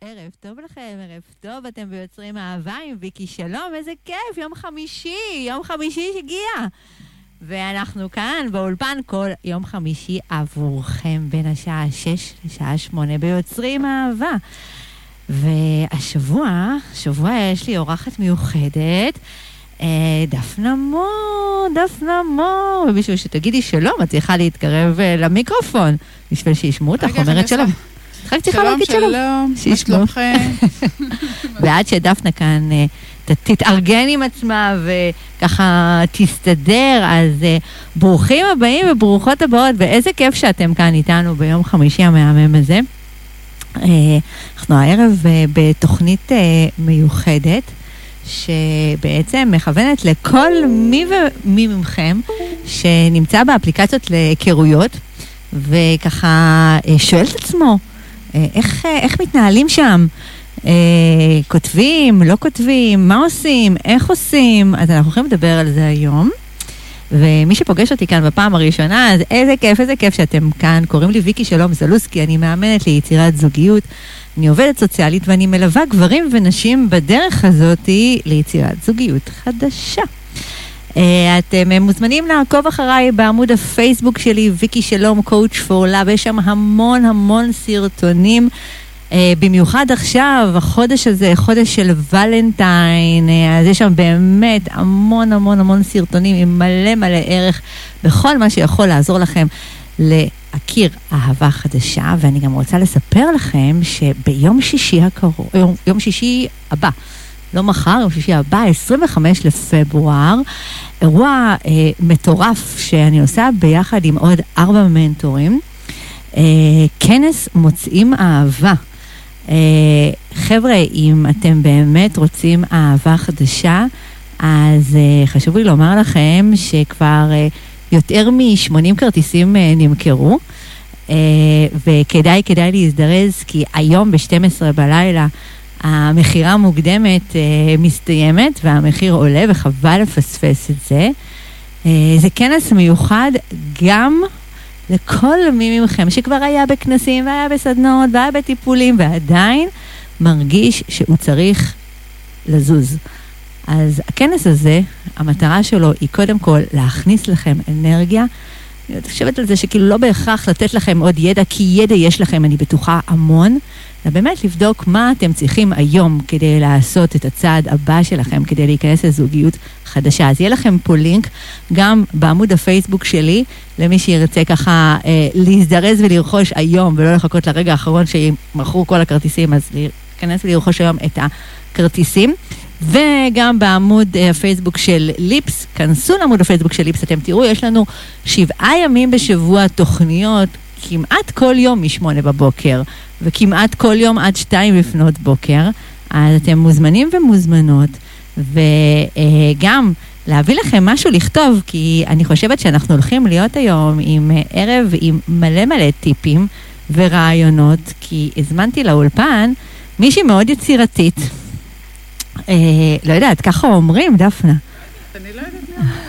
ערב טוב לכם, ערב טוב, אתם ביוצרים אהבה עם ויקי שלום, איזה כיף, יום חמישי, יום חמישי הגיע. ואנחנו כאן באולפן כל יום חמישי עבורכם בין השעה 6 לשעה 8 ביוצרים אהבה. והשבוע, שבוע יש לי אורחת מיוחדת, אה, דפנה מור, דפנה מור, ומישהו שתגידי שלום, את צריכה להתקרב אה, למיקרופון, בשביל שישמעו אותך, אומרת שלום. רק צריכה שלום, להגיד שלום. שלום, מה שישמעו. שלומכם? ועד שדפנה כאן אה, תתארגן עם עצמה וככה תסתדר, אז אה, ברוכים הבאים וברוכות הבאות, ואיזה כיף שאתם כאן איתנו ביום חמישי המהמם הזה. אה, אנחנו הערב בתוכנית מיוחדת. שבעצם מכוונת לכל מי ומי מכם שנמצא באפליקציות להיכרויות וככה שואל את עצמו, איך, אה, איך מתנהלים שם? אה, כותבים, לא כותבים, מה עושים, איך עושים, אז אנחנו הולכים לדבר על זה היום. ומי שפוגש אותי כאן בפעם הראשונה, אז איזה כיף, איזה כיף שאתם כאן. קוראים לי ויקי שלום זלוסקי, אני מאמנת ליצירת זוגיות. אני עובדת סוציאלית ואני מלווה גברים ונשים בדרך הזאתי ליצירת זוגיות חדשה. אה, אתם אה, מוזמנים לעקוב אחריי בעמוד הפייסבוק שלי, ויקי שלום, coach for love, יש שם המון המון סרטונים. אה, במיוחד עכשיו, החודש הזה, חודש של ולנטיין, אז יש שם באמת המון המון המון סרטונים עם מלא מלא ערך בכל מה שיכול לעזור לכם להכיר אהבה חדשה, ואני גם רוצה לספר לכם שביום שישי הקרוב, יום, יום שישי הבא, לא מחר, יום שישי הבא, 25 לפברואר, אירוע אה, מטורף שאני עושה ביחד עם עוד ארבע מנטורים. אה, כנס מוצאים אהבה. אה, חבר'ה, אם אתם באמת רוצים אהבה חדשה, אז אה, חשוב לי לומר לכם שכבר אה, יותר מ-80 כרטיסים אה, נמכרו, אה, וכדאי, כדאי להזדרז, כי היום ב-12 בלילה המכירה המוקדמת אה, מסתיימת והמחיר עולה, וחבל לפספס את זה. אה, זה כנס מיוחד גם לכל מי מכם שכבר היה בכנסים והיה בסדנאות והיה בטיפולים ועדיין מרגיש שהוא צריך לזוז. אז הכנס הזה, המטרה שלו היא קודם כל להכניס לכם אנרגיה. אני חושבת על זה שכאילו לא בהכרח לתת לכם עוד ידע, כי ידע יש לכם, אני בטוחה, המון. אלא באמת לבדוק מה אתם צריכים היום כדי לעשות את הצעד הבא שלכם, כדי להיכנס לזוגיות חדשה. אז יהיה לכם פה לינק גם בעמוד הפייסבוק שלי, למי שירצה ככה אה, להזדרז ולרכוש היום, ולא לחכות לרגע האחרון שימכרו כל הכרטיסים, אז להיכנס ולרכוש היום את הכרטיסים. וגם בעמוד אה, הפייסבוק של ליפס, כנסו לעמוד הפייסבוק של ליפס, אתם תראו, יש לנו שבעה ימים בשבוע תוכניות, כמעט כל יום משמונה בבוקר, וכמעט כל יום עד שתיים לפנות בוקר, אז אתם מוזמנים ומוזמנות, וגם להביא לכם משהו לכתוב, כי אני חושבת שאנחנו הולכים להיות היום עם ערב עם מלא מלא טיפים ורעיונות, כי הזמנתי לאולפן מישהי מאוד יצירתית. אה, לא יודעת, ככה אומרים, דפנה. אני לא יודעת מה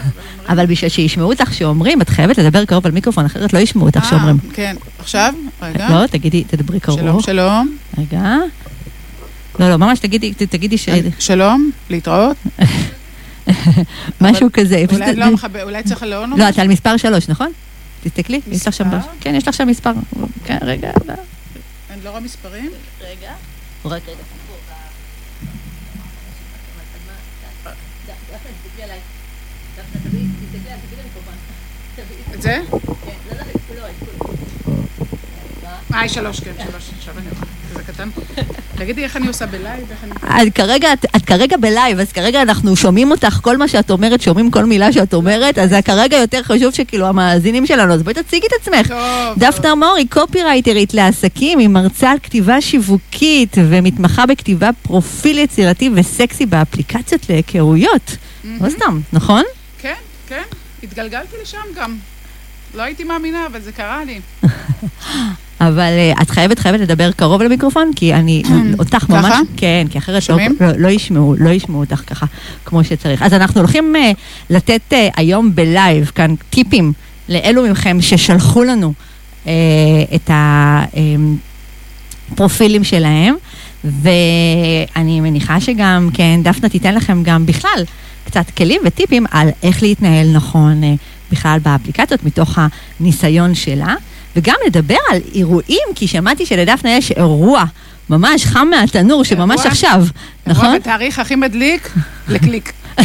אבל בשביל שישמעו אותך שאומרים, את חייבת לדבר קרוב על מיקרופון, אחרת לא ישמעו אותך אה, שאומרים. כן, עכשיו, רגע. לא, תגידי, תדברי שלום, קרוב. שלום. רגע. לא, לא, ממש תגידי, ת- תגידי ש... שלום, להתראות. משהו כזה. אולי לא מחבר, אולי צריך לעון או לא, את על מספר שלוש, נכון? תסתכלי, יש לך שם... כן, יש לך שם מספר. כן, רגע. לא. אני לא רואה מספרים. רגע. רק רגע. את זה? אה, היא שלוש, כן, שלוש. עכשיו אני. זה קטן. תגידי איך אני עושה בלייב, איך אני... את כרגע, את, את כרגע בלייב, אז כרגע אנחנו שומעים אותך, כל מה שאת אומרת, שומעים כל מילה שאת אומרת, אז זה כרגע יותר חשוב שכאילו המאזינים שלנו, אז בואי תציגי את עצמך. טוב. דפנה מור היא קופירייטרית לעסקים, היא מרצה על כתיבה שיווקית ומתמחה בכתיבת פרופיל יצירתי וסקסי באפליקציות להיכרויות. לא סתם, נכון? כן, כן, התגלגלתי לשם גם. לא הייתי מאמינה, אבל זה קרה לי. אבל אה, את חייבת, חייבת לדבר קרוב למיקרופון, כי אני, אותך ממש, ככה? כן, כי אחרת לא? לא, לא ישמעו, לא ישמעו אותך ככה כמו שצריך. אז אנחנו הולכים אה, לתת אה, היום בלייב כאן טיפים לאלו מכם ששלחו לנו אה, את הפרופילים שלהם, ואני מניחה שגם, כן, דפנה תיתן לכם גם בכלל קצת כלים וטיפים על איך להתנהל נכון אה, בכלל באפליקציות מתוך הניסיון שלה, וגם לדבר על אירועים, כי שמעתי שלדפנה יש אירוע. ממש חם מהתנור, שממש אירוע- עכשיו, נכון? אירוע בתאריך הכי מדליק, לקליק.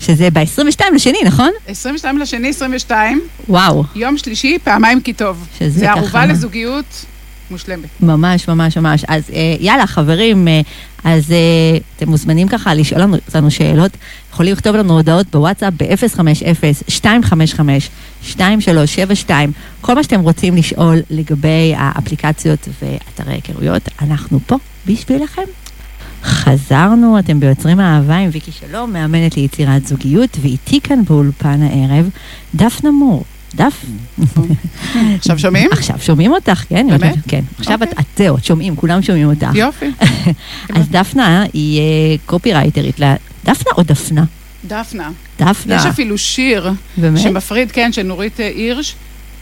שזה ב-22 לשני, נכון? 22 לשני, 22, וואו, יום שלישי, פעמיים כי טוב. שזה זה ככה- ערובה לזוגיות מושלמת. ממש, ממש, ממש. אז אה, יאללה, חברים, אה, אז אה, אתם מוזמנים ככה לשאול לנו שאלות. יכולים לכתוב לנו הודעות בוואטסאפ ב-050-255-2372. כל מה שאתם רוצים לשאול לגבי האפליקציות ואתרי היכרויות, אנחנו פה בשבילכם. חזרנו, אתם ביוצרים אהבה עם ויקי שלום, מאמנת ליצירת זוגיות, ואיתי כאן באולפן הערב, דפנה מור. דף, עכשיו שומעים? עכשיו שומעים אותך, כן? באמת? כן. עכשיו את, אוקיי. זהו, את שומעים, כולם שומעים אותך. יופי. אז דפנה היא אה, קופירייטרית. ל- דפנה או דפנה? דפנה. דפנה. יש אפילו שיר באמת? שמפריד, כן, של נורית אה, הירש.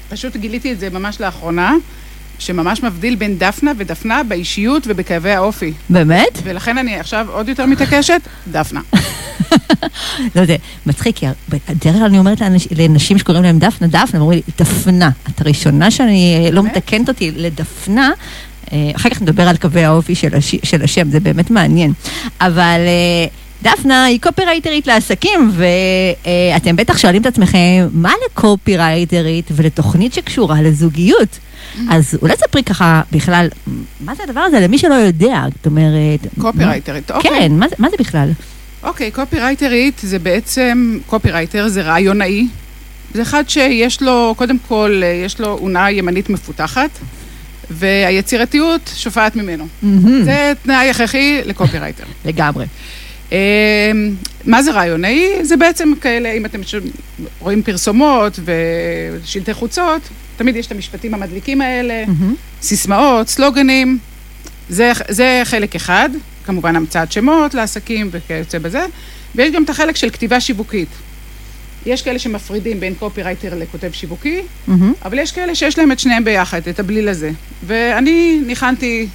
פשוט גיליתי את זה ממש לאחרונה, שממש מבדיל בין דפנה ודפנה באישיות ובכאבי האופי. באמת? ולכן אני עכשיו עוד יותר מתעקשת, דפנה. לא, זה מצחיק, כי בדרך כלל אני אומרת לאנש- לנשים שקוראים להם דפנה, דפנה, הם אומרים לי, דפנה. את הראשונה שאני אה, לא? מתקנת אותי לדפנה. אה, אחר כך נדבר על קווי האופי של, הש... של השם, זה באמת מעניין. אבל אה, דפנה היא קופירייטרית לעסקים, ואתם בטח שואלים את עצמכם, מה לקופירייטרית ולתוכנית שקשורה לזוגיות? אז אולי תספרי ככה בכלל, מה זה הדבר הזה למי שלא יודע, זאת אומרת... קופירייטרית, אוקיי. כן, מה זה- מה זה בכלל? אוקיי, קופירייטרית זה בעצם, קופירייטר זה רעיונאי. זה אחד שיש לו, קודם כל, אה, יש לו אונה ימנית מפותחת, והיצירתיות שופעת ממנו. זה תנאי הכרחי לקופירייטר. לגמרי. אה, מה זה רעיונאי? זה בעצם כאלה, אם אתם רואים פרסומות ושלטי חוצות, תמיד יש את המשפטים המדליקים האלה, סיסמאות, סלוגנים. זה, זה חלק אחד, כמובן המצאת שמות לעסקים וכיוצא בזה, ויש גם את החלק של כתיבה שיווקית. יש כאלה שמפרידים בין קופירייטר לכותב שיווקי, מהמם. אבל יש כאלה שיש להם את שניהם ביחד, את הבליל הזה. ואני ניחנתי,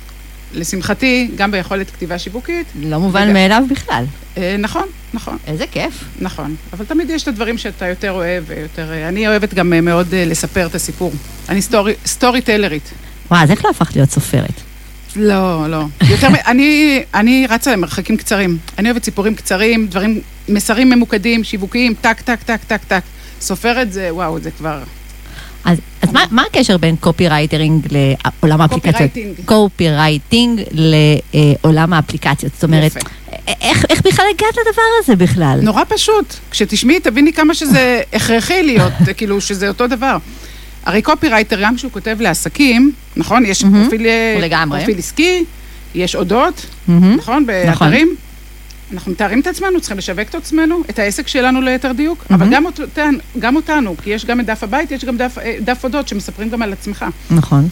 לשמחתי, גם ביכולת כתיבה שיווקית. לא מובן וגם- מאליו בכלל. אה, נכון, נכון, איזה כיף. נכון. אבל תמיד יש את הדברים שאתה יותר אוהב ויותר... אה, אני אוהבת גם אה, מאוד אה, לספר את הסיפור. אני story, storyteller ית. וואי, אז איך לא הפכת להיות סופרת? לא, לא. יותר, מ- אני, אני רצה למרחקים קצרים. אני אוהבת סיפורים קצרים, דברים, מסרים ממוקדים, שיווקיים, טק, טק, טק, טק, טק. סופרת זה, וואו, זה כבר... אז, אז מה, מה הקשר בין copywritering לעולם האפליקציות? copywriting. copywriting לעולם האפליקציות. זאת אומרת. איך, איך בכלל הגעת לדבר הזה בכלל? נורא פשוט. כשתשמעי, תביני כמה שזה הכרחי להיות, כאילו, שזה אותו דבר. הרי קופירייטר, גם כשהוא כותב לעסקים, נכון? יש מהמם. פרופיל, אה, לגמרי. פרופיל עסקי, יש אודות, מהמם. נכון? באתרים. אנחנו מתארים את עצמנו, צריכים לשווק את עצמנו, את העסק שלנו ליתר דיוק, אבל מהמם. גם, אותן, גם אותנו, כי יש גם את דף הבית, יש גם דף, אה, דף אודות שמספרים גם על עצמך. נכון.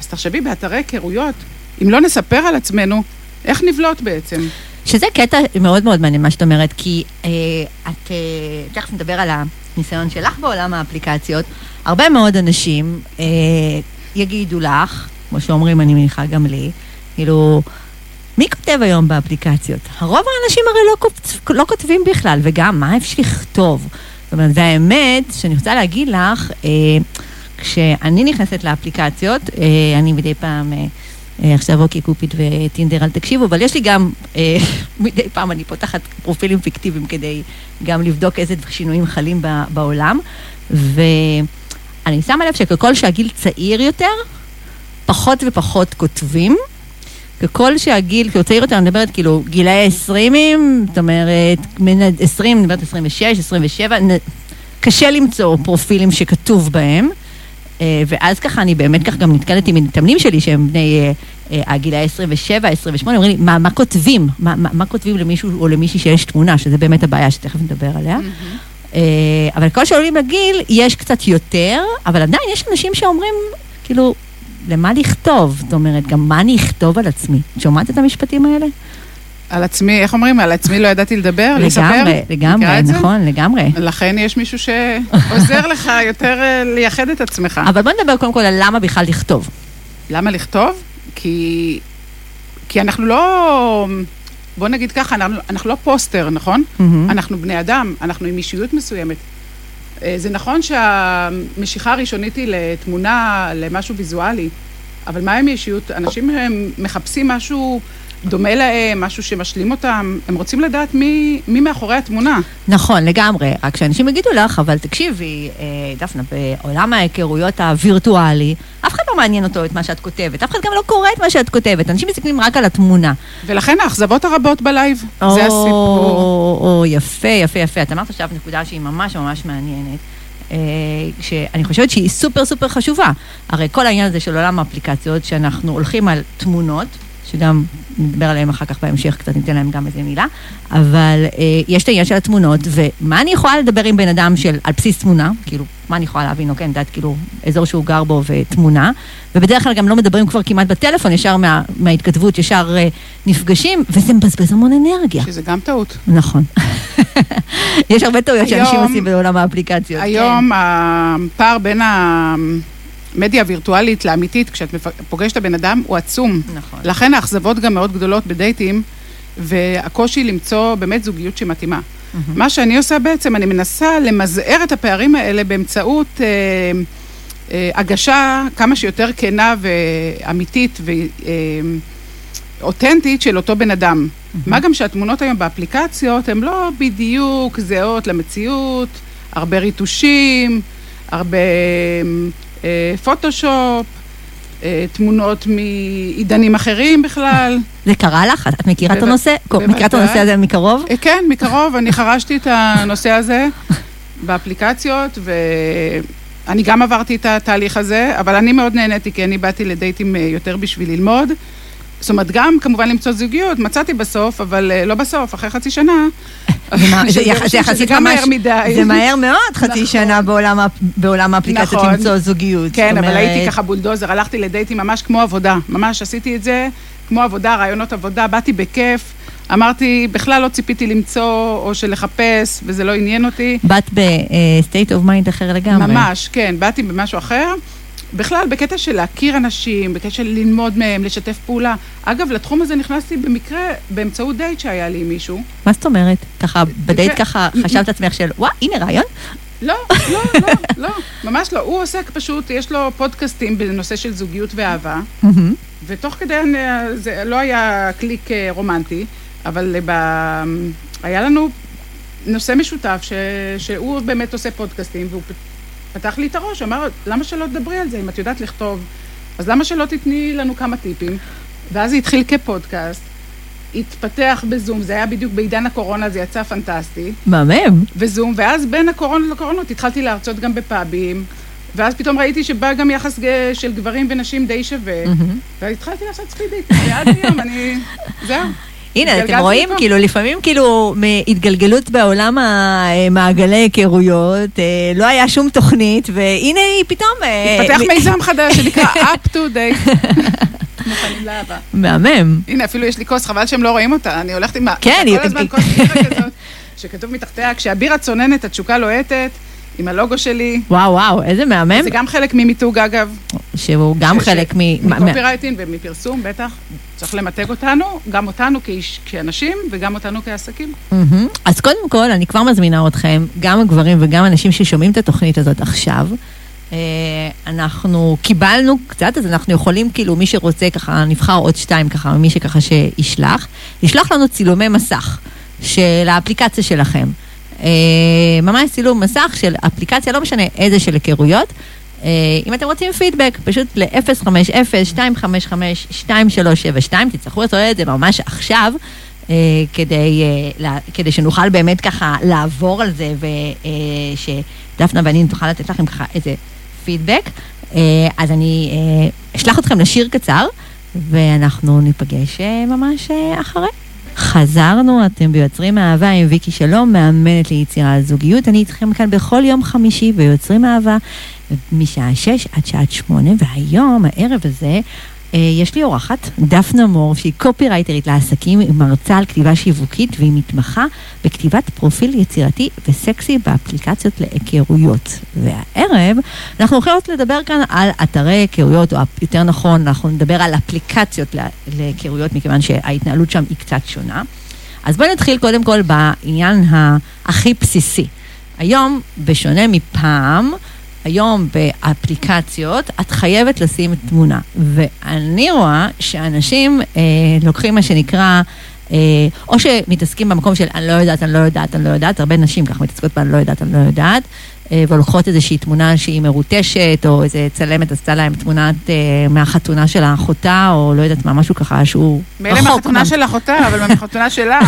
אז תחשבי, באתרי היכרויות, אם לא נספר על עצמנו, איך נבלוט בעצם? שזה קטע מאוד מאוד מעניין מה שאת אומרת, כי אה, את, אה, תכף נדבר על הניסיון שלך בעולם האפליקציות. הרבה מאוד אנשים אה, יגידו לך, כמו שאומרים, אני מניחה גם לי, כאילו, מי כותב היום באפליקציות? הרוב האנשים הרי לא, כותב, לא כותבים בכלל, וגם, מה אפשר לכתוב? זאת אומרת, והאמת, שאני רוצה להגיד לך, אה, כשאני נכנסת לאפליקציות, אה, אני מדי פעם... אה, אה, עכשיו אוקיי קופיד וטינדר, אל תקשיבו, אבל יש לי גם, אה, מדי פעם אני פותחת פרופילים פיקטיביים כדי גם לבדוק איזה שינויים חלים בעולם, ואני שמה לב שככל שהגיל צעיר יותר, פחות ופחות כותבים. ככל שהגיל, כאילו צעיר יותר, אני מדברת כאילו גילאי 20, זאת אומרת, מן ה- 20, אני מדברת 26, 27, נ- קשה למצוא פרופילים שכתוב בהם. אה, ואז ככה, אני באמת ככה גם נתקלת עם מתאמנים שלי שהם בני אה, אה, הגילאי 27, 28, אומרים לי, מה, מה כותבים? מה, מה, מה כותבים למישהו או למישהי שיש תמונה, שזה באמת הבעיה שתכף נדבר עליה. אה, אבל כל שעולים לגיל, יש קצת יותר, אבל עדיין יש אנשים שאומרים, כאילו, למה לכתוב? זאת אומרת, גם מה אני אכתוב על עצמי? את שומעת את המשפטים האלה? על עצמי, איך אומרים? על עצמי לא ידעתי לדבר, לספר? לגמרי, מכירה לגמרי, זה? נכון, לגמרי. לכן יש מישהו שעוזר לך יותר אה, לייחד את עצמך. אבל בוא נדבר קודם כל על למה בכלל לכתוב. למה לכתוב? כי, כי אנחנו לא, בוא נגיד ככה, אנחנו, אנחנו לא פוסטר, נכון? מהמם. אנחנו בני אדם, אנחנו עם אישיות מסוימת. אה, זה נכון שהמשיכה הראשונית היא לתמונה, למשהו ויזואלי, אבל מה עם אישיות? אנשים הם מחפשים משהו דומה להם, משהו שמשלים אותם, הם רוצים לדעת מי, מי מאחורי התמונה. נכון, לגמרי. רק שאנשים יגידו לך, אבל תקשיבי, אה, דפנה, בעולם ההיכרויות הווירטואלי, אף אחד לא מעניין אותו את מה שאת כותבת, אף אחד גם לא קורא את מה שאת כותבת, אנשים מסתכלים רק על התמונה. ולכן האכזבות הרבות בלייב, או, זה הסיפור. או, או, יפה, יפה, יפה. את אמרת עכשיו נקודה שהיא ממש ממש מעניינת. אה, שאני חושבת שהיא סופר סופר חשובה. הרי כל העניין הזה של עולם האפליקציות, שאנחנו הולכים על תמונות, שגם נדבר עליהם אחר כך בהמשך, קצת ניתן להם גם איזה מילה, אבל אה, יש את העניין של התמונות, ומה אני יכולה לדבר עם בן אדם של, על בסיס תמונה, כאילו, מה אני יכולה להבין, אוקיי, אני יודעת, כאילו, אזור שהוא גר בו ותמונה, ובדרך כלל גם לא מדברים כבר כמעט בטלפון, ישר מה, מההתכתבות, ישר אה, נפגשים, וזה מבזבז המון אנרגיה. שזה גם טעות. נכון. יש הרבה טעויות שאנשים היום- עושים בעולם האפליקציות. היום הפער בין המדיה הווירטואלית לאמיתית, כשאת פוגשת את הבן אדם, הוא עצום. נכון. לכן האכזבות גם מאוד גדולות בדייטים, והקושי למצוא באמת זוגיות שמתאימה. מה שאני עושה בעצם, אני מנסה למזער את הפערים האלה באמצעות אה, אה, הגשה כמה שיותר כנה ואמיתית ואותנטית של אותו בן אדם. מה גם שהתמונות היום באפליקציות הן לא בדיוק זהות למציאות, הרבה ריטושים, הרבה אה, פוטושופ, אה, תמונות מעידנים אחרים בכלל. זה קרה לך? את מכירה את. הנושא? מכירה את הנושא הזה מקרוב? אה, כן, מקרוב, אני חרשתי את הנושא הזה באפליקציות, ואני גם עברתי את התהליך הזה, אבל אני מאוד נהניתי, כי אני באתי לדייטים אה, יותר בשביל ללמוד. זאת אומרת, גם כמובן למצוא זוגיות, מצאתי בסוף, אבל אה, לא בסוף, אחרי חצי שנה. זה יחסית ממש-. זה מהר מאוד, חצי נכון. שנה בעולם האפליקציות נכון. למצוא זוגיות. כן, אבל הייתי ככה בולדוזר, הלכתי לדייטים ממש כמו עבודה. ממש עשיתי את זה כמו עבודה, רעיונות עבודה, באתי בכיף. אמרתי, בכלל לא ציפיתי למצוא או שלחפש, וזה לא עניין אותי. באת ב-state of mind אחר לגמרי. ממש, כן, באתי במשהו אחר. בכלל, בקטע של להכיר אנשים, בקטע של ללמוד מהם, לשתף פעולה. אגב, לתחום הזה נכנסתי במקרה באמצעות דייט שהיה לי עם מישהו. מה זאת אומרת? ככה, בדייט ככה חשבת לעצמך של, וואה, הנה רעיון? לא, לא, לא, לא, ממש לא. הוא עוסק פשוט, יש לו פודקאסטים בנושא של זוגיות ואהבה. ותוך כדי, זה לא היה קליק אה, רומנטי, אבל אה, ב... היה לנו נושא משותף, ש... שהוא באמת עושה פודקאסטים, והוא פתח לי את הראש, אמר, למה שלא תדברי על זה, אם את יודעת לכתוב, אז למה שלא תתני לנו כמה טיפים? ואז זה התחיל כפודקאסט, התפתח בזום, זה היה בדיוק בעידן הקורונה, זה יצא פנטסטי. מהמם. וזום, ואז בין הקורונה לקורונות התחלתי להרצות גם בפאבים, ואז פתאום ראיתי שבא גם יחס של גברים ונשים די שווה. והתחלתי לעשות ספידית, ועד היום אני... זהו. הנה, אתם רואים. כאילו, לפעמים כאילו, מהתגלגלות בעולם המעגלי היכרויות, אה, לא היה שום תוכנית, והנה היא פתאום... אה, התפתח מיזם חדש שנקרא up to date. מוכנים לאהבה. מהמם. הנה, אפילו יש לי כוס, חבל שהם לא רואים אותה, אני הולכת עם ה... כן, כל היא- הזמן היא- כוס בירה כזאת, שכתוב מתחתיה, כשהבירה צוננת, התשוקה לוהטת, עם הלוגו שלי. וואו, וואו, איזה מהמם, זה גם חלק ממיתוג, אגב. שהוא גם ש- חלק מ... מקופירייטינג ומפרסום, בטח. צריך למתג אותנו, גם אותנו כאיש, כאנשים וגם אותנו כעסקים. מהמם. אז קודם כל, אני כבר מזמינה אתכם, גם הגברים וגם אנשים ששומעים את התוכנית הזאת עכשיו. אה, אנחנו קיבלנו קצת, אז אנחנו יכולים, כאילו, מי שרוצה ככה, נבחר עוד שתיים ככה, מי שככה שישלח, ישלח לנו צילומי מסך של האפליקציה שלכם. אה, ממש צילום מסך של אפליקציה, לא משנה איזה של היכרויות. אה, אם אתם רוצים פידבק, פשוט ל-050-255-2372, תצטרכו לעשות את זה ממש עכשיו, אה, כדי, כדי שנוכל באמת ככה לעבור על זה, ושדפנה ואני נוכל לתת לכם ככה איזה פידבק. אז אני אשלח אתכם לשיר קצר, ואנחנו ניפגש ממש אחרי. חזרנו, אתם ביוצרים אהבה עם ויקי שלום, מאמנת ליצירת זוגיות. אני איתכם כאן בכל יום חמישי ביוצרים אהבה, משעה 6 עד שעה 8, והיום, הערב הזה, יש לי אורחת, דפנה מור, שהיא קופירייטרית לעסקים, היא מרצה על כתיבה שיווקית והיא מתמחה בכתיבת פרופיל יצירתי וסקסי באפליקציות להיכרויות. והערב אנחנו הולכות לדבר כאן על אתרי היכרויות, או יותר נכון, אנחנו נדבר על אפליקציות להיכרויות, מכיוון שההתנהלות שם היא קצת שונה. אז בואי נתחיל קודם כל בעניין הכי בסיסי. היום, בשונה מפעם, היום באפליקציות, את חייבת לשים תמונה. ואני רואה שאנשים אה, לוקחים מה שנקרא, אה, או שמתעסקים במקום של אני לא יודעת, אני לא יודעת, אני לא יודעת, הרבה נשים ככה מתעסקות באני לא יודעת, אני לא יודעת, אה, ולוקחות איזושהי תמונה שהיא מרוטשת, או איזה צלמת עשתה להם תמונת אה, מהחתונה של האחותה, או לא יודעת מה, משהו ככה שהוא רחוק. מילא מהחתונה של אחותה, אבל מהחתונה שלה,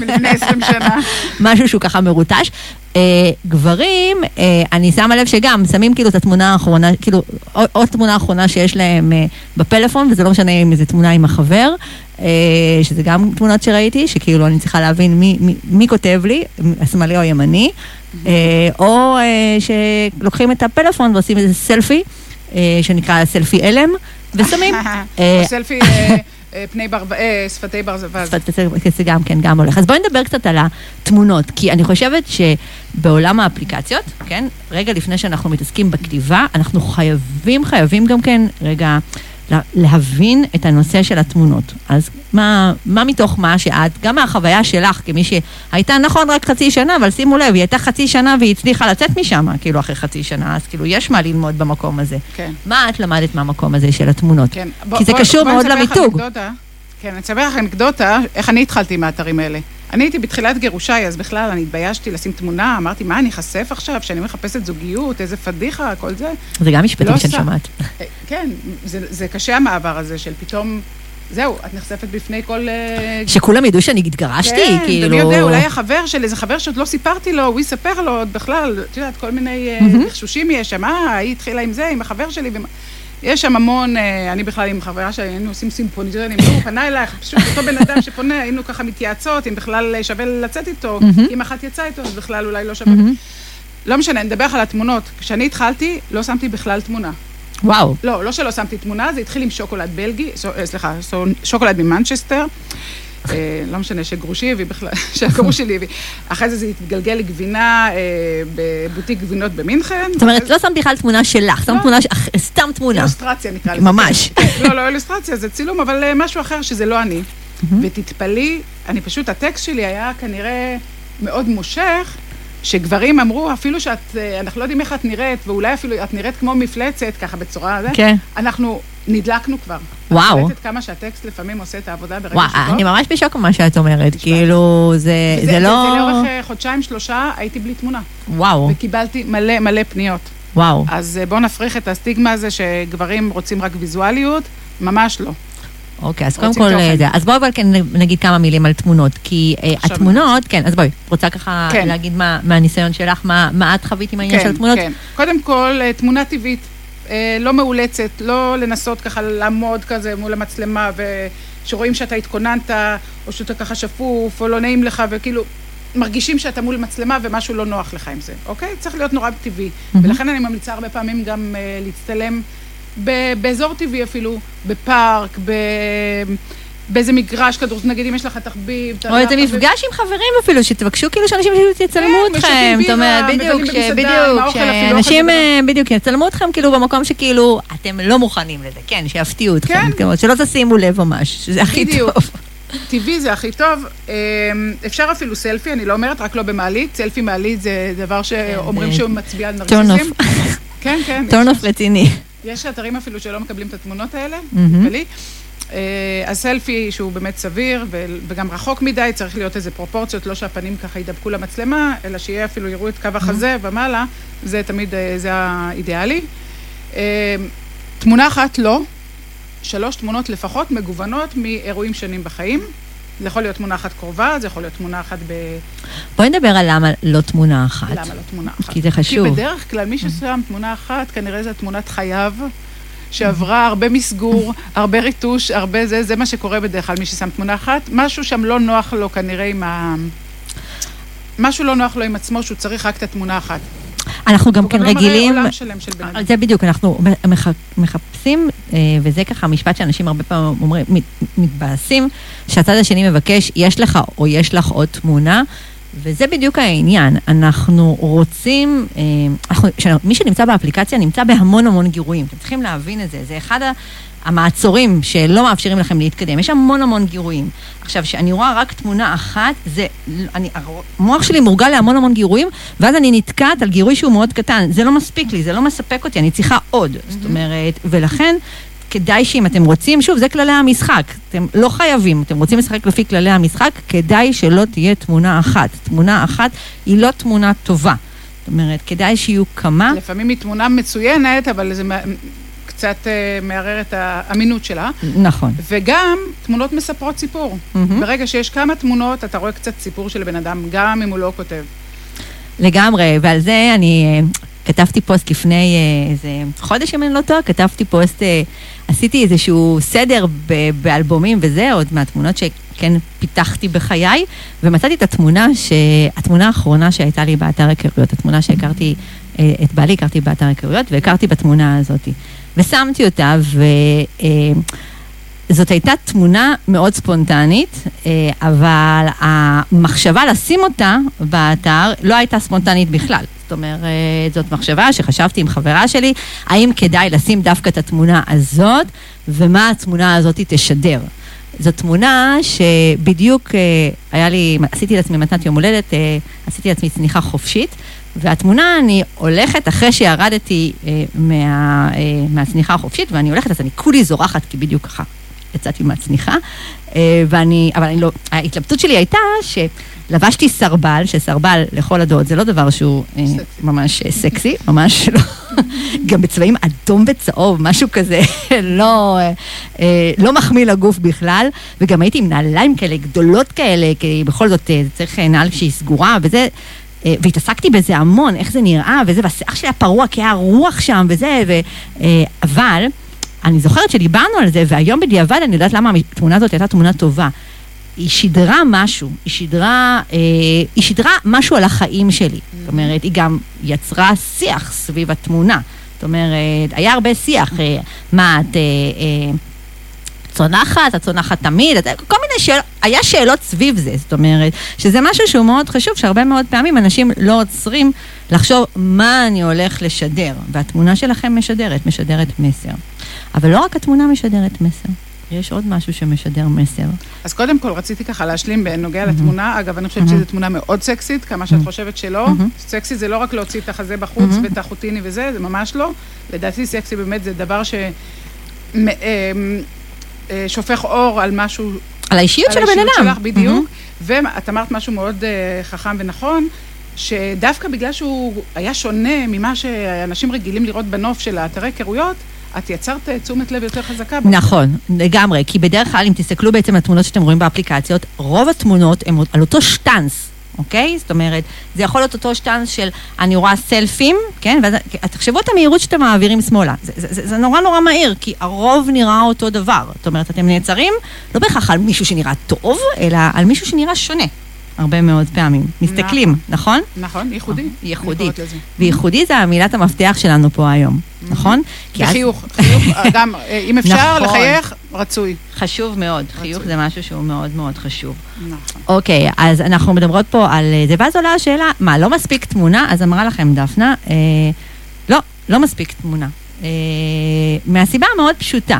מלפני 20 שנה. משהו שהוא ככה מרוטש. אה, גברים, אה, אני שמה לב שגם שמים כאילו את התמונה האחרונה, כאילו עוד תמונה אחרונה שיש להם אה, בפלאפון, וזה לא משנה אם זו תמונה עם החבר, אה, שזה גם תמונות שראיתי, שכאילו אני צריכה להבין מי, מי, מי כותב לי, השמאלי או הימני. אה, או אה, שלוקחים את הפלאפון ועושים איזה סלפי, אה, שנקרא סלפי אלם, ושמים. או סלפי פני בר... שפתי ברווז. זה גם כן, גם הולך. אז בואי נדבר קצת על התמונות, כי אני חושבת שבעולם האפליקציות, כן, רגע לפני שאנחנו מתעסקים בכתיבה, אנחנו חייבים, חייבים גם כן, רגע... להבין את הנושא של התמונות. אז מה, מה מתוך מה שאת, גם מהחוויה שלך, כמי שהייתה נכון רק חצי שנה, אבל שימו לב, היא הייתה חצי שנה והיא הצליחה לצאת משם, כאילו אחרי חצי שנה, אז כאילו יש מה ללמוד במקום הזה. כן. מה את למדת מהמקום הזה של התמונות? כן. כי זה בוא, קשור בוא מאוד למיתוג. כן, אני אספר לך אנקדוטה, איך אני התחלתי מהאתרים האלה. אני הייתי בתחילת גירושיי, אז בכלל אני התביישתי לשים תמונה, אמרתי, מה, אני אחשף עכשיו, שאני מחפשת זוגיות, איזה פדיחה, כל זה. זה גם משפטים לא שאני שומעת. אה, כן, זה, זה קשה המעבר הזה של פתאום... זהו, את נחשפת בפני כל... אה, שכולם ידעו שאני התגרשתי, כן, כאילו... כן, ומי יודע, אולי החבר של איזה חבר שעוד לא סיפרתי לו, הוא יספר לו עוד בכלל, את יודעת, כל מיני לחשושים יש שם, אה, היא התחילה עם זה, עם החבר שלי, ומה... יש שם המון, אה, אני בכלל עם חברה שלי, היינו עושים סימפוניזיונים, הוא פנה אלייך, פשוט אותו בן אדם שפונה, היינו ככה מתייעצות, אם בכלל שווה לצאת איתו, אם אחת יצאה איתו, אז בכלל אולי לא שווה. לא משנה, נדבר על התמונות. כשאני התחלתי, לא שמתי בכלל תמונה. וואו. לא, לא שלא שמתי תמונה, זה התחיל עם שוקולד בלגי, אה, סליחה, שוקולד ממנצ'סטר. אה, לא משנה, שגרושי הביא בכלל, שהגרוש שלי הביא. אחרי זה זה התגלגל לגבינה אה, בבוטיק גבינות במינכן. זאת אומרת, לא שמת בכלל תמונה שלך, שמת לא. תמונה, סתם תמונה. אילוסטרציה נקרא לזה. ממש. לא, לא אילוסטרציה, זה צילום, אבל משהו אחר שזה לא אני. ותתפלאי, אני פשוט, הטקסט שלי היה כנראה מאוד מושך. שגברים אמרו, אפילו שאת, אנחנו לא יודעים איך את נראית, ואולי אפילו את נראית כמו מפלצת, ככה בצורה, כן. אנחנו נדלקנו כבר. וואו. את יודעת כמה שהטקסט לפעמים עושה את העבודה ברגע שבו? וואו, אני ממש בשוק ממה שאת אומרת, כאילו, זה, זה, זה לא... וזה לאורך אה, חודשיים, שלושה, הייתי בלי תמונה. וואו. וקיבלתי מלא מלא פניות. וואו. אז אה, בואו נפריך את הסטיגמה הזה שגברים רוצים רק ויזואליות, ממש לא. אוקיי, אז קודם כל, זה. אז בואי אבל כן נגיד כמה מילים על תמונות, כי uh, התמונות, כן, אז בואי, רוצה ככה כן. להגיד מה, מהניסיון שלך, מה, מה את חווית עם העניין כן, של התמונות? כן. קודם כל, תמונה טבעית. אה, לא מאולצת, לא לנסות ככה לעמוד כזה מול המצלמה ושרואים שאתה התכוננת, או שאתה ככה שפוף, או לא נעים לך, וכאילו מרגישים שאתה מול מצלמה ומשהו לא נוח לך עם זה, אוקיי? צריך להיות נורא טבעי. Mm-hmm. ולכן אני ממליצה הרבה פעמים גם uh, להצטלם באזור טבעי אפילו, בפארק, ב... באיזה מגרש כדורסל, נגיד אם יש לך תחביב. או איזה מפגש עם חברים אפילו, שתבקשו כאילו שאנשים יצלמו כן, אתכם. זאת אומרת, בדיוק, בדיוק, שאנשים אה, בדיוק יצלמו אתכם כאילו במקום שכאילו אתם לא מוכנים לזה, כן, שיפתיעו אתכם, כן. שלא תשימו לב ממש, שזה הכי טוב. טבעי זה הכי טוב. אמ, אפשר אפילו סלפי, אני לא אומרת, רק לא במעלית. סלפי מעלית זה דבר שאומרים כן, שהוא מצביע על נרקסיזם. כן, כן. טורנוף רציני. יש אתרים אפילו שלא מקבלים את התמונות האלה, תתפלאי. אה, הסלפי שהוא באמת סביר וגם רחוק מדי, צריך להיות איזה פרופורציות, לא שהפנים ככה ידבקו למצלמה, אלא שיהיה אפילו, יראו את קו החזה ומעלה, זה תמיד, אה, זה האידיאלי. אה, תמונה אחת לא, שלוש תמונות לפחות מגוונות מאירועים שונים בחיים. זה יכול להיות תמונה אחת קרובה, זה יכול להיות תמונה אחת ב... בואי נדבר על למה לא תמונה אחת. למה לא תמונה אחת? כי זה חשוב. כי בדרך כלל מי ששם תמונה אחת, כנראה זו תמונת חייו. שעברה הרבה מסגור, הרבה ריטוש, הרבה זה, זה מה שקורה בדרך כלל, מי ששם תמונה אחת. משהו שם לא נוח לו כנראה עם ה... משהו לא נוח לו עם עצמו, שהוא צריך רק את התמונה אחת. אנחנו גם הוא כן לא מראה רגילים, עולם שלם של בן אדם. זה בדיוק, אנחנו מח- מחפשים, אה, וזה ככה משפט שאנשים הרבה פעמים אומרים, מת- מתבאסים, שהצד השני מבקש, יש לך או יש לך עוד תמונה, וזה בדיוק העניין. אנחנו רוצים, אה, אנחנו, מי שנמצא באפליקציה נמצא בהמון המון גירויים, אתם צריכים להבין את זה, זה אחד ה... המעצורים שלא מאפשרים לכם להתקדם, יש המון המון גירויים. עכשיו, כשאני רואה רק תמונה אחת, זה, אני, המוח שלי מורגל להמון המון גירויים, ואז אני נתקעת על גירוי שהוא מאוד קטן. זה לא מספיק לי, זה לא מספק אותי, אני צריכה עוד. זאת אומרת, ולכן... כדאי שאם אתם רוצים, שוב, זה כללי המשחק. אתם לא חייבים, אתם רוצים לשחק לפי כללי המשחק, כדאי שלא תהיה תמונה אחת. תמונה אחת היא לא תמונה טובה. זאת אומרת, כדאי שיהיו כמה. לפעמים היא תמונה מצוינת, אבל זה קצת אה, מערער את האמינות שלה. נכון. וגם תמונות מספרות סיפור. מהמם. ברגע שיש כמה תמונות, אתה רואה קצת סיפור של בן אדם, גם אם הוא לא כותב. לגמרי, ועל זה אני אה, כתבתי פוסט לפני אה, איזה חודש, אם אני לא טועה, כתבתי פוסט, אה, עשיתי איזשהו סדר ב- באלבומים וזה, עוד מהתמונות שכן פיתחתי בחיי, ומצאתי את התמונה, ש... התמונה האחרונה שהייתה לי באתר היכרויות, התמונה שהכרתי, את בעלי הכרתי באתר היכרויות, והכרתי בתמונה הזאת. ושמתי אותה, ו... אה, הייתה תמונה מאוד ספונטנית, אה, אבל המחשבה לשים אותה באתר לא הייתה ספונטנית בכלל. זאת אומרת, זאת מחשבה שחשבתי עם חברה שלי, האם כדאי לשים דווקא את התמונה הזאת, ומה התמונה הזאת תשדר. זו תמונה שבדיוק אה, היה לי, עשיתי לעצמי מתנת יום הולדת, עשיתי לעצמי צניחה חופשית, והתמונה, אני הולכת אחרי שירדתי אה, מה, אה, מהצניחה החופשית, ואני הולכת, אז אני כולי זורחת, כי בדיוק ככה יצאתי מהצניחה, אה, ואני, אבל אני לא, ההתלבטות שלי הייתה שלבשתי סרבל, שסרבל לכל הדעות זה לא דבר שהוא אה, סקסי. ממש אה, סקסי, ממש לא, גם בצבעים אדום וצהוב, משהו כזה לא, אה, אה, לא מחמיא לגוף בכלל, וגם הייתי עם נעליים כאלה גדולות כאלה, כי בכל זאת אה, צריך אה, נעל שהיא סגורה, וזה... אה, והתעסקתי בזה המון, איך זה נראה, וזה, והשיער שלי היה פרוע, כי היה רוח שם, וזה, ו... אה, אבל, אני זוכרת שדיברנו על זה, והיום בדיעבד אני יודעת למה התמונה הזאת הייתה תמונה טובה. היא שידרה משהו, היא שידרה, אה, היא שידרה משהו על החיים שלי. זאת אומרת, היא גם יצרה שיח סביב התמונה. זאת אומרת, היה הרבה שיח, אה, מה את... אה, אה, צונחת, את צונחת תמיד, כל מיני שאלות, היה שאלות סביב זה, זאת אומרת, שזה משהו שהוא מאוד חשוב, שהרבה מאוד פעמים אנשים לא עוצרים לחשוב מה אני הולך לשדר, והתמונה שלכם משדרת, משדרת מסר. אבל לא רק התמונה משדרת מסר, יש עוד משהו שמשדר מסר. אז קודם כל, רציתי ככה להשלים בנוגע לתמונה. אגב, אני חושבת שזו תמונה מאוד סקסית, כמה שאת חושבת שלא. סקסי זה לא רק להוציא את החזה בחוץ ואת החוטיני וזה, זה ממש לא. לדעתי סקסי באמת זה דבר ש... אה, שופך אור על משהו על האישיות של על הבן האישיות אדם. שלך, בדיוק. ואת אמרת משהו מאוד אה, חכם ונכון, שדווקא בגלל שהוא היה שונה ממה שאנשים רגילים לראות בנוף של האתרי היכרויות, את יצרת אה, תשומת לב יותר חזקה. בו. נכון, לגמרי, כי בדרך כלל אם תסתכלו בעצם על התמונות שאתם רואים באפליקציות, רוב התמונות הן על אותו שטאנס. אוקיי? זאת אומרת, זה יכול להיות אותו שטאנס של אני רואה סלפים, כן? ואז תחשבו את המהירות שאתם מעבירים שמאלה. זה, זה, זה, זה נורא נורא מהיר, כי הרוב נראה אותו דבר. זאת אומרת, אתם נעצרים לא בהכרח על מישהו שנראה טוב, אלא על מישהו שנראה שונה. הרבה מאוד פעמים. מסתכלים, נכון? נכון, ייחודי. ייחודי. קוראת לזה. וייחודי זה המילת המפתח שלנו פה היום, נכון? וחיוך, חיוך, אה, גם, אה, אם אפשר נכון. לחייך, רצוי. חשוב מאוד, חיוך זה משהו שהוא מאוד מאוד חשוב. נכון. אוקיי, אז אנחנו מדברות פה על אה, זה, ואז עולה השאלה, מה, לא מספיק תמונה? אז אמרה לכם דפנה, לא, לא מספיק תמונה. מהסיבה המאוד פשוטה.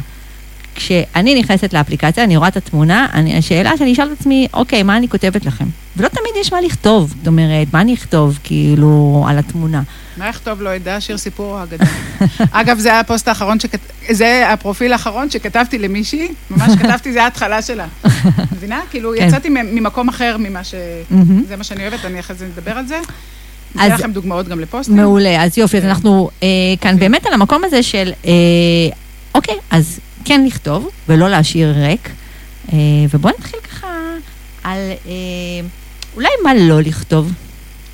כשאני נכנסת לאפליקציה, אני רואה את התמונה, אני, השאלה שאני אשאל את עצמי, אוקיי, מה אני כותבת לכם? ולא תמיד יש מה לכתוב, זאת אומרת, מה אני אכתוב, כאילו, על התמונה. מה יכתוב לא ידע, שיר סיפור אגדה. אגב, זה היה הפוסט האחרון, שכת... זה הפרופיל האחרון שכתבתי למישהי, ממש כתבתי, זה ההתחלה שלה. מבינה? כאילו, כן. יצאתי ממקום אחר ממה ש... זה מה שאני אוהבת, אני אחרי זה נדבר על זה. אז- לכם דוגמאות גם לפוסטים. מעולה, אז יופי, אז אנחנו אה, כאן באמת על המקום הזה של, אה, אוקיי, אז כן לכתוב ולא להשאיר ריק, אה, ובואו נתחיל ככה על אה, אולי מה לא לכתוב.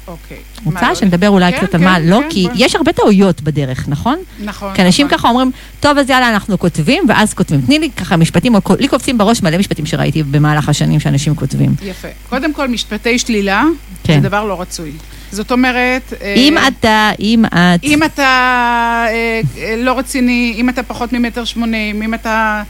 אוקיי. רוצה לא- שנדבר אולי כן, קצת על כן, מה לא, כן, כי בואי. יש הרבה טעויות בדרך, נכון? נכון. כי אנשים נכון. ככה אומרים, טוב, אז יאללה, אנחנו כותבים, ואז כותבים. תני לי ככה משפטים, לי קופצים בראש מלא משפטים שראיתי במהלך השנים שאנשים כותבים. יפה. קודם כל, משפטי שלילה, כן. זה דבר לא רצוי. זאת אומרת... אה, אם אתה, אם את... אם אתה אה, אה, לא רציני, אם אתה פחות ממטר שמונים, אם אתה אה,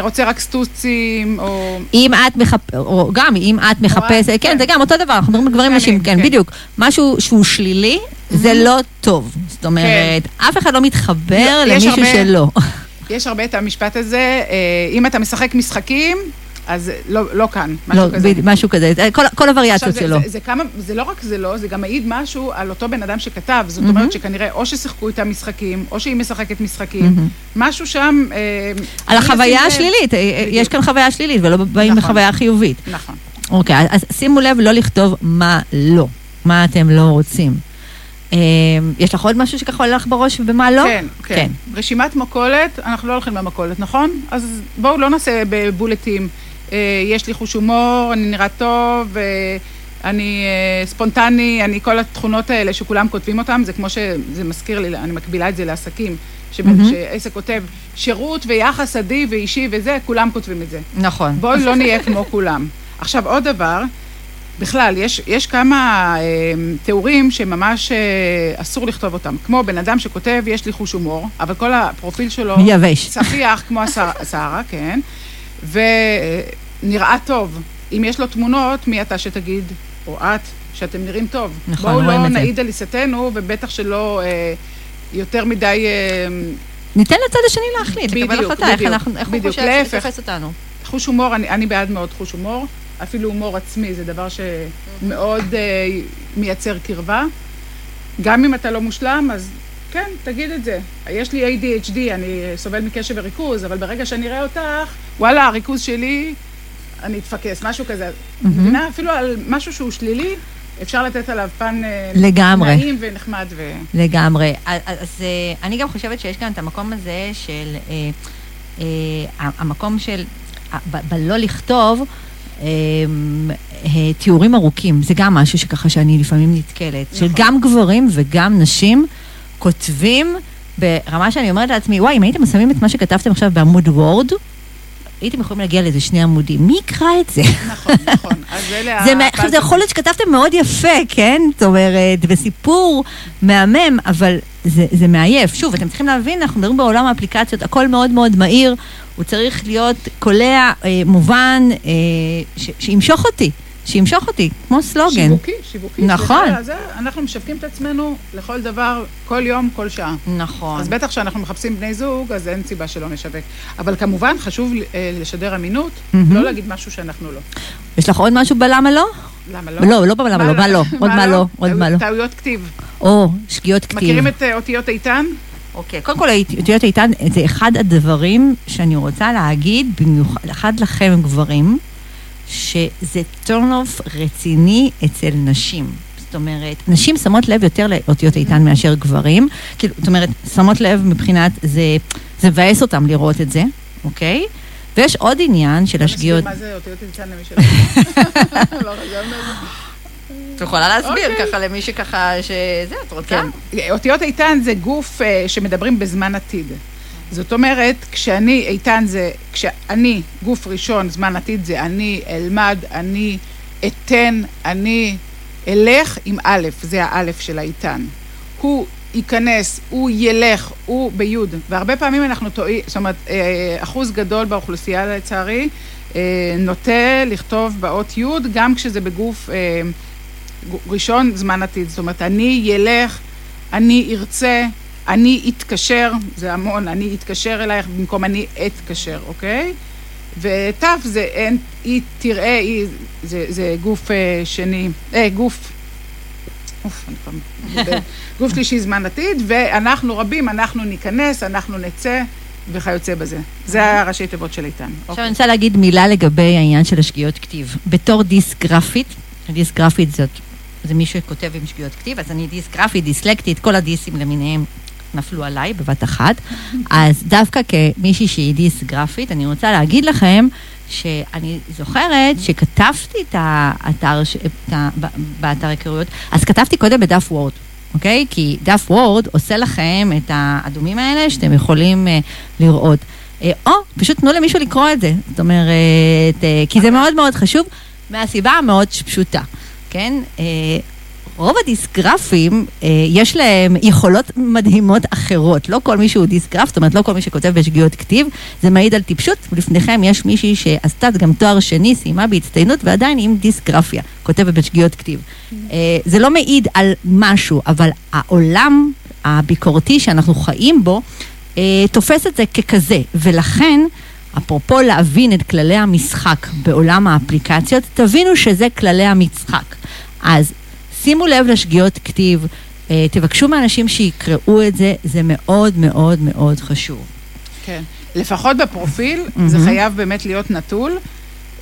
רוצה רק סטוצים, או... אם את מחפשת, או גם אם את מחפשת, כן, כן. זה גם אותו דבר, אנחנו מדברים על גברים נשים, כן, כן. בדיוק. משהו שהוא שלילי, זה לא טוב. זאת אומרת, אף אחד לא מתחבר לא, יש למישהו שלא. יש הרבה את המשפט הזה, אה, אם אתה משחק משחקים, אז לא, לא כאן, משהו לא, כזה. משהו כזה, כל- כל הווריאציות שלו. זה, זה, זה, כמה, זה לא רק זה לא, זה גם מעיד משהו על אותו בן אדם שכתב. זאת מהמם. אומרת שכנראה או ששיחקו איתה משחקים, או שהיא משחקת משחקים. מהמם. משהו שם... אה, על החוויה לב. השלילית, אה. יש כאן חוויה שלילית ולא באים נכון. לחוויה חיובית. נכון. אוקיי, אז- אז שימו לב לא לכתוב מה לא, מה אתם לא רוצים. אה, יש לך עוד משהו שככה עולה לך בראש ובמה לא? כן, כן. רשימת מכולת, אנחנו לא הולכים למכולת, נכון? אז בואו לא נעשה בבולטים. אה, יש לי חוש הומור, אני נראה טוב, אה, אני אה, ספונטני, אני כל התכונות האלה שכולם כותבים אותן, זה כמו שזה מזכיר לי, אני מקבילה את זה לעסקים. שעסק כותב שירות ויחס אדיב ואישי וזה, כולם כותבים את זה. נכון. בואי לא נהיה כמו כולם. עכשיו, עוד דבר, בכלל, יש, יש כמה אה, תיאורים שממש אה, אסור לכתוב אותם. כמו בן אדם שכותב, יש לי חוש הומור, אבל כל הפרופיל שלו יבש. צפיח כמו שרה, כן, ונראה טוב. אם יש לו תמונות, מי אתה שתגיד, או את, שאתם נראים טוב. נכון, בואו לא זה. נעיד על עיסתנו, ובטח שלא אה, יותר מדי... אה, ניתן לצד השני להחליט, לקבל בדיוק, החלטה, איך בדיוק, אנחנו- איך הוא בדיוק, חושב להפך. שתופס אותנו. חוש הומור, אני, אני בעד מאוד חוש הומור. אפילו הומור עצמי זה דבר שמאוד אה, מייצר קרבה. גם אם אתה לא מושלם, אז כן, תגיד את זה. יש לי ADHD, אני סובל מקשב וריכוז, אבל ברגע שאני אראה אותך, וואלה, הריכוז שלי, אני אתפקס, משהו כזה. מבינה? אפילו על משהו שהוא שלילי, אפשר לתת עליו פן אה, לגמרי. נעים ונחמד. ו... לגמרי. אז, אז אה, אני גם חושבת שיש כאן את המקום הזה של, אה, אה, המקום של, ב- בלא לכתוב, אה, אה, תיאורים ארוכים, זה גם משהו שככה שאני לפעמים נתקלת. נכון. שגם גברים וגם נשים כותבים ברמה שאני אומרת לעצמי, וואי, אם הייתם שמים את מה שכתבתם עכשיו בעמוד וורד, הייתם יכולים להגיע לאיזה שני עמודים. מי יקרא את זה? נכון, נכון. אז אלה זה, ה- עכשיו, זה יכול להיות שכתבתם מאוד יפה, כן? זאת אומרת, וסיפור מהמם, אבל זה, זה מעייף. שוב, אתם צריכים להבין, אנחנו מדברים בעולם האפליקציות, הכל מאוד מאוד מהיר, הוא צריך להיות קולע, אה, מובן, אה, ש, שימשוך אותי, שימשוך אותי, כמו סלוגן. שיווקי, שיווקי. נכון. סליחה, זה, אנחנו משווקים את עצמנו לכל דבר, כל יום, כל שעה. נכון. אז בטח כשאנחנו מחפשים בני זוג, אז אין סיבה שלא נשווק. אבל כמובן, חשוב אה, לשדר אמינות, מהמם. לא להגיד משהו שאנחנו לא. יש לך עוד משהו בלמה לא? למה לא? לא, לא בלמה לא, מה לא? עוד מה לא? עוד מה לא? טעויות כתיב. או, שגיאות כתיב. מכירים את אה, אותיות איתן? אוקיי, קודם כל, אותיות איתן, זה אחד הדברים שאני רוצה להגיד, במיוחד לכם גברים, שזה turn off רציני אצל נשים. זאת אומרת, נשים שמות לב יותר לאותיות איתן מאשר גברים. כאילו, זאת אומרת, שמות לב מבחינת, זה, זה מבאס אותם לראות את זה, אוקיי? ויש עוד עניין של השגיאות. מה זה אותיות איתן למי שלא... לא חשבנו על זה. את יכולה להסביר אוקיי. ככה למי שככה, שזה, את רוצה? כן. אותיות איתן זה גוף אה, שמדברים בזמן עתיד. זאת אומרת, כשאני, איתן זה, כשאני, גוף ראשון, זמן עתיד זה אני אלמד, אני אתן, אני אלך עם א', זה האלף של האיתן. הוא ייכנס, הוא ילך, הוא ביוד. והרבה פעמים אנחנו טועים, זאת אומרת, אה, אחוז גדול באוכלוסייה לצערי, אה, נוטה לכתוב באות י' גם כשזה בגוף אה, ראשון זמן עתיד. זאת אומרת, אני ילך, אני ארצה, אני אתקשר, זה המון, אני אתקשר אלייך במקום אני אתקשר, אוקיי? ות' זה אין, היא תראה, היא, זה, זה גוף אה, שני, אה, גוף, אוף, אני כבר. גוף שלישי זמן עתיד, ואנחנו רבים, אנחנו ניכנס, אנחנו נצא, וכיוצא בזה. זה הראשי תיבות של איתן. עכשיו אני רוצה להגיד מילה לגבי העניין של השגיאות כתיב. בתור דיסגרפית, דיסגרפית זאת, זה מי שכותב עם שגיאות כתיב, אז אני דיסגרפית, דיסלקטית, כל הדיסים למיניהם נפלו עליי בבת אחת. אז דווקא כמישהי שהיא דיסגרפית, אני רוצה להגיד לכם שאני זוכרת שכתבתי את האתר, את ה, באתר היכרויות, אז כתבתי קודם בדף וורד. אוקיי? כי דף וורד עושה לכם את האדומים האלה שאתם יכולים אה, לראות. אה, או פשוט תנו למישהו לקרוא את זה. זאת אומרת, אה, כי זה מאוד מאוד חשוב, מהסיבה המאוד פשוטה, כן? רוב הדיסגרפים, אה, יש להם יכולות מדהימות אחרות. לא כל מי שהוא דיסגרף, זאת אומרת, לא כל מי שכותב בשגיאות כתיב, זה מעיד על טיפשות. לפניכם יש מישהי שעשתה גם תואר שני, סיימה בהצטיינות, ועדיין עם דיסגרפיה, כותבת בשגיאות כתיב. אה, זה לא מעיד על משהו, אבל העולם הביקורתי שאנחנו חיים בו, אה, תופס את זה ככזה, ולכן... אפרופו להבין את כללי המשחק בעולם האפליקציות, תבינו שזה כללי המשחק. אז שימו לב לשגיאות כתיב, אה, תבקשו מאנשים שיקראו את זה, זה מאוד מאוד מאוד חשוב. כן. לפחות בפרופיל, זה חייב באמת להיות נטול.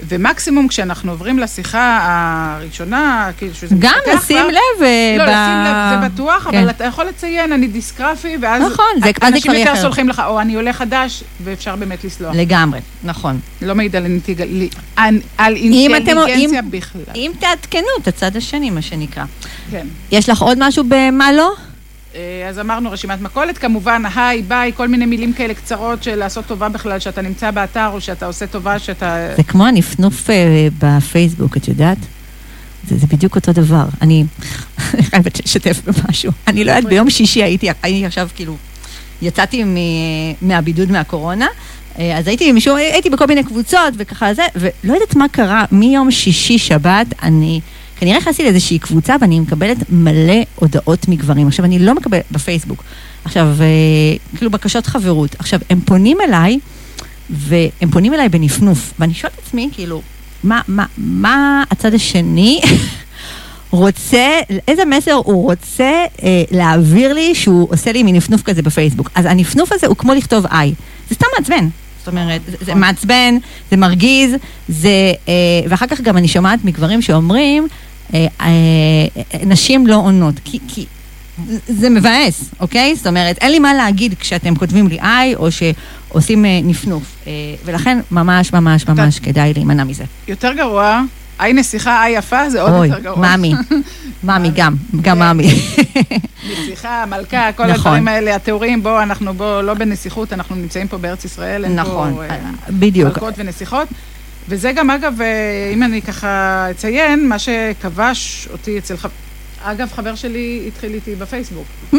ומקסימום כשאנחנו עוברים לשיחה הראשונה, כאילו שזה גם לשים כבר- לב. אה, לא, ב- לשים לב, זה בטוח, כן. אבל אתה יכול לציין, אני דיסקרפי, ואז נכון, זה- אנשים יותר. סולחים לך, או אני עולה חדש, ואפשר באמת לסלוח. לגמרי, נכון. לא מעיד על אינטליג- על- אינטליגנציה אם- בכלל. אם תעדכנו את הצד השני, מה שנקרא. כן. יש לך עוד משהו במה לא? אה, אז אמרנו רשימת מכולת, כמובן, היי, ביי, כל מיני מילים כאלה קצרות של לעשות טובה בכלל, שאתה נמצא באתר, או שאתה עושה טובה, שאתה... זה כמו הנפנוף אה, בפייסבוק, את יודעת? זה, זה בדיוק אותו דבר. אני חייבת לשתף במשהו. אני לא יודעת, ביום שישי הייתי, הייתי עכשיו כאילו, יצאתי מ, מהבידוד מהקורונה, אה, אז הייתי, משום, הייתי בכל מיני קבוצות וככה זה, ולא יודעת מה קרה, מיום שישי שבת, אני כנראה נכנסתי לאיזושהי קבוצה ואני מקבלת מלא הודעות מגברים. עכשיו, אני לא מקבלת בפייסבוק. עכשיו, אה, כאילו בקשות חברות. עכשיו, הם פונים אליי, והם פונים אליי בנפנוף, ואני שואלת את עצמי, כאילו, מה, מה, מה הצד השני רוצה, איזה מסר הוא רוצה אה, להעביר לי שהוא עושה לי מנפנוף כזה בפייסבוק. אז הנפנוף הזה הוא כמו לכתוב איי. זה סתם מעצבן. זאת אומרת, זה, זה מעצבן, זה מרגיז, זה... אה, ואחר כך גם אני שומעת מגברים שאומרים, נשים לא עונות, כי, כי זה מבאס, אוקיי? זאת אומרת, אין לי מה להגיד כשאתם כותבים לי איי, או שעושים אה, נפנוף. אה, ולכן ממש ממש ממש כדאי להימנע מזה. יותר גרוע, היי נסיכה, היי יפה, זה עוד אוי, יותר גרוע. מאמי, מאמי גם, גם. מאמי. נסיכה, מלכה, כל נכון. הדברים האלה, התיאורים, בואו, אנחנו בוא, לא בנסיכות, אנחנו נמצאים פה בארץ ישראל, אין נכון, פה אה, בדיוק. מלכות ונסיכות. וזה גם, אגב, אה, אם אני ככה אציין, מה שכבש אותי אצל חבר... אגב, חבר שלי התחיל איתי בפייסבוק. Hmm,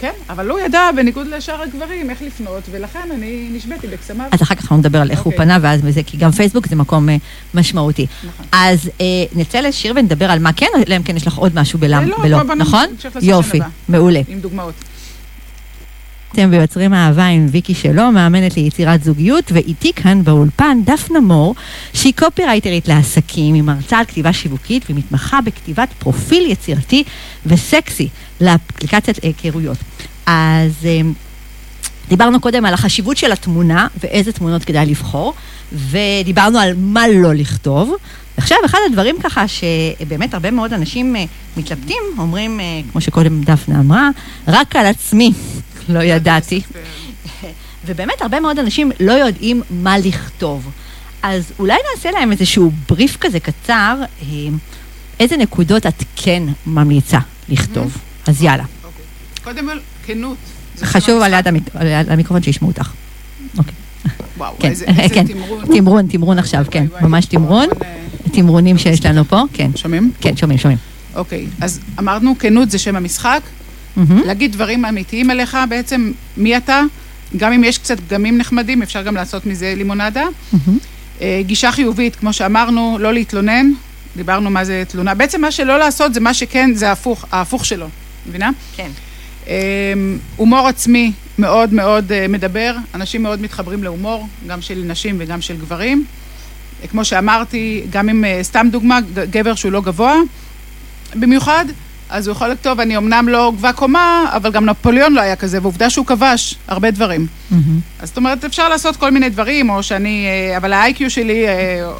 כן, אבל הוא ידע, בניגוד לשאר הגברים, איך לפנות, ולכן אני נשביתי בקסמיו. אז אחר כך אנחנו נדבר על איך הוא אוקיי. פנה, ואז בזה, כי גם פייסבוק זה מקום אה, משמעותי. נכון. אז אה, נצא לשיר ונדבר על מה כן, אלא אם כן יש לך עוד משהו בלם, אה, לא, בלא, נכון? יופי. מעולה. עם דוגמאות. אתם ביוצרים אהבה עם ויקי שלו, מאמנת ליצירת זוגיות, ואיתי כאן באולפן דפנה מור, שהיא קופירייטרית לעסקים, היא מרצה על כתיבה שיווקית ומתמחה בכתיבת פרופיל יצירתי וסקסי לאפליקציית היכרויות. אז אה, דיברנו קודם על החשיבות של התמונה ואיזה תמונות כדאי לבחור, ודיברנו על מה לא לכתוב. עכשיו, אחד הדברים ככה שבאמת הרבה מאוד אנשים אה, מתלבטים, אומרים, אה, כמו שקודם דפנה אמרה, רק על עצמי לא ידעתי. ובאמת הרבה מאוד אנשים לא יודעים מה לכתוב. אז אולי נעשה להם איזשהו בריף כזה קצר, אה, איזה נקודות את כן ממליצה לכתוב. אז יאללה. אוקיי. קודם כל, כנות. חשוב שם על. יד המיקרופון שישמעו אותך. אוקיי. וואו, כן, איזה כן. תמרון. תמרון, תמרון עכשיו, כן. ממש תמרון. תמרון, אה, תמרונים שיש לנו פה, כן. שומעים? כן, שומעים, שומעים. אוקיי, אז אמרנו, כנות זה שם המשחק. מהמם. להגיד דברים אמיתיים עליך, בעצם מי אתה, גם אם יש קצת פגמים נחמדים, אפשר גם לעשות מזה לימונדה. מהמם. אה, גישה חיובית, כמו שאמרנו, לא להתלונן, דיברנו מה זה תלונה. בעצם מה שלא לעשות זה מה שכן, זה ההפוך, ההפוך שלו, מבינה? כן. אה, הומור עצמי מאוד מאוד אה, מדבר, אנשים מאוד מתחברים להומור, גם של נשים וגם של גברים. כמו שאמרתי, גם אם, אה, סתם דוגמה, גבר שהוא לא גבוה, במיוחד, אז הוא יכול לכתוב, אני אמנם לא גבוה קומה, אבל גם נפוליאון לא היה כזה, ועובדה שהוא כבש הרבה דברים. מהמם. אז זאת אומרת, אפשר לעשות כל מיני דברים, או שאני, אה, אבל ה-IQ שלי, אה,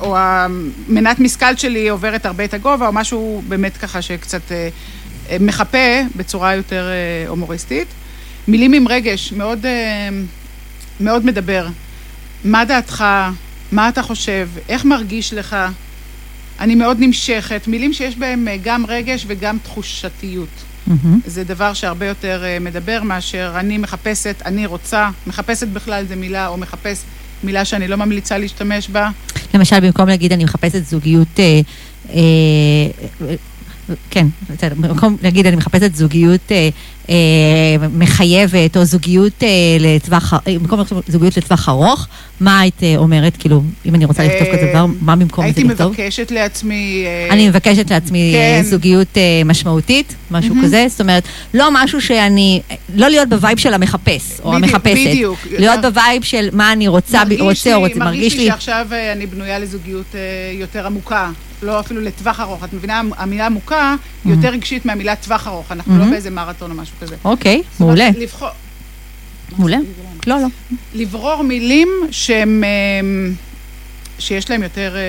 או המנת משכל שלי עוברת הרבה את הגובה, או משהו באמת ככה שקצת אה, מחפה בצורה יותר הומוריסטית. מילים עם רגש, מאוד, מאוד מדבר. מה דעתך? מה אתה חושב? איך מרגיש לך? אני מאוד נמשכת. מילים שיש בהם אה, גם רגש וגם תחושתיות. מהמם. זה דבר שהרבה יותר אה, מדבר מאשר אני מחפשת, אני רוצה, מחפשת בכלל זה מילה, או מחפש מילה שאני לא ממליצה להשתמש בה. למשל, במקום להגיד אני מחפשת זוגיות, אה, אה, כן, בסדר, במקום להגיד אני מחפשת זוגיות אה, אה, מחייבת, או זוגיות אה, לטווח, אה, במקום זוגיות לטווח ארוך, מה היית אה, אומרת, כאילו, אם אני רוצה לכתוב כזה דבר, מה במקום זה הייתי לכתוב? מבקשת לעצמי... אה, אני מבקשת לעצמי כן. כן. זוגיות אה, משמעותית, משהו מהמם. כזה, זאת אומרת, לא משהו שאני, לא להיות ב vibe של המחפש, או בדיוק, המחפשת. בדיוק. להיות ב vibe של מה אני רוצה, רוצה לי- או רוצה, מרגיש לי שעכשיו אה, אני בנויה לזוגיות אה, יותר עמוקה, לא אפילו לטווח ארוך. את מבינה, המילה עמוקה Mm-hmm. יותר רגשית מהמילה טווח ארוך. אנחנו לא באיזה מרתון או משהו כזה. אוקיי, אומרת, מעולה, לבחור- מעולה. לא, לא. לברור מילים שהם, אה, שיש להם יותר, אה,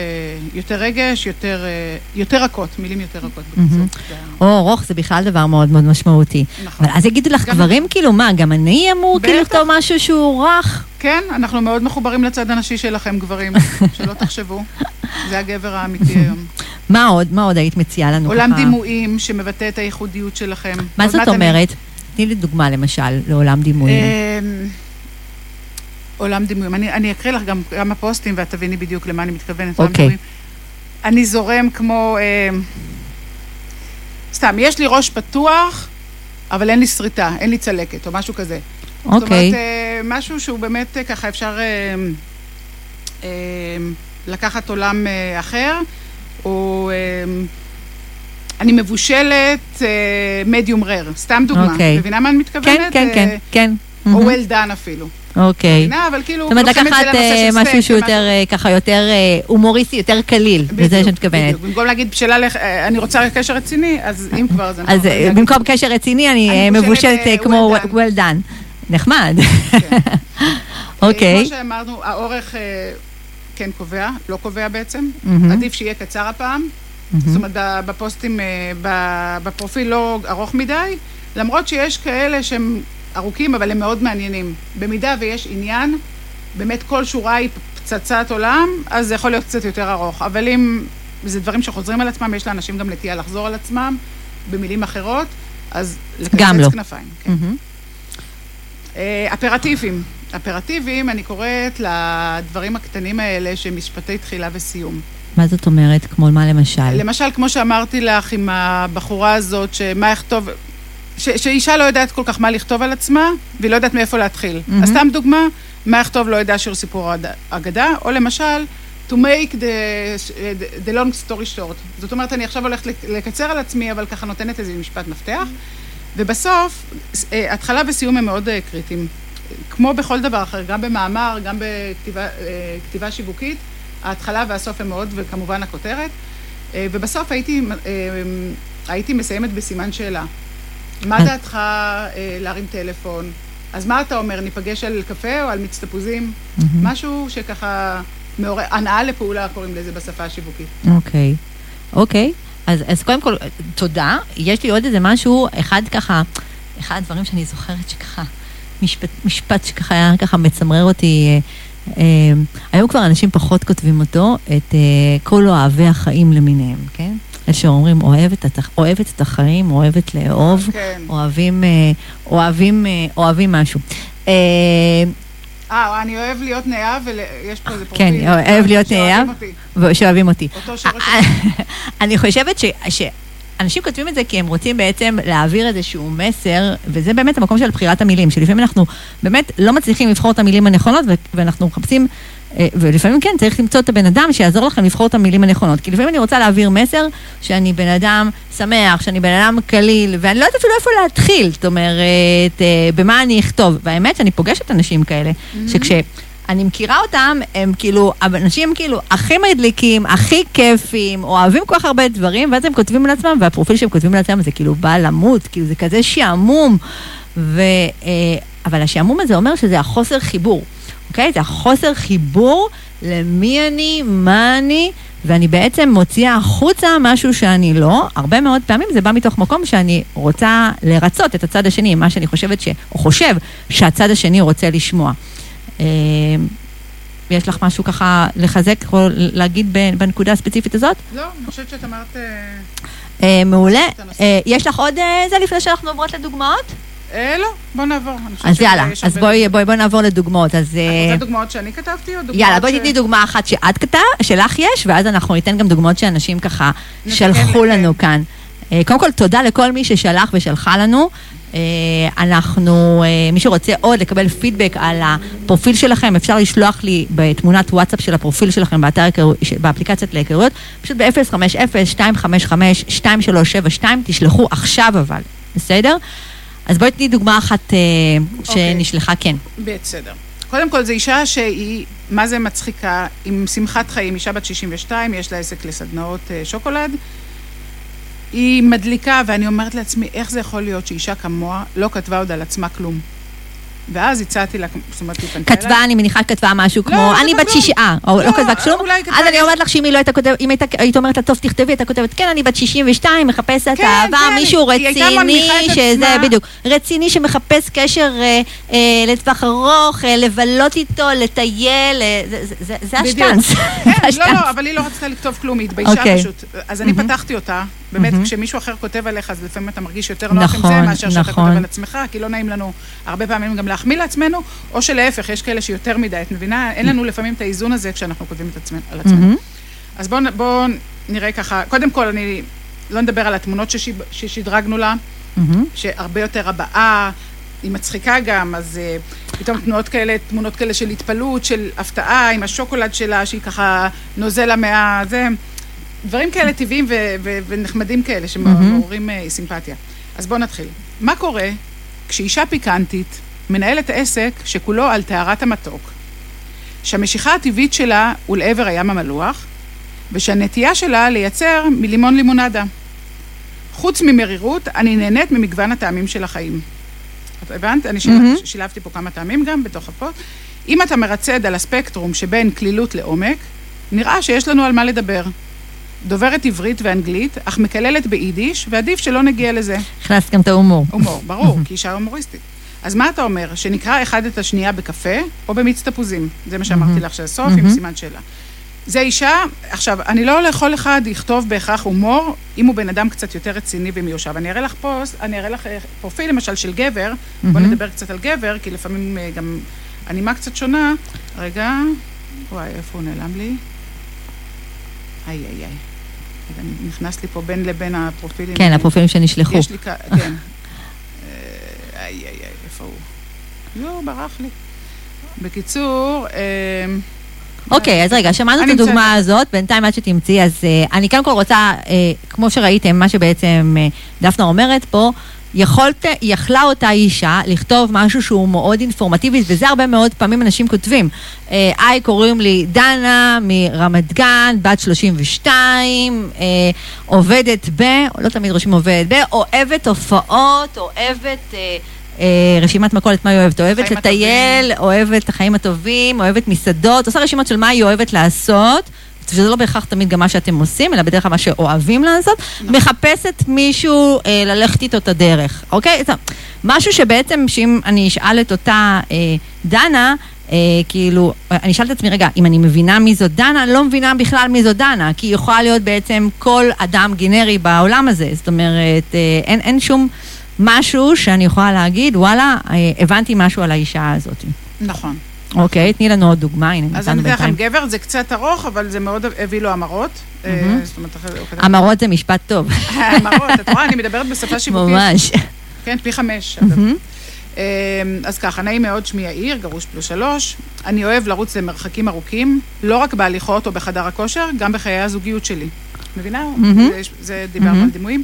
יותר רגש, יותר, אה, יותר רכות, מילים יותר רכות בקיצור. או ארוך זה בכלל דבר מאוד מאוד משמעותי. נכון. אבל אז יגידו לך גם- גברים, כאילו, מה, גם אני אמור כאילו בטח. לכתוב משהו שהוא רך? כן, אנחנו מאוד מחוברים לצד הנשי שלכם, גברים, שלא תחשבו. זה הגבר האמיתי היום. מה עוד? מה עוד היית מציעה לנו עולם? דימויים שמבטא את הייחודיות שלכם. מה זאת מעט אני- אומרת? תני לי דוגמה למשל לעולם דימויים. עולם דימויים. אני, אני אקריא לך גם כמה פוסטים ואת תביני בדיוק למה אני מתכוונת. אוקיי. דימויים. אני זורם כמו... אמ, סתם, יש לי ראש פתוח, אבל אין לי שריטה, אין לי צלקת, או משהו כזה. זאת אוקיי. אומרת, אה, משהו שהוא באמת אה, ככה אפשר אה, אה, לקחת עולם אה, אחר, או אה, אני מבושלת מדיום רר, סתם דוגמה. אוקיי. מבינה מה אני מתכוונת? כן, כן, כן, אה, כן. או מהמם. well done אפילו. אוקיי. מבינה? אבל כאילו, זאת אומרת, לקחת זה אה, משהו שהוא יותר, אה, ככה, יותר אה, הומוריסטי, יותר קליל, בדיוק, שאת מתכוונת. בדיוק. במקום להגיד אה, אני רוצה קשר רציני, אז אם כבר, אז אני אז אה, יכולה במקום קשר רציני, אני אני מבושלת, אה, כמו well done. well done. נחמד. כן. אוקיי. כמו שאמרנו, האורך אה, כן קובע, לא קובע בעצם. מהמם. עדיף שיהיה קצר הפעם. זאת אומרת, בפוסטים, ב- בפרופיל לא ארוך מדי, למרות שיש כאלה שהם ארוכים, אבל הם מאוד מעניינים. במידה ויש עניין, באמת כל שורה היא פצצת עולם, אז זה יכול להיות קצת יותר ארוך. אבל אם זה דברים שחוזרים על עצמם, יש לאנשים גם נטייה לחזור על עצמם במילים אחרות, אז גם לקצץ לא. כנפיים. כן. אה, אפרטיבים. אפרטיבים, אני קוראת לדברים הקטנים האלה שהם משפטי תחילה וסיום. מה זאת אומרת? כמו מה למשל? למשל, כמו שאמרתי לך עם הבחורה הזאת, שמה יכתוב, ש, שאישה לא יודעת כל כך מה לכתוב על עצמה, והיא לא יודעת מאיפה להתחיל. מהמם. אז סתם דוגמה, מה יכתוב לא יודע שיר סיפור אג- אגדה, או למשל, to make the, the long story short. זאת אומרת, אני עכשיו הולכת לק- לקצר על עצמי, אבל ככה נותנת איזה משפט מפתח. ובסוף, אה, התחלה וסיום הם מאוד אה, קריטיים. כמו בכל דבר אחר, גם במאמר, גם בכתיבה אה, שיווקית, ההתחלה והסוף הם מאוד, וכמובן הכותרת. ובסוף הייתי, הייתי מסיימת בסימן שאלה. מה דעתך אה, להרים טלפון? אז מה אתה אומר, ניפגש על קפה או על מיץ תפוזים? משהו שככה מעורר, הנאה לפעולה קוראים לזה בשפה השיווקית. אוקיי, אוקיי. אז, אז קודם כל, תודה. יש לי עוד איזה משהו, אחד ככה, אחד הדברים שאני זוכרת שככה, משפט, משפט שככה היה ככה מצמרר אותי. אה, אה, היום כבר אנשים פחות כותבים אותו, את אה, כל אוהבי החיים למיניהם, כן? אלה שאומרים, אוהבת, אוהבת את החיים, אוהבת לאהוב, כן. אוהבים, אה, אוהבים, אה, אוהבים משהו. אה, אה, אני אוהב להיות נאהב, ויש פה איזה כן, פרופיל. אוהב להיות. אותי. ושאוהבים אותי. אותו שורש. אני חושבת ש... שאנשים כותבים את זה כי הם רוצים בעצם להעביר איזשהו מסר, וזה באמת המקום של בחירת המילים, שלפעמים אנחנו באמת לא מצליחים לבחור את המילים הנכונות, ואנחנו מחפשים, אה, ולפעמים כן, צריך למצוא את הבן אדם שיעזור לכם לבחור את המילים הנכונות. כי לפעמים אני רוצה להעביר מסר שאני בן אדם שמח, שאני בן אדם קליל, ואני לא יודעת אפילו איפה להתחיל, זאת אומרת, אה, במה אני אכתוב. והאמת שאני פוגשת אנשים כאלה, שכש... אני מכירה אותם, הם כאילו, אנשים כאילו הכי מדליקים, הכי כיפים, אוהבים כל כך הרבה דברים, ואז הם כותבים על עצמם, והפרופיל שהם כותבים על עצמם זה כאילו בא למות, כאילו זה כזה שעמום. ו, אה, אבל השעמום הזה אומר שזה החוסר חיבור, אוקיי? זה החוסר חיבור למי אני, מה אני, ואני בעצם מוציאה החוצה משהו שאני לא. הרבה מאוד פעמים זה בא מתוך מקום שאני רוצה לרצות את הצד השני, מה שאני חושבת ש... או חושב שהצד השני רוצה לשמוע. אה, יש לך משהו ככה לחזק או להגיד בנקודה הספציפית הזאת? לא, אני חושבת שאת אמרת... אה, אה, מעולה. יש לך עוד זה לפני שאנחנו עוברות לדוגמאות? לא, בוא נעבור. אז יאללה, אז בואי בואי- בואי נעבור לדוגמאות. אז את רוצה דוגמאות שאני כתבתי או דוגמאות יאללה, בואי ש- תתני דוגמה אחת שאת כתבת, שלך יש, ואז אנחנו ניתן גם דוגמאות שאנשים ככה שלחו. לנו כאן. קודם כל, תודה לכל מי ששלח ושלחה לנו. אה, אנחנו, אה, מי שרוצה עוד לקבל פידבק על הפרופיל שלכם, אפשר לשלוח לי בתמונת וואטסאפ של הפרופיל שלכם באתר, באפליקציית להיכרויות, פשוט ב-050-255-2372, תשלחו עכשיו אבל, בסדר? אז בואי תני דוגמה אחת אה, אוקיי. שנשלחה, כן. בסדר. קודם כל, זו אישה שהיא, מה זה מצחיקה, עם שמחת חיים, אישה בת 62, יש לה עסק לסדנאות שוקולד. היא מדליקה, ואני אומרת לעצמי, איך זה יכול להיות שאישה כמוה לא כתבה עוד על עצמה כלום? ואז הצעתי לה, זאת אומרת, היא פנתה כתבה, אני מניחה שכתבה משהו כמו, לא אני כתבה בת. שישה, או לא לא, כתבה כלום, כתבה אז אני אומרת לך שאם היא לא הייתה כותבת, אם היית אומרת לה, טוב, תכתבי, הייתה כותבת, כן, אני בת 62, מחפשת כן, אהבה, כן, מישהו רציני, שזה. בדיוק, רציני שמחפש קשר אה, אה, לטווח ארוך, אה, לבלות איתו, לטייל, אה, זה-. השטאנץ. כן, לא. לא, אבל היא לא רצתה לכתוב כלום, היא התביישה אוקיי. פשוט. אז אני פתחתי אותה, באמת, כשמישהו אחר כותב עליך, אז לפעמים אתה מרגיש יותר נוח עם זה, נכון, מאשר שאתה נכון. כותב על עצמך, כי לא נעים לנו הרבה פעמים גם להחמיא לעצמנו, או שלהפך, יש כאלה שיותר מדי, את מבינה? אין לנו לפעמים את האיזון הזה כשאנחנו כותבים את עצמנו- על עצמנו. אז בואו בוא נראה ככה, קודם כל, אני לא נדבר על התמונות ששיב- ששדרגנו לה. שהרבה יותר הבעה, היא מצחיקה גם, אז uh, פתאום תמונות כאלה, תמונות כאלה של התפעלות, של הפתעה, עם השוקולד שלה, שהיא ככה נוזלה מה... זה, דברים כאלה טבעיים ו- ו- ונחמדים כאלה, שמעוררים uh, סימפתיה. אז בואו נתחיל. מה קורה כשאישה פיקנטית מנהלת עסק שכולו על טהרת המתוק, שהמשיכה הטבעית שלה הוא לעבר הים המלוח, ושהנטייה שלה לייצר מלימון לימונדה. חוץ ממרירות, אני נהנית ממגוון הטעמים של החיים. את הבנת? אני שיל... מהמם. שילבתי פה כמה טעמים גם בתוך הפוסט. אם אתה מרצד על הספקטרום שבין כלילות לעומק, נראה שיש לנו על מה לדבר. דוברת עברית ואנגלית, אך מקללת ביידיש, ועדיף שלא נגיע לזה. הכנסת גם את ההומור. הומור, ברור, כי אישה הומוריסטית. אז מה אתה אומר, שנקרא אחד את השנייה בקפה, או במיץ תפוזים? זה מה שאמרתי לך שהסוף, עם סימן שאלה. זה אישה, עכשיו, אני לא לכל אחד יכתוב בהכרח הומור, אם הוא בן אדם קצת יותר רציני ומיושב. אני אראה לך פוסט, אני אראה לך אה, פרופיל למשל של גבר, בוא נדבר קצת על גבר, כי לפעמים אה, גם הנימה קצת שונה. רגע, וואי, איפה הוא נעלם לי? איי, איי, איי. נכנס לי פה בין לבין הפרופילים. כן, הפרופילים שנשלחו. יש לי כאן, כן. אה, איי, איי, איי, איפה הוא? לא, ברח לי. בקיצור, אה, אוקיי, אז רגע, שמענו את הדוגמה הזאת, בינתיים עד שתמצאי, אז אה, אני קודם כל רוצה, אה, כמו שראיתם, מה שבעצם אה, דפנה אומרת פה, יכולת, יכלה אותה אישה לכתוב משהו שהוא מאוד אינפורמטיבי, וזה הרבה מאוד פעמים אנשים כותבים. היי, קוראים לי דנה מרמת גן, בת 32, אה, עובדת ב, לא תמיד רושמים עובדת ב, אוהבת הופעות, אוהבת... אה, רשימת מכולת, מה היא אוהבת? אוהבת לטייל, אוהבת את החיים הטובים, אוהבת מסעדות, עושה רשימות של מה היא אוהבת לעשות. שזה לא בהכרח תמיד גם מה שאתם עושים, אלא בדרך כלל מה שאוהבים לעשות, מחפשת מישהו אה, ללכת איתו את הדרך, אוקיי? זה משהו שבעצם, שאם אני אשאל את אותה אה, דנה, אה, כאילו, אני אשאל את עצמי, רגע, אם אני מבינה מי זאת דנה, אני לא מבינה בכלל מי זאת דנה, כי היא יכולה להיות בעצם כל אדם גנרי בעולם הזה, זאת אומרת, אה, אין, אין שום משהו שאני יכולה להגיד, וואלה, אה, הבנתי משהו על האישה הזאת. נכון. אוקיי, תני לנו עוד דוגמה, הנה, אז נתנו אני אתן לכם בינתיים. גבר, זה קצת ארוך, אבל זה מאוד הביא לו המרות. כתב- המרות זה משפט טוב, המרות, את רואה, אני מדברת בשפה שיווקית. ממש. כן, פי חמש. אמ, אז ככה, נעים מאוד, שמי יאיר, גרוש פלוס שלוש. אני אוהב לרוץ למרחקים ארוכים, לא רק בהליכות או בחדר הכושר, גם בחיי הזוגיות שלי. מבינה? מהמם. זה- זה דיברנו מהמם. על דימויים.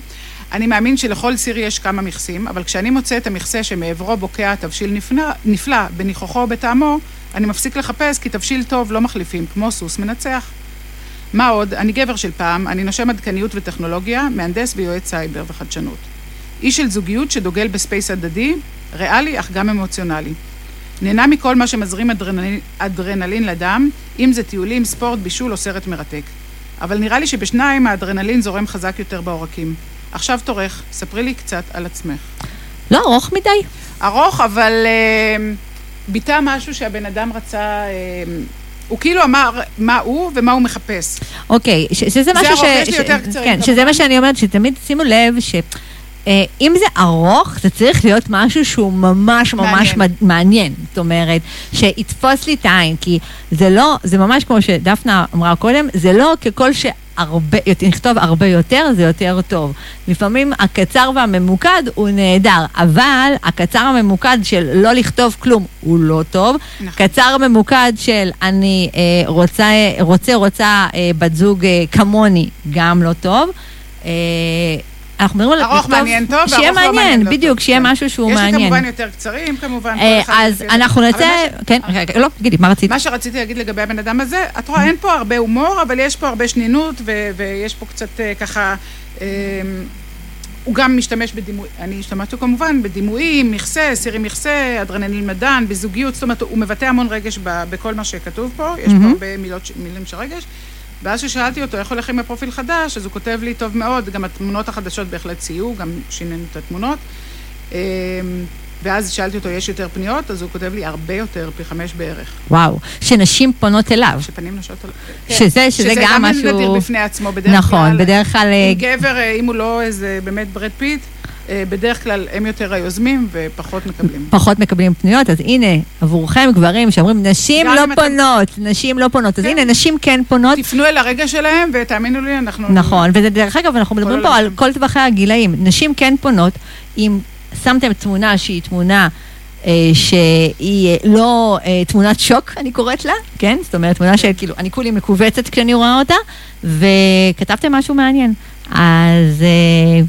אני מאמין שלכל סיר יש כמה מכסים, אבל כשאני מוצא את המכסה שמעברו בוקע תבשיל נפלא, נפלא בניחוחו או בטעמו, אני מפסיק לחפש, כי תבשיל טוב לא מחליפים, כמו סוס מנצח. מה עוד? אני גבר של פעם, אני נושם עדכניות וטכנולוגיה, מהנדס ויועץ סייבר וחדשנות. איש של זוגיות שדוגל ב space הדדי, ריאלי אך גם אמוציונלי. נהנה מכל מה שמזרים אדרנלין, אדרנלין לדם, אם זה טיולים, ספורט, בישול או סרט מרתק. אבל נראה לי שבשניים האדרנלין זורם חזק יותר בעורקים. עכשיו תורך, ספרי לי קצת על עצמך. לא ארוך מדי. ארוך, אבל אה, ביטא משהו שהבן אדם רצה... אה, הוא כאילו אמר מה הוא ומה הוא מחפש. אוקיי, ש- שזה משהו ארוך, ש... יש לי ש- יותר קצרים, כן. שזה מה שאני אומרת, שתמיד שימו לב ש... אה, אם זה ארוך, זה צריך להיות משהו שהוא ממש ממש מעניין. מעניין. זאת אומרת, שיתפוס לי את העין, כי זה לא, זה ממש כמו שדפנה אמרה קודם, זה לא ככל הרבה, נכתוב הרבה יותר, זה יותר טוב. לפעמים הקצר והממוקד הוא נהדר, אבל הקצר הממוקד של לא לכתוב כלום הוא לא טוב. נכון. קצר ממוקד של אני אה, רוצה, רוצה, רוצה אה, בת זוג אה, כמוני, גם לא טוב. אה, אנחנו מדברים על ארוך מעניין טוב, שיהיה וארוך לא מעניין מעניין, לא בדיוק, טוב. שיהיה כן. משהו שהוא יש לי מעניין. כמובן יותר קצרים, כמובן. אה, אז אנחנו נצא, כן, רגע, לא, תגידי, מה רצית? מה שרציתי להגיד לגבי הבן אדם הזה, את רואה, אין פה הרבה הומור, אבל יש פה הרבה שנינות, ויש פה קצת אה, ככה... אה, הוא גם משתמש בדימוי, אני השתמשתי כמובן בדימויים, מכסה, סירי מכסה, אדרנלין מדן, בזוגיות, זאת אומרת, הוא מבטא המון רגש ב- בכל מה שכתוב פה, יש פה. הרבה מילות, מילים של רגש. ואז כששאלתי אותו איך הולך עם הפרופיל חדש, אז הוא כותב לי טוב מאוד, גם התמונות החדשות בהחלט סייעו, גם שינינו את התמונות. אה, ואז שאלתי אותו, יש יותר פניות? אז הוא כותב לי, הרבה יותר, פי חמש בערך. וואו, שנשים פונות אליו. שפנים נשות על... שזה- שזה גם משהו- שזה גם נדיר בפני עצמו, בדרך כלל. נכון, בדרך כלל... אה, אם גבר, אה, אם הוא לא איזה באמת ברד פיט, אה, בדרך כלל הם יותר היוזמים ופחות מקבלים. פחות מקבלים פניות, אז הנה, עבורכם גברים שאומרים, נשים לא אתם- פונות, נשים לא פונות, אז כן. הנה, נשים כן פונות. תפנו אל הרגע שלהם, ותאמינו לי, אנחנו... נכון, ודרך אגב, אנחנו מדברים פה על. כל טווחי הגילאים. נשים כן פונות, אם שמתם תמונה שהיא תמונה אה, שהיא אה, לא אה, תמונת שוק, אני קוראת לה, כן? זאת אומרת, תמונה שכאילו, אני כולי מכווצת כשאני רואה אותה, וכתבתם משהו מעניין. אז אה,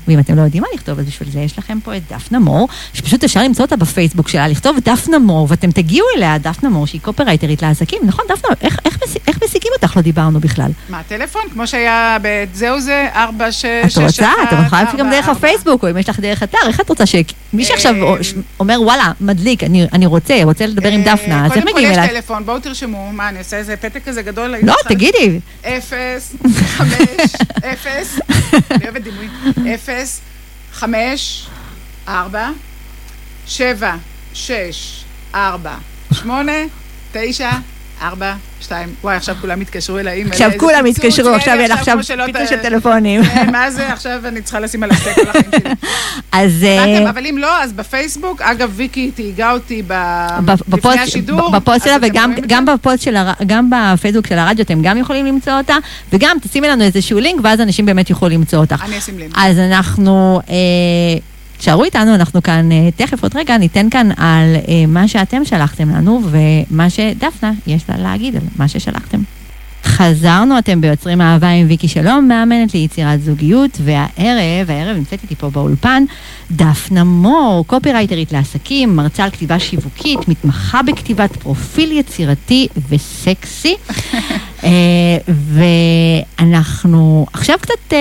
ואם אתם לא יודעים מה לכתוב, אז בשביל זה יש לכם פה את דפנה מור, שפשוט אפשר למצוא אותה בפייסבוק שלה, לכתוב דפנה מור, ואתם תגיעו אליה, דפנה מור, שהיא קופרייטרית לעסקים. נכון, דפנה, איך, איך, מש- איך משיגים אותך? לא דיברנו בכלל. מה, טלפון? כמו שהיה ב"זהו זה", ארבע, שש, את שש, רוצה? אחת, את יכולה להפיק גם ארבע, דרך. הפייסבוק, או אם יש לך דרך אתר, איך את רוצה שמי שעכשיו אה, אומר, וואלה, מדליק, אני רוצה, רוצה לדבר עם אה, דפנה, אז איך מגיעים קודם כל אליי? יש טלפון, בואו תרשמו, מה, אני עושה איזה פתק כזה גדול? לא, תגידי. אפס, חמש, אפס, אני אוהבת דימוי, אפס, חמש, ארבע, שבע, שש, ארבע, שמונה, תשע, ארבע, שתיים. וואי, עכשיו כולם יתקשרו אליי. אימא, עכשיו כולם יתקשרו, כן, עכשיו לך עכשיו פיצוץ של טלפונים. כן, מה זה? עכשיו אני צריכה לשים על השתי כל החיים שלי. אז אה? אבל אם לא, אז בפייסבוק, אגב, ויקי תהיגה אותי לפני השידור. בפוסט שלה וגם? בפוסט של, גם בפייסבוק של הרדיו אתם גם יכולים למצוא אותה, וגם תשימי לנו איזשהו לינק ואז אנשים באמת יוכלו למצוא אותך. אני אשים לינק. אז אנחנו, תשארו איתנו, אנחנו כאן אה, תכף עוד רגע ניתן כאן על אה, מה שאתם שלחתם לנו ומה שדפנה יש לה להגיד על מה ששלחתם. חזרנו, אתם ביוצרים אהבה עם ויקי שלום, מאמנת ליצירת זוגיות, והערב, הערב נמצאת איתי פה באולפן, דפנה מור, קופירייטרית לעסקים, מרצה על כתיבה שיווקית, מתמחה בכתיבת פרופיל יצירתי וסקסי. אה, ואנחנו עכשיו קצת אה,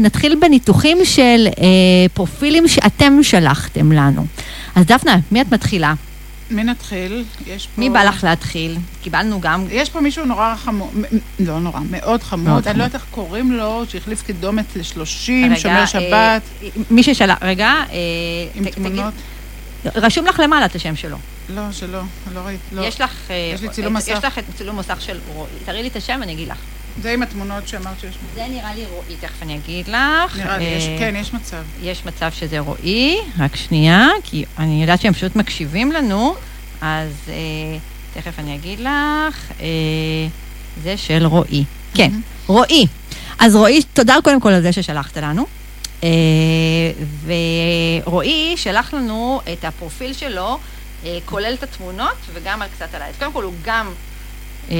נתחיל בניתוחים של אה, פרופילים שאתם שלחתם לנו. אז דפנה, מי את מתחילה? מי נתחיל? יש פה... מי בא לך להתחיל? קיבלנו גם... יש פה מישהו נורא חמוד, לא נורא, מאוד חמוד, מאוד אני לא חמוד. יודעת איך קוראים לו, שהחליף קידומת ל-30, רגע, שומר אה, שבת, מי ששלח, רגע, אה, עם ת- תגיד- תמונות. רשום לך למעלה את השם שלו. לא, שלא, לא ראיתי, לא. יש לך... אה, יש לי צילום מסך. יש לך את צילום מסך של רועי. תראי לי את השם, אני אגיד לך. זה עם התמונות שאמרת שיש. זה נראה לי רועי, תכף אני אגיד לך. נראה לי, יש, אה, כן, יש מצב. יש מצב שזה רועי, רק שנייה, כי אני יודעת שהם פשוט מקשיבים לנו, אז אה, תכף אני אגיד לך, אה, זה של רועי. כן, רועי. אז רועי, תודה קודם כל על זה ששלחת לנו. אה, ורועי שלח לנו את הפרופיל שלו, אה, כולל את התמונות וגם על קצת עליי. אז קודם כל הוא גם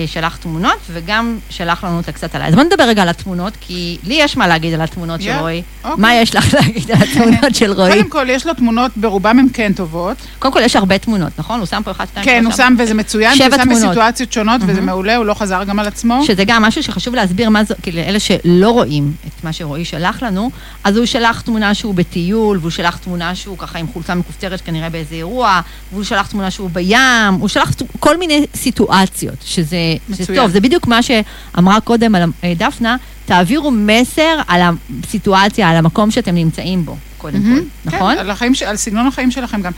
שלח תמונות וגם שלח לנו את הקצת עליי. אז בוא נדבר רגע על התמונות, כי לי יש מה להגיד על התמונות של יא, רועי. אוקיי. מה יש לך להגיד על התמונות של רועי? קודם כל, יש לו תמונות, ברובם הן כן טובות. קודם כל יש הרבה תמונות, נכון? הוא שם פה 1, 2, 3, כן, הוא שם, וזה מצוין, הוא שם. בסיטואציות שונות, וזה מהמם. מעולה, הוא לא חזר גם על עצמו. שזה גם משהו שחשוב להסביר מה זה, כאילו לאלה שלא רואים את מה שרועי שלח לנו, אז הוא שלח תמונה שהוא בטיול, והוא שלח תמונה שהוא ככה עם חולצה מכופתרת כנראה באיזה אירוע, והוא שלח תמונה שהוא בים, הוא שלח כל מיני סיטואציות, שזה זה מצוין. טוב, זה בדיוק מה שאמרה קודם על אה, דפנה, תעבירו מסר על הסיטואציה, על המקום שאתם נמצאים בו, קודם כל, מהמם. נכון? כן, על, החיים, ש- על סגנון החיים שלכם גם.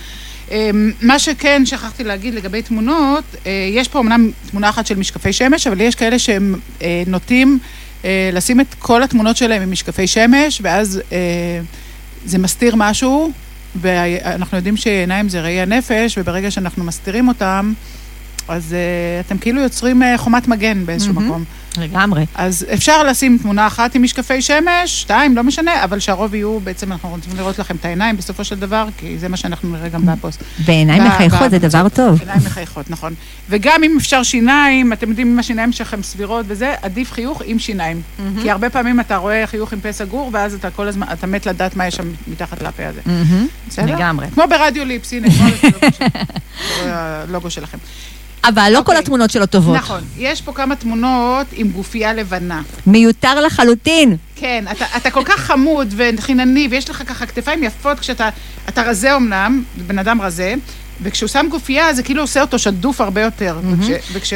אמ, מה שכן שכחתי להגיד לגבי תמונות, אה, יש פה אמנם תמונה אחת של משקפי שמש, אבל יש כאלה שהם אה, נוטים לשים את כל התמונות שלהם עם משקפי שמש, ואז זה מסתיר משהו, ואנחנו יודעים שעיניים זה ראי הנפש, וברגע שאנחנו מסתירים אותם, אז אה, אתם כאילו יוצרים אה, חומת מגן באיזשהו. מקום. לגמרי. אז אפשר לשים תמונה אחת עם משקפי שמש, שתיים, לא משנה, אבל שהרוב יהיו, בעצם אנחנו רוצים לראות לכם את העיניים בסופו של דבר, כי זה מה שאנחנו נראה גם בפוסט. בעיניים מחייכות זה. דבר טוב. עיניים מחייכות, נכון. וגם אם אפשר שיניים, אתם יודעים אם השיניים שלכם סבירות וזה, עדיף חיוך עם שיניים. כי הרבה פעמים אתה רואה חיוך עם פה סגור, ואז אתה כל הזמן, אתה מת לדעת מה יש שם מתחת לפה הזה. בסדר? לגמרי. כמו ברדיו ליפס, הנה, הלוגו של- הלוגו שלכם. אבל לא כל אוקיי. התמונות שלו טובות. נכון. יש פה כמה תמונות עם גופייה לבנה. מיותר לחלוטין. כן, אתה, אתה כל כך חמוד וחינני, ויש לך ככה כתפיים יפות כשאתה אתה רזה אמנם, בן אדם רזה, וכשהוא שם גופייה זה כאילו עושה אותו שדוף הרבה יותר. וכש, וכש,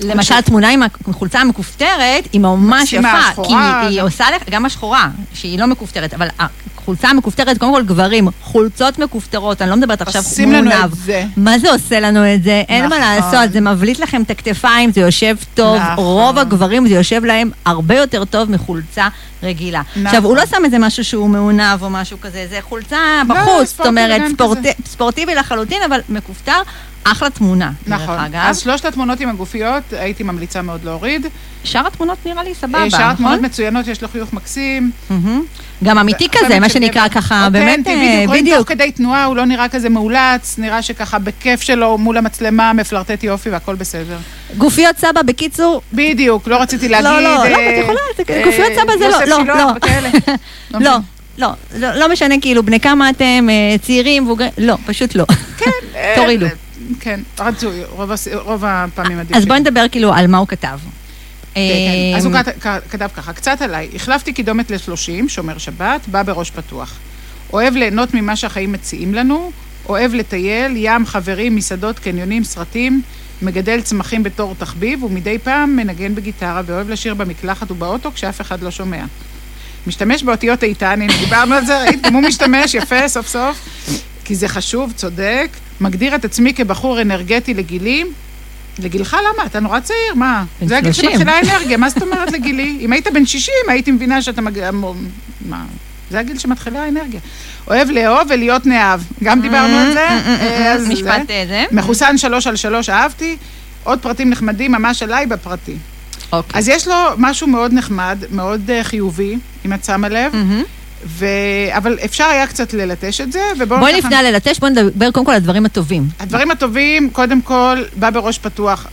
למשל, התמונה עם החולצה המכופתרת היא ממש יפה. כי היא- עושה לך, גם השחורה, שהיא לא מכופתרת, אבל החולצה המכופתרת, קודם כל גברים, חולצות מכופתרות, אני לא מדברת עכשיו עושים לנו. את זה. מה זה עושה לנו את זה? אין מה נכון. לעשות, זה מבליט לכם את הכתפיים, זה יושב טוב. נכון. רוב הגברים זה יושב להם הרבה יותר טוב מחולצה רגילה. נכון. עכשיו, הוא לא שם איזה משהו שהוא מעונב או משהו כזה, זה חולצה לא, בחוץ, זאת אומרת, ספורט-. ספורטיבי לחלוטין, אבל מכופתר, אחלה תמונה, דרך נכון. אגב. אז שלושת התמונות עם הגופיות, הייתי ממליצה מאוד להוריד. שאר התמונות נראה לי סבבה, אה, שאר נכון? התמונות מצוינות, יש לו חיוך מקסים. גם אמיתי כזה, מה שנקרא. ככה, באמת, אותנטי, אה, בדיוק. רואים בדיוק. תוך כדי תנועה, הוא לא נראה כזה מאולץ, נראה שככה בכיף שלו מול המצלמה, מפלרטט יופי והכל בסדר. גופיות סבא, בקיצור, בדיוק, לא רציתי להגיד... לא, לא, לא, אה, את יכולה, גופיות סבא זה לא, לא, לא. לא. לא, לא, לא משנה כאילו בני כמה אתם, צעירים, לא, פשוט לא. כן, תורידו. כן, רצוי, רוב רוב הפעמים עדיף. אז. בואי נדבר כאילו על מה הוא כתב. כן, כן. אז הוא אה, כת- כ- כתב ככה, קצת עליי, החלפתי קידומת ל-30, שומר שבת, בא בראש פתוח. אוהב ליהנות ממה שהחיים מציעים לנו, אוהב לטייל, ים, חברים, מסעדות, קניונים, סרטים, מגדל צמחים בתור תחביב, ומדי פעם מנגן בגיטרה ואוהב לשיר במקלחת ובאוטו כשאף אחד לא שומע. משתמש באותיות איתן, הנה דיברנו על זה, ראית? גם הוא משתמש, יפה, סוף סוף, כי זה חשוב, צודק. מגדיר את עצמי כבחור אנרגטי לגילי. לגילך למה? אתה נורא צעיר, מה? זה הגיל 30. שמתחילה האנרגיה, מה זאת אומרת לגילי? אם היית בן 60, הייתי מבינה שאתה מגיע... מה? זה הגיל שמתחילה האנרגיה. אוהב לאהוב ולהיות נאהב. גם דיברנו על זה. אה, אז זה. משפט אה, זה. מחוסן שלוש על שלוש אהבתי. עוד פרטים נחמדים ממש עליי בפרטי. אוקיי. אז יש לו משהו מאוד נחמד, מאוד אה, חיובי, אם את שמה לב. ו... אבל אפשר היה קצת ללטש את זה, ובואו... בואי ככה- לפני הללטש, בואי נדבר קודם כל על הדברים הטובים. הדברים הטובים, קודם כל, בא בראש פתוח.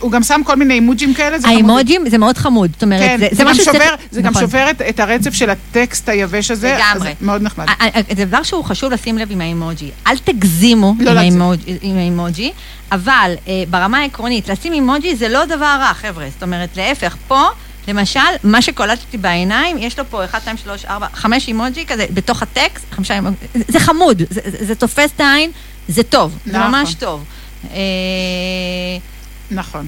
הוא גם שם כל מיני אימוג'ים כאלה, זה חמוד. האימוג'ים זה מאוד חמוד, זאת אומרת, כן, זה- זה, זה גם משהו שובר, שצריך... זה גם נכון. שובר את, את הרצף של הטקסט היבש הזה, לגמרי. אז מאוד נחמד. ה- ה- זה דבר שהוא חשוב לשים לב עם האימוג'י. אל תגזימו לא עם. האימוג'י- עם האימוג'י, אבל אה, ברמה העקרונית, לשים אימוג'י זה לא דבר רע, חבר'ה. זאת אומרת, להפך, פה, למשל, מה שקולטתי בעיניים, יש לו פה 1, 2, 3, 4, 5 אימוג'י כזה בתוך הטקסט, חמישה אימוג'י, זה- זה חמוד, זה- זה זה תופס את העין, זה טוב, זה נכון. ממש טוב. אה, נכון.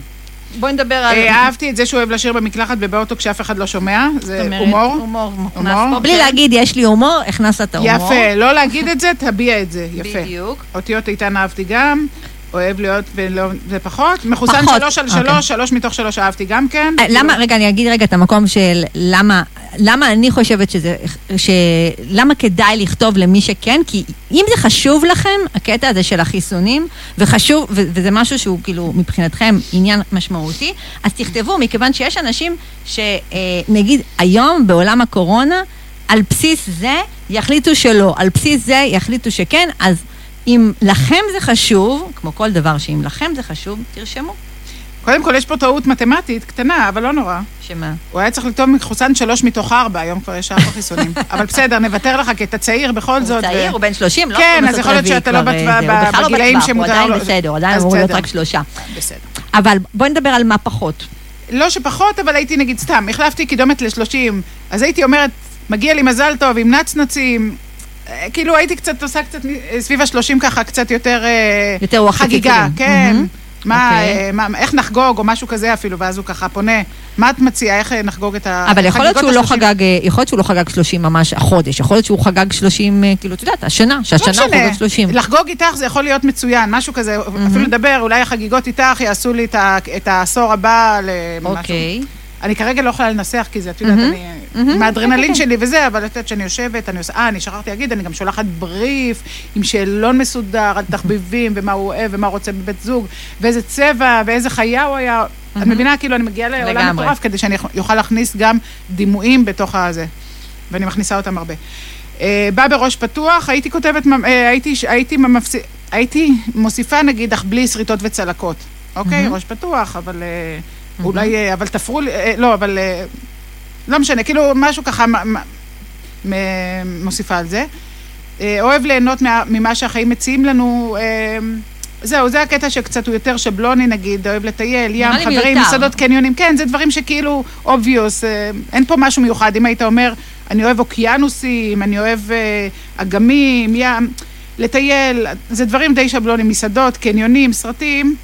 בואי נדבר על... אה, אהבתי את זה שהוא אוהב לשיר במקלחת ובאוטו כשאף אחד לא שומע, זה הומור. הומור מוכנס פה. בלי כן. להגיד, יש לי הומור, הכנסת את ההומור. יפה, לא להגיד את זה, תביע את זה, יפה. בדיוק. אותיות איתן אהבתי גם, אוהב להיות ולא, זה פחות. מחוסן פחות, שלוש על אוקיי. שלוש, שלוש מתוך שלוש אהבתי גם כן. אה, למה, רגע, אני אגיד רגע את המקום של למה, למה אני חושבת שזה, ש... למה כדאי לכתוב למי שכן, כי אם זה חשוב לכם, הקטע הזה של החיסונים, וחשוב, ו- וזה משהו שהוא כאילו מבחינתכם עניין משמעותי, אז תכתבו, מכיוון שיש אנשים שנגיד היום בעולם הקורונה, על בסיס זה יחליטו שלא, על בסיס זה יחליטו שכן, אז אם לכם זה חשוב, כמו כל דבר שאם לכם זה חשוב, תרשמו. קודם כל, יש פה טעות מתמטית קטנה, אבל לא נורא. שמה? הוא היה צריך לכתוב מחוסן שלוש מתוך ארבע, היום כבר יש ארבע חיסונים. אבל בסדר, נוותר לך, כי אתה צעיר בכל הוא זאת. צעיר, ו- הוא בן 30, לא כן, אז יכול להיות שאתה לא בטווח- אה, זה, הוא בכלל לא בגילאים בטווח, שמותר הוא עדיין לו- בסדר, הוא עדיין אמור להיות. רק שלושה. בסדר. אבל בואי נדבר על מה פחות. לא שפחות, אבל הייתי נגיד סתם, החלפתי קידומת ל-30, אז הייתי אומרת, מגיע לי מזל טוב עם נצנצים. אה, כאילו הייתי קצת עושה קצת מ- סביב ה-30 ככה, קצת יותר, אה, יותר חגיגה. כן. מהמם. מה, אוקיי. אה, מה, איך נחגוג, או משהו כזה אפילו, ואז הוא ככה פונה, מה את מציעה, איך אה, נחגוג את ה... אבל יכול להיות שהוא לא ה-שלושים? חגג, אה, יכול להיות שהוא לא חגג 30 ממש החודש, יכול להיות שהוא חגג 30, אה, כאילו, את יודעת, השנה, לא שהשנה הוא חוגג 30. לחגוג איתך זה יכול להיות מצוין, משהו כזה, אפילו לדבר, אולי החגיגות איתך יעשו לי את ה- את העשור הבא למשהו. אוקיי. אני כרגע לא יכולה לנסח, כי זה, את יודעת, אני... עם כן, האדרנלין כן. שלי וזה, אבל את יודעת שאני יושבת, אני עושה, אה, אני שכחתי להגיד, אני גם שולחת בריף עם שאלון מסודר על תחביבים, ומה הוא אוהב, ומה הוא רוצה בבית זוג, ואיזה צבע, ואיזה חיה הוא היה. את מבינה? כאילו, אני מגיעה לעולם. מטורף, כדי שאני אוכל להכניס גם דימויים בתוך הזה. ואני מכניסה אותם הרבה. אה, בא בראש פתוח, הייתי כותבת, אה, הייתי, הייתי, ממפס... הייתי מוסיפה נגיד, אך בלי שריטות וצלקות. אוקיי? ראש פתוח, אבל אה, אולי, אה, אבל תפרו לי, אה, לא, אבל אה, לא משנה, כאילו משהו ככה מ- מ- מוסיפה על זה. אוהב ליהנות מה- ממה שהחיים מציעים לנו. אה, זהו, זה הקטע שקצת הוא יותר שבלוני נגיד, אוהב לטייל, ים, חברים. מסעדות, קניונים, כן, זה דברים שכאילו obvious, אה, אין פה משהו מיוחד. אם היית אומר, אני אוהב אוקיינוסים, אני אוהב אה, אגמים, ים, לטייל, זה דברים די שבלונים, מסעדות, קניונים, סרטים,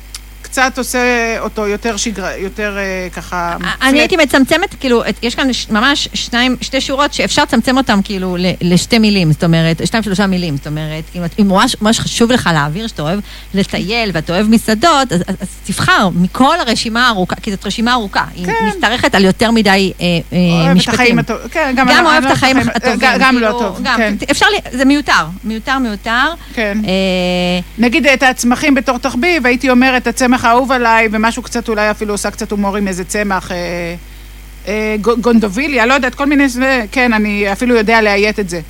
קצת עושה אותו יותר שגרה, יותר אה, ככה... אני. הייתי מצמצמת, כאילו, יש כאן ממש שניים, שתי שורות שאפשר לצמצם אותם כאילו ל- לשתי מילים, זאת אומרת, שתיים שלושה מילים, זאת אומרת, כאילו, אם ממש ממש חשוב לך להעביר שאתה אוהב לטייל ואתה אוהב מסעדות, אז, אז, תבחר מכל הרשימה הארוכה, כי זאת רשימה ארוכה, היא כן. משתרכת על יותר מדי אה, אה, משפטים. הטובים, כן, גם, גם אוהב את החיים אה, הטובים, גם- גם לא כאילו, טוב, גם, כן, אפשר, זה מיותר, מיותר, מיותר. כן. אה, נגיד את הצמחים בתור תחביב, הייתי אומרת, הצמח האהוב עליי, ומשהו קצת, אולי אפילו עושה קצת הומור עם איזה צמח, אה, אה, גו- גונדוביליה, לא יודעת, כל מיני, כן, אני אפילו יודע לאיית את זה.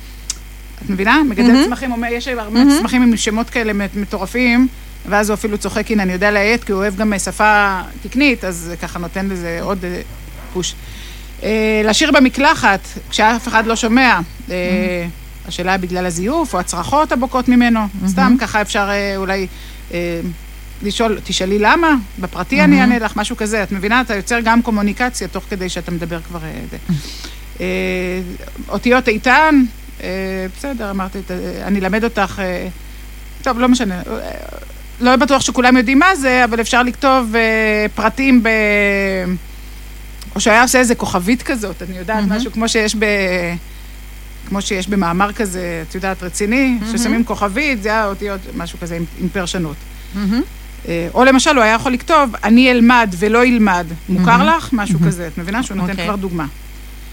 את מבינה? מגדל מהמם. צמחים, אומר, יש הרבה מהמם. צמחים עם שמות כאלה מט- מטורפים, ואז הוא אפילו צוחק, הנה, אני יודע לאיית, כי הוא אוהב גם שפה תקנית, אז ככה נותן לזה עוד אה, פוש. אה, לשיר במקלחת, כשאף אחד לא שומע. אה, השאלה בגלל הזיוף, או הצרחות הבוקעות ממנו. סתם ככה אפשר אה, אולי אה, לשאול, תשאלי למה, בפרטי אני אענה לך, משהו כזה. את מבינה? אתה יוצר גם קומוניקציה תוך כדי שאתה מדבר כבר... אה. אה, אותיות איתן, אה, בסדר, אמרתי, אני אלמד אותך... אה, טוב, לא משנה. אה, לא בטוח שכולם יודעים מה זה, אבל אפשר לכתוב אה, פרטים ב... או שהיה עושה איזה כוכבית כזאת, אני יודעת, מהמם. משהו כמו שיש ב... כמו שיש במאמר כזה, את יודעת, רציני, ששמים כוכבית, זה היה אותיות, משהו כזה עם, עם פרשנות. מהמם. אה, או למשל, הוא היה יכול לכתוב, אני אלמד ולא ילמד. מוכר לך? משהו כזה. את מבינה שהוא נותן אוקיי. כבר דוגמה.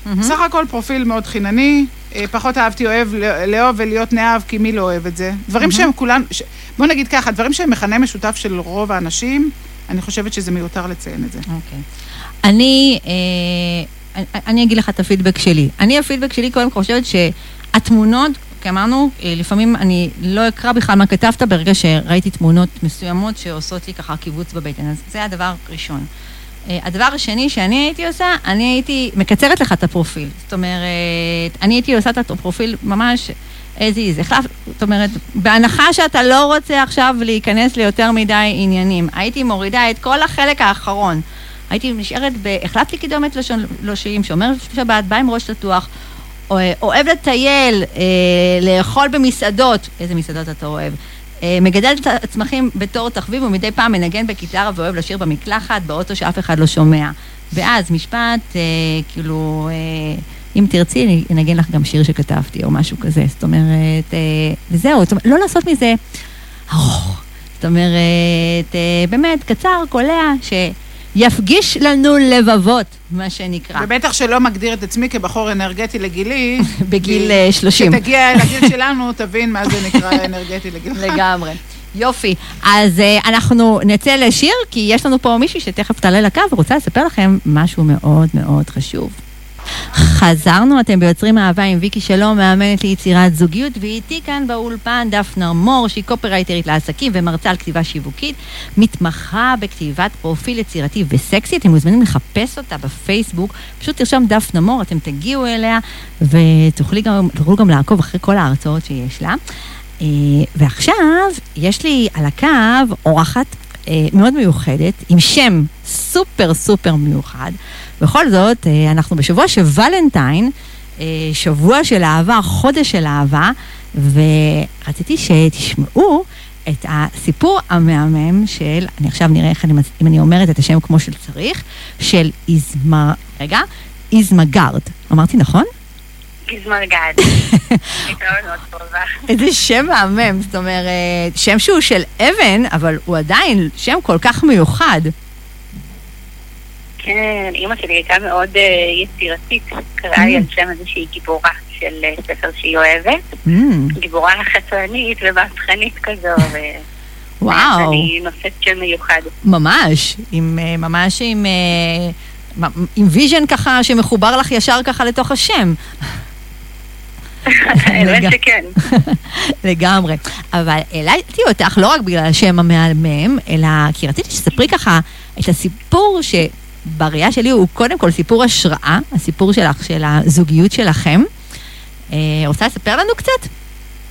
מהמם. סך הכל פרופיל מאוד חינני, אה, פחות אהבתי אוהב לא- לאהוב ולהיות נאהב, כי מי לא אוהב את זה? דברים שהם כולם, ש- בוא נגיד ככה, דברים שהם מכנה משותף של רוב האנשים, אני חושבת שזה מיותר לציין את זה. אוקיי. אני, אה, אני- אני אגיד לך את הפידבק שלי. אני, הפידבק שלי קודם כל חושבת שהתמונות, כי אמרנו, אה, לפעמים אני לא אקרא בכלל מה כתבת ברגע שראיתי תמונות מסוימות שעושות לי ככה קיבוץ בבטן. אז זה הדבר הראשון. אה, הדבר השני שאני הייתי עושה, אני הייתי מקצרת לך את הפרופיל. זאת אומרת, אני הייתי עושה את הפרופיל ממש as is. החלף, זאת אומרת, בהנחה שאתה לא רוצה עכשיו להיכנס ליותר מדי עניינים, הייתי מורידה את כל החלק האחרון. הייתי נשארת ב... החלפתי קידומת לשון לושים, שומר שבת, בא עם ראש או- אוהב לטייל, אה, לאכול במסעדות, איזה מסעדות אתה אוהב? אה, מגדל צ- צמחים בתור תחביב ומדי פעם מנגן בגיטרה ואוהב לשיר במקלחת, באוטו שאף אחד לא שומע. ואז משפט, אה, כאילו, אה, אם תרצי, אני אנגן לך גם שיר שכתבתי או משהו כזה. זאת אומרת, אה, וזהו, זאת אומרת, לא לעשות מזה ארוך. זאת אומרת, אה, באמת, קצר, קולע, שיפגיש לנו לבבות, מה שנקרא, ובטח שלא מגדיר את עצמי כבחור אנרגטי לגילי. בגיל כי אה, 30. כשתגיע לגיל שלנו, תבין מה זה נקרא אנרגטי לגילך. לגמרי. יופי. אז uh, אנחנו נצא לשיר, כי יש לנו פה מישהי שתכף תעלה לקו ורוצה לספר לכם משהו מאוד מאוד חשוב. חזרנו, אתם ביוצרים אהבה עם ויקי שלום, מאמנת ליצירת זוגיות, ואיתי כאן באולפן דפנה מור, שהיא קופרייטרית לעסקים ומרצה על כתיבה שיווקית, מתמחה בכתיבת פרופיל יצירתי וסקסי, אתם מוזמנים לחפש אותה בפייסבוק, פשוט תרשום דפנה מור, אתם תגיעו אליה, ותוכלו גם, גם לעקוב אחרי כל ההרצאות שיש לה. אה, ועכשיו יש לי על הקו אורחת אה, מאוד מיוחדת, עם שם סופר סופר מיוחד. בכל זאת, אה, אנחנו בשבוע של ולנטיין, אה, שבוע של אהבה, חודש של אהבה, ורציתי שתשמעו את הסיפור המהמם של, אני עכשיו נראה איך אני, אם אני אומרת את השם כמו שצריך, של איזמר, רגע, איזמגרד. אמרתי נכון? גזמר גד. הייתה מאוד מאוד קרובה. איזה שם מהמם, זאת אומרת, שם שהוא של אבן, אבל הוא עדיין שם כל כך מיוחד. כן, אימא שלי הייתה מאוד אה, יצירתית, קראה לי על שם איזושהי גיבורה של אה, ספר שהיא אוהבת. אממ, גיבורה חתרנית ומהפכנית כזו, וואו, ואני נושאת שם מיוחד. ממש, עם, אה, ממש עם, עם vision ככה שמחובר לך ישר ככה לתוך השם. האמת שכן. לגמרי. אבל העליתי אותך לא רק בגלל השם המהמם, אלא כי רציתי שתספרי ככה את הסיפור שבראייה שלי הוא קודם כל סיפור השראה, הסיפור שלך, של הזוגיות שלכם. אה, רוצה לספר לנו קצת?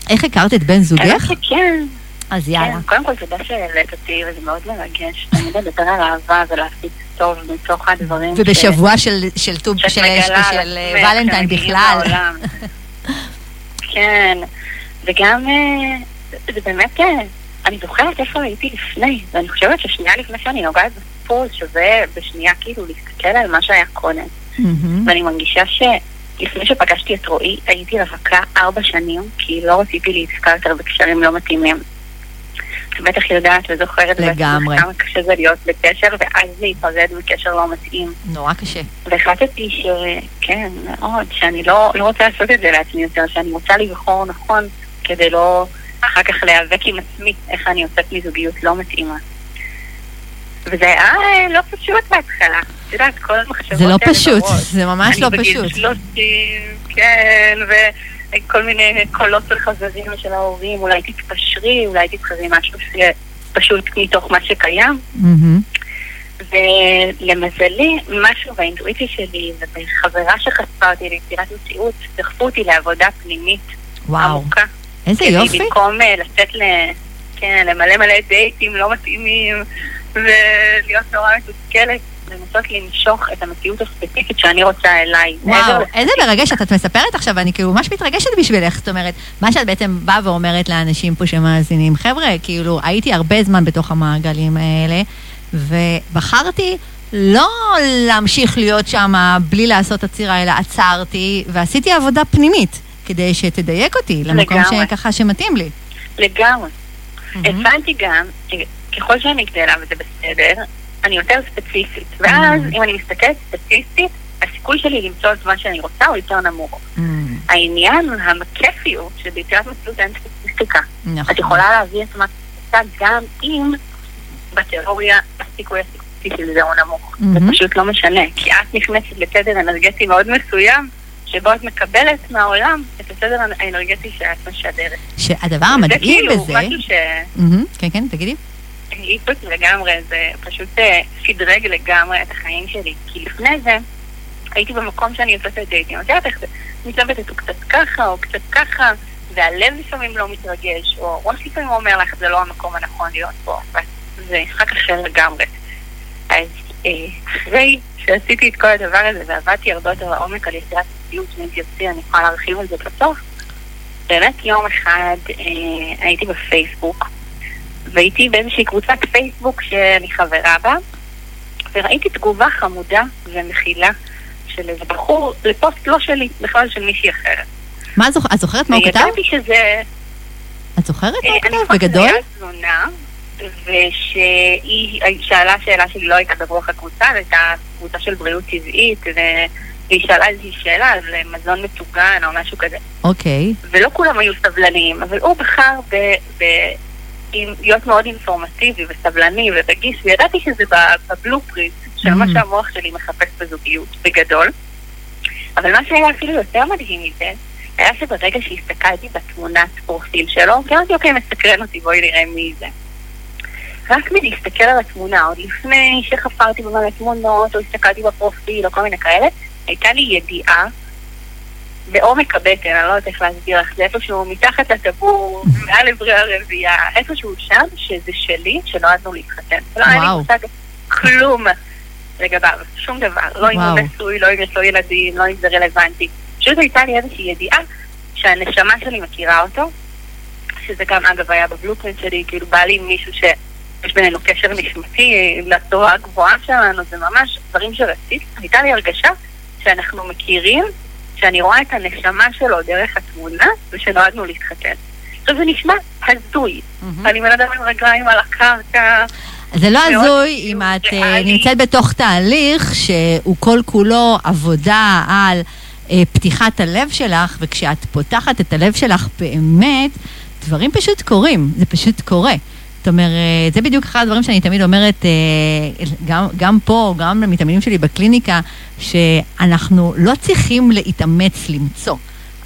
איך הכרת את בן זוגך? שכן. אז יאללה. כן, קודם כל תודה שהעלית אותי, וזה מאוד מרגש. אני לדבר על אהבה ולהפיץ טוב מתוך הדברים ובשבוע של, של ט"ו, שאת של, ולנטיין בכלל. כן, וגם אה, זה באמת, אה, אני זוכרת איפה הייתי לפני, ואני חושבת ששנייה לפני שאני נוגעת בסיפור, שווה בשנייה כאילו להסתכל על מה שהיה קודם. מהמם. ואני מרגישה שלפני שפגשתי את רועי, הייתי רווקה ארבע שנים, כי לא רציתי להיתקע יותר בקשרים לא מתאימים. את בטח יודעת וזוכרת לגמרי. כמה קשה זה להיות בקשר, ואז להיפרד מקשר לא מתאים. נורא קשה. והחלטתי שכן, מאוד, שאני לא, לא רוצה לעשות את זה לעצמי יותר, שאני רוצה לבחור נכון כדי לא אחר כך להיאבק עם עצמי איך אני יוצאת מזוגיות לא מתאימה. וזה היה אה, לא פשוט בהתחלה. את יודעת, כל המחשבות זה לא פשוט, בראש. זה ממש לא אני בגיל פשוט. 30, כן, וכל מיני קולות של חזרים של ההורים, אולי תתפשרי, אולי תבחרי משהו שפשוט מתוך מה שקיים. ולמזלי, משהו באינטואיציה שלי ובחברה שחשפה אותי ליצירת מציאות, דחפו אותי לעבודה פנימית וואו, עמוקה. איזה יופי. במקום אה, לצאת ל... כן, למלא מלא דייטים לא מתאימים, ולהיות נורא מתוסכלת, לנסות למשוך את המציאות הספציפית שאני רוצה אליי. וואו. איזה מרגש, את מספרת עכשיו, ואני כאילו ממש מתרגשת בשבילך. זאת אומרת, מה שאת בעצם באה ואומרת לאנשים פה שמאזינים, חבר'ה, כאילו, הייתי הרבה זמן בתוך המעגלים האלה, ובחרתי לא להמשיך להיות שם בלי לעשות עצירה, אלא עצרתי, ועשיתי עבודה פנימית, כדי שתדייק אותי למקום לגמרי. שככה שמתאים לי. לגמרי. מהמם. הבנתי גם, ככל שאני גדלה וזה בסדר, אני יותר ספציפית. ואז, Mhm. אם אני מסתכלת סטטיסטית, הסיכוי שלי למצוא את מה שאני רוצה הוא יותר נמוך. מהמם. העניין הכיפי הוא שביצירת מציאות אין סטטיסטיקה. נכון. את יכולה להביא את מה שאת רוצה גם אם בתיאוריה הסיכוי הסטטיסטי של זה הוא נמוך. זה Mhm. פשוט לא משנה, כי את נכנסת לתדר אנרגטי מאוד מסוים, שבו את מקבלת מהעולם את התדר האנרגטי שאת משדרת. שהדבר זה המדהים כאילו בזה... משהו ש... מהמם, כן, כן, תגידי. העיף אותי לגמרי, זה פשוט אה, שדרג לגמרי את החיים שלי. כי לפני זה, הייתי במקום שאני יוצאת לדייטים, את יודעת איך זה, מתלבטת הוא קצת ככה או קצת ככה, והלב לפעמים לא מתרגש, או ראש לפעמים אומר לך, זה לא המקום הנכון להיות פה, וזה משחק אחר לגמרי. אז אה, אחרי שעשיתי את כל הדבר הזה ועבדתי הרבה יותר לעומק על יצירת מציאות, ואם תרצי אני יכולה להרחיב על זה בסוף, באמת יום אחד אה, הייתי בפייסבוק, והייתי באיזושהי קבוצת פייסבוק שאני חברה בה, וראיתי תגובה חמודה ומכילה של איזה בחור לפוסט לא שלי, בכלל של מישהי אחרת. מה זוכרת? את זוכרת מה הוא כתב? וידעתי שזה... את זוכרת מה אה, הוא אני כתב? זוכרת בגדול? שזה היה תלונה, ושהיא שאלה שאלה שהיא לא הייתה ברוח הקבוצה, זו הייתה קבוצה של בריאות טבעית, ו... והיא שאלה איזושהי שאלה על מזון מטוגן או משהו כזה. אוקיי. ולא כולם היו סבלניים, אבל הוא בחר ב... ב... עם- להיות מאוד אינפורמטיבי וסבלני ורגיש, וידעתי שזה בבלופרינט של מה Mm. שהמוח שלי מחפש בזוגיות, בגדול. אבל מה שהיה אפילו יותר מדהים מזה, היה שברגע שהסתכלתי בתמונת פרופיל שלו, כי אמרתי, אוקיי, מסקרן אותי, בואי נראה מי זה. רק מלהסתכל על התמונה, עוד לפני שחפרתי במלא תמונות, או הסתכלתי בפרופיל, או כל מיני כאלה, הייתה לי ידיעה בעומק הבטן, אני לא יודעת איך להסביר לך, זה איפשהו מתחת לטבור, מעל עברי הרבייה, איפשהו שם, שזה שלי, שנועדנו להתחתן. לא היה לי. מושג כלום לגביו, שום דבר. לא אם הוא. נשוי, לא אם יש לו ילדים, לא אם זה רלוונטי. פשוט הייתה לי איזושהי ידיעה שהנשמה שלי מכירה אותו, שזה גם אגב היה בבלופרינט שלי, כאילו בא לי מישהו שיש בינינו קשר נשמתי לתורה הגבוהה שלנו, זה ממש דברים שרציתי. הייתה לי הרגשה שאנחנו מכירים, שאני רואה את הנשמה שלו דרך התמונה, ושנועדנו להתחתן. עכשיו זה נשמע הזוי. מהמם. אני בן אדם עם רגליים על הקרקע, זה לא הזוי אם את אה, ריאלי. נמצאת בתוך תהליך שהוא כל כולו עבודה על אה, פתיחת הלב שלך, וכשאת פותחת את הלב שלך באמת, דברים פשוט קורים, זה פשוט קורה. זאת אומרת, זה בדיוק אחד הדברים שאני תמיד אומרת, אה, גם, גם פה, גם למתאמנים שלי בקליניקה, שאנחנו לא צריכים להתאמץ למצוא.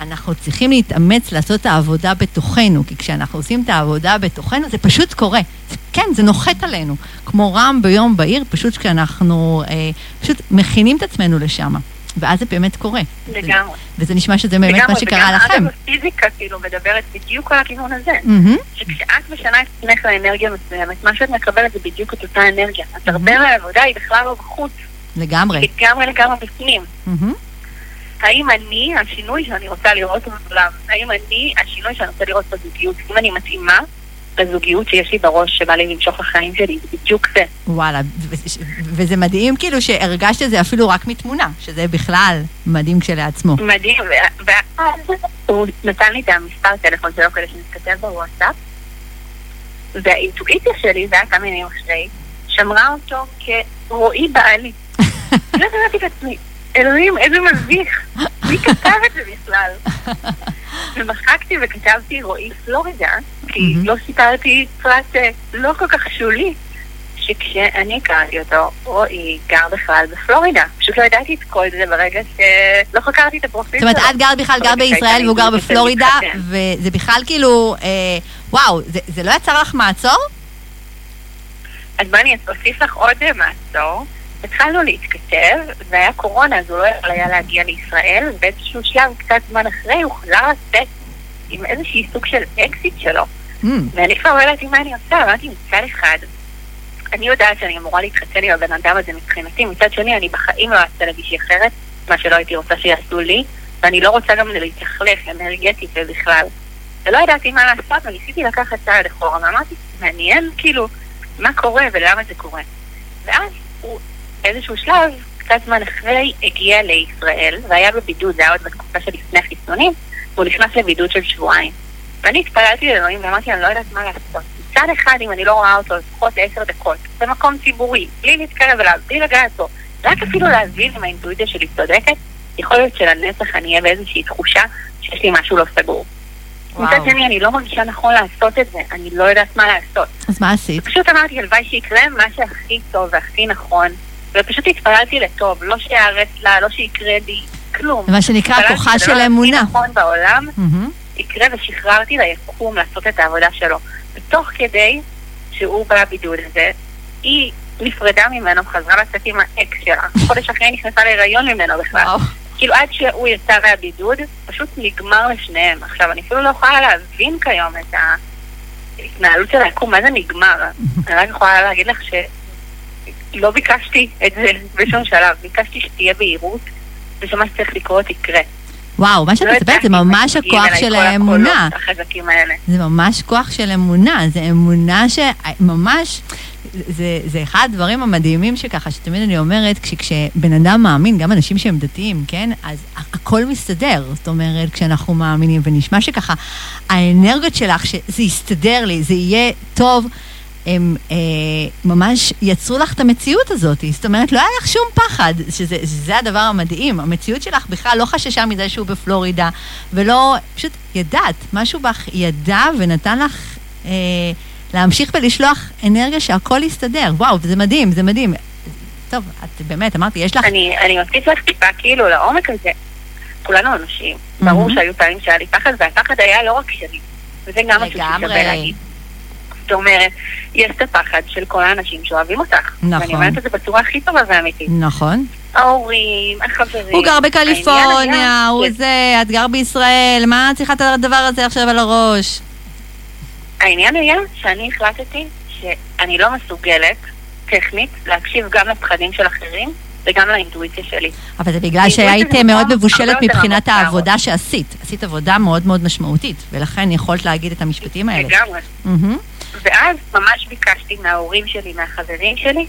אנחנו צריכים להתאמץ לעשות את העבודה בתוכנו, כי כשאנחנו עושים את העבודה בתוכנו, זה פשוט קורה. זה- כן, זה נוחת עלינו. כמו רם ביום בהיר, פשוט כשאנחנו אה, פשוט מכינים את עצמנו לשם. ואז זה באמת קורה. לגמרי. וזה נשמע שזה באמת מה שקרה וגם לכם. אגב, הפיזיקה כאילו מדברת בדיוק על הכיוון הזה. מהמם. שכשאת משנה את עצמך לאנרגיה מסוימת, מה שאת מקבלת זה בדיוק את אותה אנרגיה. את הרבה מהעבודה היא בכלל לא בחוץ, לגמרי. היא לגמרי לגמרי בפנים. מהמם. האם אני, השינוי שאני רוצה לראות בעולם, האם אני, השינוי שאני רוצה לראות בזוגיות, אם אני מתאימה לזוגיות שיש לי בראש, שבא לי למשוך לחיים שלי, זה בדיוק זה. וואלה, וזה מדהים כאילו שהרגשת את זה אפילו רק מתמונה, שזה בכלל מדהים כשלעצמו. מדהים, ואז הוא נתן לי את המספר טלפון שלו כדי שנתכתב בוואטסאפ, והאינטואיציה שלי, זה היה כמה ימים אחרי, שמרה אותו כרועי בעלי. לא ידעתי את עצמי, אלוהים, איזה מביך, מי כתב את זה בכלל? ומחקתי וכתבתי רועי פלורידה, כי. לא סיפרתי פרט אה, לא כל כך שולי, שכשאני הכרתי אותו, רועי גר בכלל בפלורידה. פשוט לא ידעתי את כל זה ברגע שלא חקרתי את הפרופיל זאת שלו. אומרת, את גרת בכלל גר בישראל והוא גר בפלורידה. וזה בכלל כאילו, אה, וואו, זה- זה לא יצר לך מעצור? אז בואי אני אוסיף לך עוד מעצור. התחלנו להתכתב, והיה קורונה, אז הוא לא יכול היה להגיע לישראל, ובאיזשהו שלב, קצת זמן אחרי, הוא חזר לצאת עם איזשהי סוג של אקזיט שלו. אמ, ואני כבר לא ידעתי מה אני עושה, אמרתי מצד אחד, אני יודעת שאני אמורה להתחתן עם הבן אדם הזה מבחינתי, מצד שני אני בחיים לא אעשה למישהי אחרת, מה שלא הייתי רוצה שיעשו לי, ואני לא רוצה גם להתלכלך אנרגטית ובכלל. ולא ידעתי מה לעשות, וניסיתי לקחת צעד אחורה, ואמרתי, מעניין כאילו מה קורה ולמה זה קורה. ואז הוא באיזשהו שלב, קצת זמן אחרי, הגיע לישראל, והיה בבידוד, זה היה עוד בתקופה שלפני חיסונים, והוא נכנס לבידוד של שבועיים. ואני התפללתי לאלוהים ואמרתי, אני לא יודעת מה לעשות. מצד אחד, אם אני לא רואה אותו לפחות עשר דקות, במקום ציבורי, בלי להתקרב אליו, בלי לגעת בו, רק אפילו להבין אם האינטואיציה שלי צודקת, יכול להיות שלנצח אני אהיה באיזושהי תחושה שיש לי משהו לא סגור. מצד. שני, אני לא מרגישה נכון לעשות את זה, אני לא יודעת מה לעשות. אז מה עשית? פשוט אמרתי, הלוואי שיקרה מה שהכי טוב והכי נכון, ופשוט התפללתי לטוב, לא שיארץ לה, לא שיקרה לי כלום. מה שנקרא כוחה של אמונה. נכון בעולם מהמם. יקרה ושחררתי ליקום לעשות את העבודה שלו. ותוך כדי שהוא בבידוד הזה, היא נפרדה ממנו, חזרה לצאת עם האקס שלה. חודש אחרי נכנסה להיריון ממנו בכלל. וואו. כאילו עד שהוא יצא מהבידוד, פשוט נגמר לשניהם. עכשיו, אני אפילו לא יכולה להבין כיום את ההתנהלות של היקום, מה זה נגמר? אני רק יכולה להגיד לך שלא ביקשתי את זה בשום שלב, ביקשתי שתהיה בהירות, ושמה שצריך לקרות יקרה. וואו, מה שאת לא מספרת זה ממש הכוח של האמונה. זה ממש כוח של אמונה, זה אמונה שממש, זה, זה אחד הדברים המדהימים שככה, שתמיד אני אומרת, כש, כשבן אדם מאמין, גם אנשים שהם דתיים, כן? אז הכל מסתדר. זאת אומרת, כשאנחנו מאמינים, ונשמע שככה, האנרגיות שלך, שזה יסתדר לי, זה יהיה טוב, הם אה, ממש יצרו לך את המציאות הזאת. זאת אומרת, לא היה לך שום פחד, שזה, שזה הדבר המדהים. המציאות שלך בכלל לא חששה מזה שהוא בפלורידה, ולא, פשוט ידעת, משהו בך ידע ונתן לך אה, להמשיך ולשלוח אנרגיה שהכל יסתדר. וואו, זה מדהים, זה מדהים. טוב, את באמת, אמרתי, יש לך... אני, אני אוסיף לך טיפה כאילו לעומק הזה. כולנו אנשים. ברור. שהיו פעמים שהיה לי פחד, והפחד היה לא רק שלי. וזה גם משהו. ששווה להגיד. זאת אומרת, יש את הפחד של כל האנשים שאוהבים אותך. נכון. ואני אומרת את זה בצורה הכי טובה ואמיתית. נכון. ההורים, החברים. הוא גר בקליפורניה, הוא ש- זה, את גר בישראל, מה את צריכה את הדבר הזה עכשיו על הראש? העניין היה שאני החלטתי שאני לא מסוגלת, טכנית, להקשיב גם לפחדים של אחרים וגם לאינטואיציה שלי. אבל זה בגלל שהיית מאוד מבושלת מבחינת העבודה שעשית. עשית עבודה מאוד מאוד משמעותית, ולכן יכולת להגיד את המשפטים האלה. לגמרי. ואז ממש ביקשתי מההורים שלי, מהחברים שלי,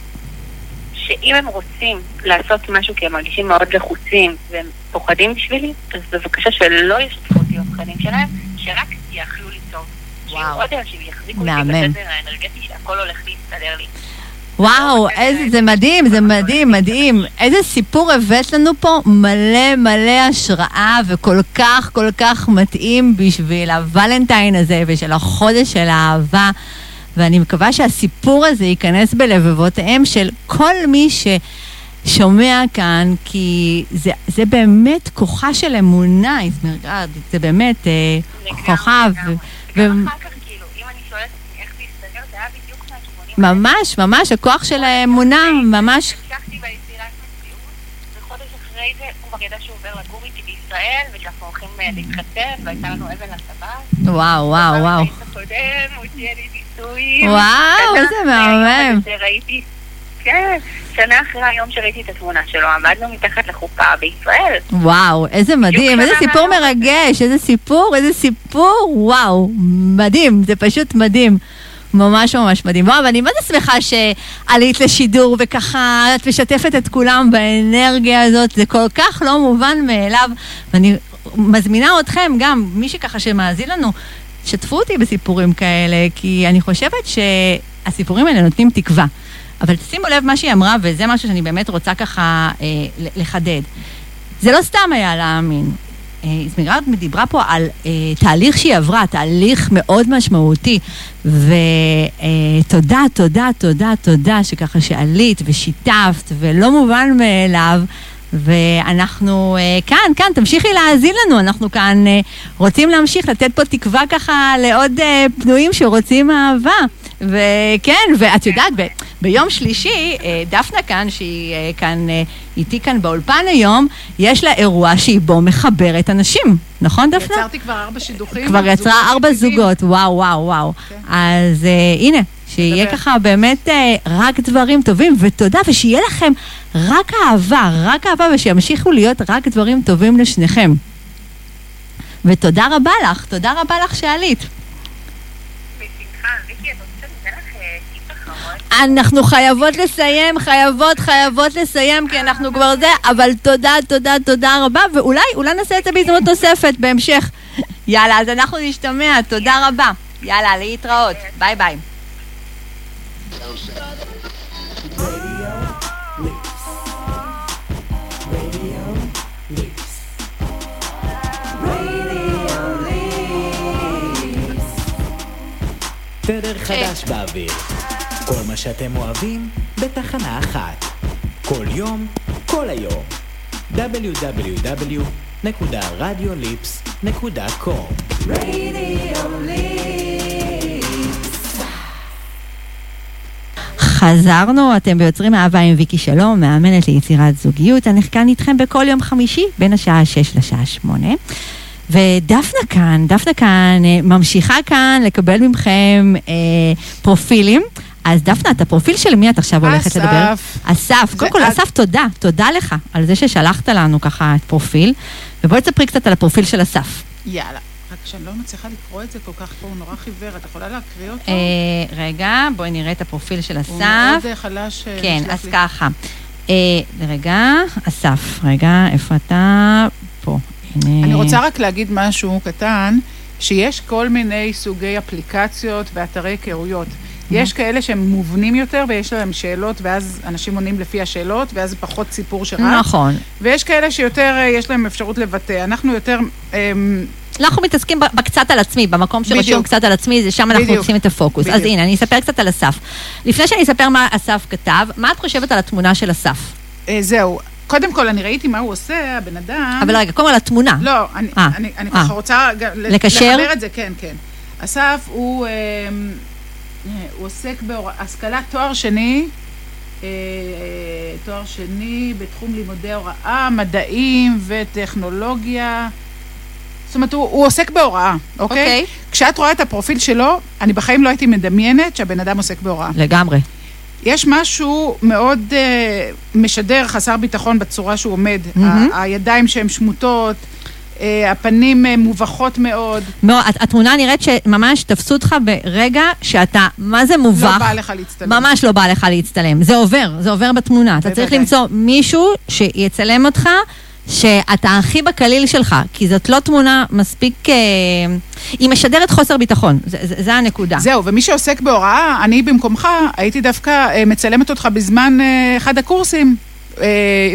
שאם הם רוצים לעשות משהו כי הם מרגישים מאוד לחוצים והם פוחדים בשבילי, אז בבקשה שלא ישתפו אותי בפחדים שלהם, שרק יאכלו לי טוב. שיהיו וואו. עוד אנשים שיחזיקו אותי. בסדר האנרגטי שהכל הולך להסתדר לי. וואו, איזה, זה מדהים, זה מדהים, מדהים. איזה סיפור הבאת לנו פה, מלא מלא השראה וכל כך כל כך מתאים בשביל הוולנטיין הזה ושל החודש של האהבה. ואני מקווה שהסיפור הזה ייכנס בלבבותיהם של כל מי ששומע כאן, כי זה, זה באמת כוחה של אמונה, איזמרגרד, זה באמת אה, כוחה. ו- ו- גם אחר כך, כאילו, אם אני שואלת את עצמי איך זה הסתדר, זה היה בדיוק מהכיוונים ממש, ממש, הכוח של האמונה, ממש. אחרי זה הוא כבר ידע שהוא עובר לגור איתי בישראל, ושאנחנו הולכים אה, להתחתן, והייתה לנו אבן הצבא. וואו, וואו, וואו. הקודם, הוא הציע לי נישואים. וואו, איזה מהמם. כן, שנה אחרי היום שראיתי את התמונה שלו, עמדנו מתחת לחופה בישראל. וואו, איזה מדהים, איזה סיפור. מרגש, איזה סיפור, איזה סיפור, וואו, מדהים, זה פשוט מדהים. ממש ממש מדהים. וואו, ואני מאוד שמחה שעלית לשידור וככה את משתפת את כולם באנרגיה הזאת, זה כל כך לא מובן מאליו. ואני מזמינה אתכם, גם מי שככה שמאזין לנו, שתפו אותי בסיפורים כאלה, כי אני חושבת שהסיפורים האלה נותנים תקווה. אבל שימו לב מה שהיא אמרה, וזה משהו שאני באמת רוצה ככה אה, לחדד. זה לא סתם היה להאמין. אה, זמירת דיברה פה על אה, תהליך שהיא עברה, תהליך מאוד משמעותי. ותודה, תודה, תודה, תודה שככה שעלית ושיתפת, ולא מובן מאליו. ואנחנו אה, כאן, כאן, תמשיכי להאזין לנו, אנחנו כאן אה, רוצים להמשיך לתת פה תקווה ככה לעוד אה, פנויים שרוצים אהבה. וכן, ואת יודעת, ב- ביום שלישי, אה, דפנה כאן, שהיא אה, כאן אה, איתי כאן באולפן היום, יש לה אירוע שהיא בו מחברת אנשים, נכון דפנה? יצרתי כבר ארבע שידוכים. כבר יצרה ארבע. זוגות, וואו, וואו, וואו. כן. אז אה, הנה, שיהיה נדבר. ככה באמת אה, רק דברים טובים, ותודה, ושיהיה לכם רק אהבה, רק אהבה, ושימשיכו להיות רק דברים טובים לשניכם. ותודה רבה לך, תודה רבה לך שעלית. בשמחה, ויקי, את רוצה לתת לך אה, טיפ אחרון? אנחנו חייבות לסיים, חייבות, חייבות לסיים, כי אנחנו כבר זה, אבל תודה, תודה, תודה רבה, ואולי, אולי נעשה את זה בהזדמנות נוספת, בהמשך. יאללה, אז אנחנו נשתמע, תודה רבה. יאללה, להתראות, ביי ביי. תדר חדש באוויר. כל מה שאתם אוהבים בתחנה אחת. כל יום, כל היום. www.radiolips.com חזרנו, אתם ביוצרים אהבה עם ויקי שלום, מאמנת ליצירת זוגיות. אני כאן איתכם בכל יום חמישי, בין השעה 6 לשעה 8. ודפנה כאן, דפנה כאן אה, ממשיכה כאן לקבל מכם אה, פרופילים. אז דפנה, את הפרופיל של מי את עכשיו הולכת לדבר? אסף. אסף. קודם כל, אסף, תודה. תודה לך על זה ששלחת לנו ככה את פרופיל. ובואי תספרי קצת על הפרופיל של אסף. יאללה. רק שאני לא מצליחה לקרוא את זה כל כך פה, הוא נורא חיוור. את יכולה להקריא אותו? אה, רגע, בואי נראה את הפרופיל של הוא אסף. מאוד אה, חלש. אה, כן, אז לי. ככה. אה, רגע, אסף, רגע, איפה אתה? פה. אני רוצה רק להגיד משהו קטן, שיש כל מיני סוגי אפליקציות ואתרי היכרויות. יש כאלה שהם מובנים יותר ויש להם שאלות, ואז אנשים עונים לפי השאלות, ואז זה פחות סיפור שרק. נכון. ויש כאלה שיותר אה, יש להם אפשרות לבטא. אנחנו יותר... אמ, אנחנו מתעסקים בקצת על עצמי, במקום שרשום. קצת על עצמי, זה שם אנחנו. עושים את הפוקוס. אז בדיוק. הנה, אני אספר קצת על אסף. לפני שאני אספר מה אסף כתב, מה את חושבת על התמונה של אסף? אה, זהו. קודם כל, אני ראיתי מה הוא עושה, הבן אדם. אבל רגע, קודם כל התמונה. לא, אני, אה, אני, אני אה. ככה רוצה לקשר? לחבר את זה, כן, כן. אסף הוא, אמ, הוא עוסק בהשכלת תואר שני, אה, תואר שני בתחום לימודי הוראה, מדעים וטכנולוגיה. זאת אומרת, הוא, הוא עוסק בהוראה, אוקיי? אוקיי. כשאת רואה את הפרופיל שלו, אני בחיים לא הייתי מדמיינת שהבן אדם עוסק בהוראה. לגמרי. יש משהו מאוד uh, משדר, חסר ביטחון בצורה שהוא עומד. מהמם. ה- הידיים שהן שמוטות, הפנים uh, מובכות מאוד. הת- התמונה נראית שממש תפסו אותך ברגע שאתה, מה זה מובך? לא בא לך להצטלם. ממש לא בא לך להצטלם. זה עובר, זה עובר בתמונה. אתה צריך. למצוא מישהו שיצלם אותך, שאתה הכי בקליל שלך, כי זאת לא תמונה מספיק... אה, היא משדרת חוסר ביטחון, זה, זה, זה הנקודה. זהו, ומי שעוסק בהוראה, אני במקומך הייתי דווקא אה, מצלמת אותך בזמן אה, אחד הקורסים, אה,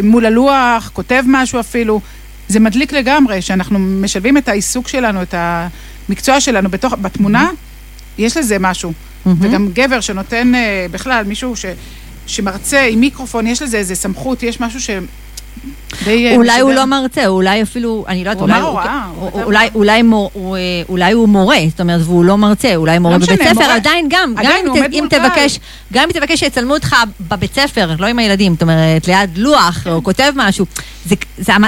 מול הלוח, כותב משהו אפילו. זה מדליק לגמרי, שאנחנו משלבים את העיסוק שלנו, את המקצוע שלנו בתוך, בתמונה, יש לזה משהו. וגם גבר שנותן אה, בכלל, מישהו ש, שמרצה עם מיקרופון, יש לזה איזה סמכות, יש משהו ש... אה, אולי הוא. לא מרצה, אולי אפילו, אני לא יודעת, אולי הוא- מורה, זאת אומרת, והוא לא מרצה, אולי מורה לא בבית ספר, עדיין גם, גם אם. תבקש, שיצלמו אותך בבית ספר, לא עם הילדים, זאת אומרת, ליד לוח, כן. או כותב משהו,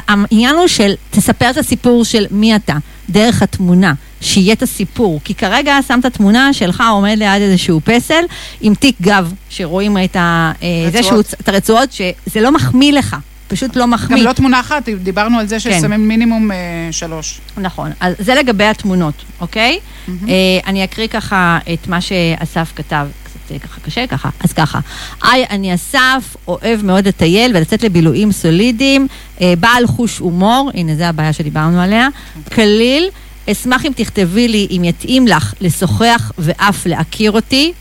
העניין הוא של, תספר את הסיפור של מי אתה, דרך התמונה. שיהיה את הסיפור, כי כרגע שמת תמונה שלך עומד ליד איזשהו פסל עם תיק גב, שרואים את, ה, אה, זה רצועות. שהוא, את הרצועות, שזה לא מחמיא לך, פשוט לא מחמיא. גם לא תמונה אחת, דיברנו על זה כן. ששמים מינימום אה, שלוש. נכון, אז זה לגבי התמונות, אוקיי? אה, אני אקריא ככה את מה שאסף כתב, קצת אה, ככה קשה ככה, אז ככה. היי, אני אסף, אוהב מאוד לטייל ולצאת לבילויים סולידיים, אה, בעל חוש הומור, הנה זה הבעיה שדיברנו עליה, קליל, אשמח אם תכתבי לי אם יתאים לך לשוחח ואף להכיר אותי.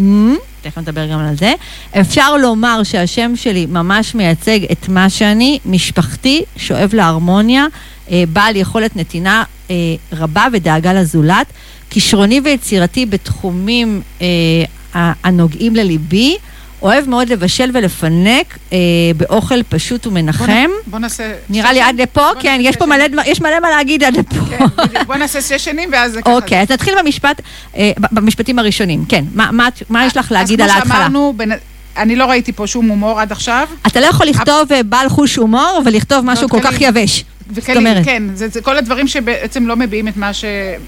Mm, תכף נדבר גם על זה. אפשר לומר שהשם שלי ממש מייצג את מה שאני, משפחתי, שואב להרמוניה, אה, בעל יכולת נתינה אה, רבה ודאגה לזולת, כישרוני ויצירתי בתחומים אה, הנוגעים לליבי, אוהב מאוד לבשל ולפנק אה, באוכל פשוט בוא ומנחם. נ- בוא נעשה... נראה לי שש- עד לפה, בוא כן, יש פה מלא, יש מלא מה להגיד עד לפה. כן, בדיוק. בוא נעשה שש שנים ואז זה ככה. אוקיי, אז נתחיל במשפט, אה, במשפטים הראשונים. כן, מה- מה מה יש לך להגיד על אז ההתחלה? כמו שאמרנו, אני לא ראיתי פה שום הומור עד עכשיו. אתה לא יכול לכתוב אה, בעל חוש הומור ולכתוב משהו כל כך קליל. יבש. זאת וכאלה, אומרת, כן, זה זה כל הדברים שבעצם לא מביעים את מה שכתוב.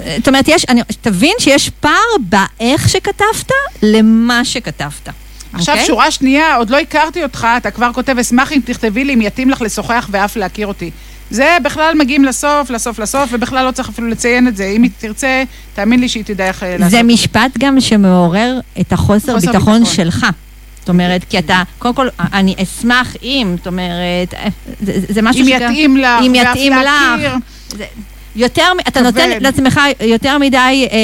אה, זאת אומרת, יש, אני, תבין שיש פער באיך שכתבת למה שכתבת. עכשיו, אוקיי? שורה שנייה, עוד לא הכרתי אותך, אתה כבר כותב, אשמח אם תכתבי לי אם יתאים לך לשוחח ואף להכיר אותי. זה בכלל מגיעים לסוף, לסוף, לסוף, ובכלל לא צריך אפילו לציין את זה. אם היא תרצה, תאמין לי שהיא תדע איך אה, לעשות. זה משפט גם שמעורר את החוסר חוסר ביטחון ביטחון. שלך. זאת אומרת, כי אתה, קודם כל, אני אשמח אם, זאת אומרת, אה, זה, זה משהו אם שגם- יתאים לך, אם יתאים לך. להכיר. יותר, אתה כבד. נותן לעצמך יותר מדי, אה,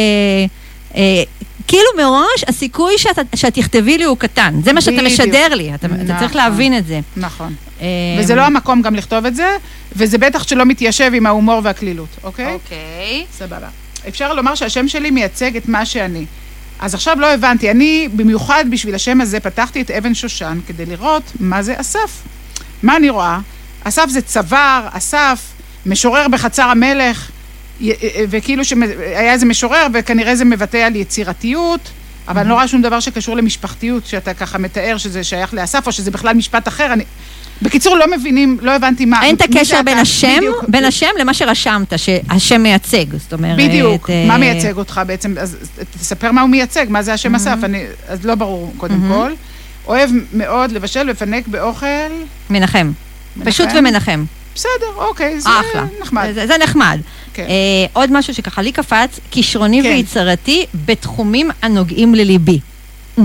אה, כאילו מראש הסיכוי שאתה, שאת תכתבי לי הוא קטן. זה מה שאתה. משדר לי, אתה, אתה צריך נכון. להבין את זה. נכון. אה, וזה לא המקום גם לכתוב את זה, וזה בטח שלא מתיישב עם ההומור והקלילות, אוקיי? אוקיי. סבבה. אפשר לומר שהשם שלי מייצג את מה שאני. אז עכשיו לא הבנתי, אני במיוחד בשביל השם הזה פתחתי את אבן שושן כדי לראות מה זה אסף. מה אני רואה? אסף זה צוואר, אסף, משורר בחצר המלך, י- וכאילו שהיה איזה משורר וכנראה זה מבטא על יצירתיות, אבל אני לא רואה שום דבר שקשור למשפחתיות, שאתה ככה מתאר שזה שייך לאסף או שזה בכלל משפט אחר. אני... בקיצור, לא מבינים, לא הבנתי מה... אין את הקשר? בין השם, בדיוק. בין השם למה שרשמת, שהשם מייצג, זאת אומרת... בדיוק, אה, מה מייצג אותך בעצם? אז תספר מה הוא מייצג, מה זה השם אסף, אני- אז לא ברור קודם כל. אוהב מאוד לבשל ולפנק באוכל, מנחם. מנחם? פשוט ומנחם. בסדר, אוקיי, זה אחלה. נחמד. זה, זה נחמד. כן. אה, עוד משהו שככה לי קפץ, כישרוני כן. ויצירתי בתחומים הנוגעים לליבי. Mm.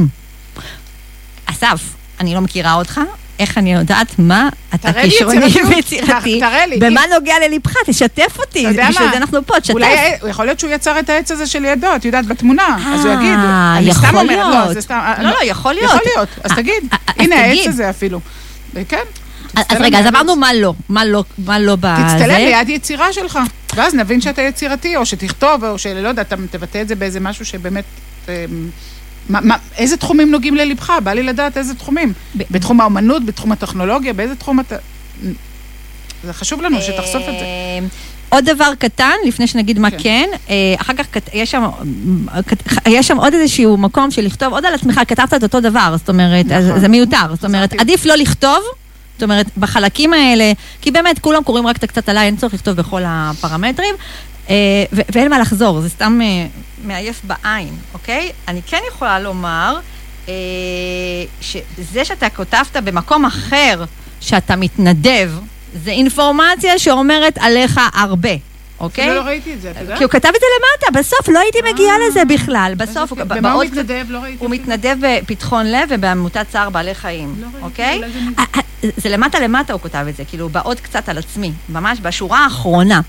אסף, אני לא מכירה אותך, איך אני יודעת מה אתה כישרוני. ויצירתי? במה נוגע ללבך? תשתף אותי, בשביל? זה אנחנו פה, תשתף. אולי יכול להיות שהוא יצר את העץ הזה שלידו, את יודעת, בתמונה, אז הוא יגיד. אה, אני סתם אומרת, לא. זה סתם... לא, לא, יכול להיות. יכול להיות, אז אה, תגיד. אה, הנה העץ. הזה אפילו. כן. אז רגע, אז אמרנו. מה לא, מה לא, מה לא בזה. תצטלם ליד יצירה שלך, ואז נבין שאתה יצירתי, או שתכתוב, או שלא יודע, אתה תבטא את זה באיזה משהו שבאמת... מה, מה, איזה תחומים נוגעים ללבך? בא לי לדעת איזה תחומים. ב- בתחום האומנות, בתחום הטכנולוגיה, באיזה תחום אתה... זה חשוב לנו שתחשוף את זה. אה, עוד דבר קטן, לפני שנגיד מה כן. כן, אה, אחר כך יש שם, כת- יש שם עוד איזשהו מקום של לכתוב עוד על עצמך, כתבת את אותו דבר, זאת אומרת, נכון. זה מיותר, זאת אומרת. עדיף לא לכתוב, זאת אומרת, בחלקים האלה, כי באמת כולם קוראים רק את הקצת עליי, אין צורך לכתוב בכל הפרמטרים, אה, ו- ואין מה לחזור, זה סתם אה, מעייף בעין, אוקיי? אני כן יכולה לומר, אה, שזה שאתה כותבת במקום אחר, שאתה מתנדב, זה אינפורמציה שאומרת עליך הרבה, אוקיי? אפילו לא ראיתי את זה, אתה יודע? כי הוא כתב את זה למטה, בסוף לא הייתי מגיעה לזה בכלל, בסוף, הוא- כיף. במה הוא מתנדב? לא ראיתי. הוא אפילו. מתנדב בפתחון לב ובעמותת צער בעלי חיים, לא אוקיי? זה אה, אה, זה למטה למטה הוא כותב את זה, כאילו בעוד קצת על עצמי, ממש בשורה האחרונה.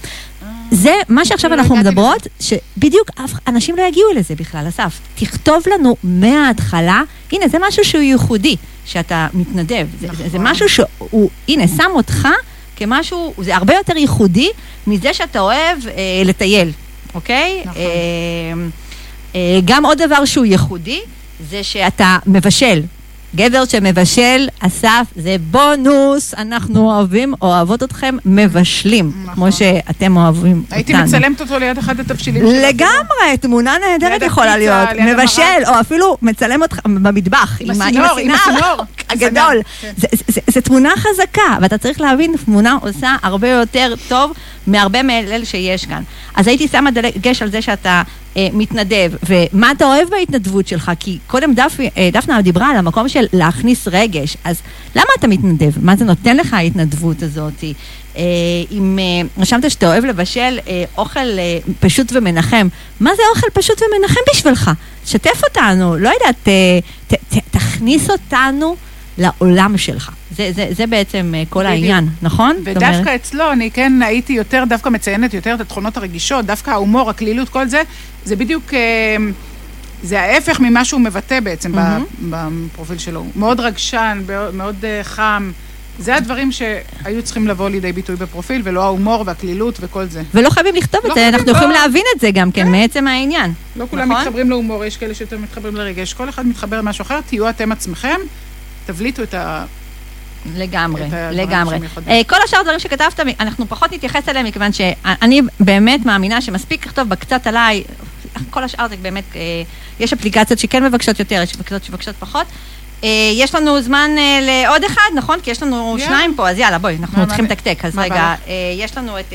זה מה שעכשיו לא אנחנו מדברות, שבדיוק אנשים לא יגיעו לזה בכלל, אסף. תכתוב לנו מההתחלה, הנה, זה משהו שהוא ייחודי, שאתה מתנדב. זה, זה, זה נכון. משהו שהוא, הנה, שם אותך כמשהו, זה הרבה יותר ייחודי מזה שאתה אוהב אה, לטייל, אוקיי? נכון. אה, אה, גם עוד דבר שהוא ייחודי, זה שאתה מבשל. גבר שמבשל, אסף, זה בונוס, אנחנו אוהבים, אוהבות אתכם מבשלים, נכון. כמו שאתם אוהבים אותנו. הייתי מצלמת אותו ליד אחד התבשילים שלו. לגמרי, תמונה נהדרת יכולה להיות. מבשל. או אפילו מצלם אותך במטבח. עם הסינור, עם הסינור. הגדול. כן. זה תמונה חזקה, ואתה צריך להבין, תמונה עושה הרבה יותר טוב מהרבה מאלה שיש כאן. אז הייתי שמה דגש על זה שאתה אה, מתנדב, ומה אתה אוהב בהתנדבות שלך? כי קודם דף, אה, דפנה דיברה על המקום של להכניס רגש, אז למה אתה מתנדב? מה זה נותן לך ההתנדבות הזאת? אה, אם אה, רשמת שאתה אוהב לבשל אה, אוכל אה, פשוט ומנחם, מה זה אוכל פשוט ומנחם בשבילך? שתף אותנו, לא יודעת, אה, ת, ת, תכניס אותנו לעולם שלך. זה, זה, זה בעצם אה, כל בדיוק. העניין, נכון? זאת אומרת- ודווקא אצלו אני כן הייתי יותר, דווקא מציינת יותר את התכונות הרגישות, דווקא ההומור, הקלילות, כל זה, זה בדיוק, אה, זה ההפך ממה שהוא מבטא בעצם מהמם. בפרופיל שלו. הוא מאוד רגשן, מאוד אה, חם. זה הדברים שהיו צריכים לבוא לידי ביטוי בפרופיל, ולא ההומור והקלילות וכל זה. ולא חייבים לכתוב את לא זה, חייבים, אנחנו יכולים לא. להבין את זה גם כן, מעצם העניין. לא כולם נכון? מתחברים להומור, יש כאלה שיותר מתחברים לרגש. כל אחד מתחבר למשהו אחר, תהיו אתם עצמכם, תבליטו את ה... לגמרי, את לגמרי. אה, כל השאר הדברים שכתבת, אנחנו פחות נתייחס אליהם, מכיוון שאני באמת מאמינה שמספיק לכתוב בקצת עליי, כל השאר זה באמת, אה, יש אפליקציות שכן מבקשות יותר, יש אפליקציות שמבקשות פחות. אה, יש לנו זמן אה, לעוד אחד, נכון? כי יש לנו. שניים פה, אז יאללה, בואי, אנחנו צריכים לתקתק. אז רגע? אה, יש לנו את...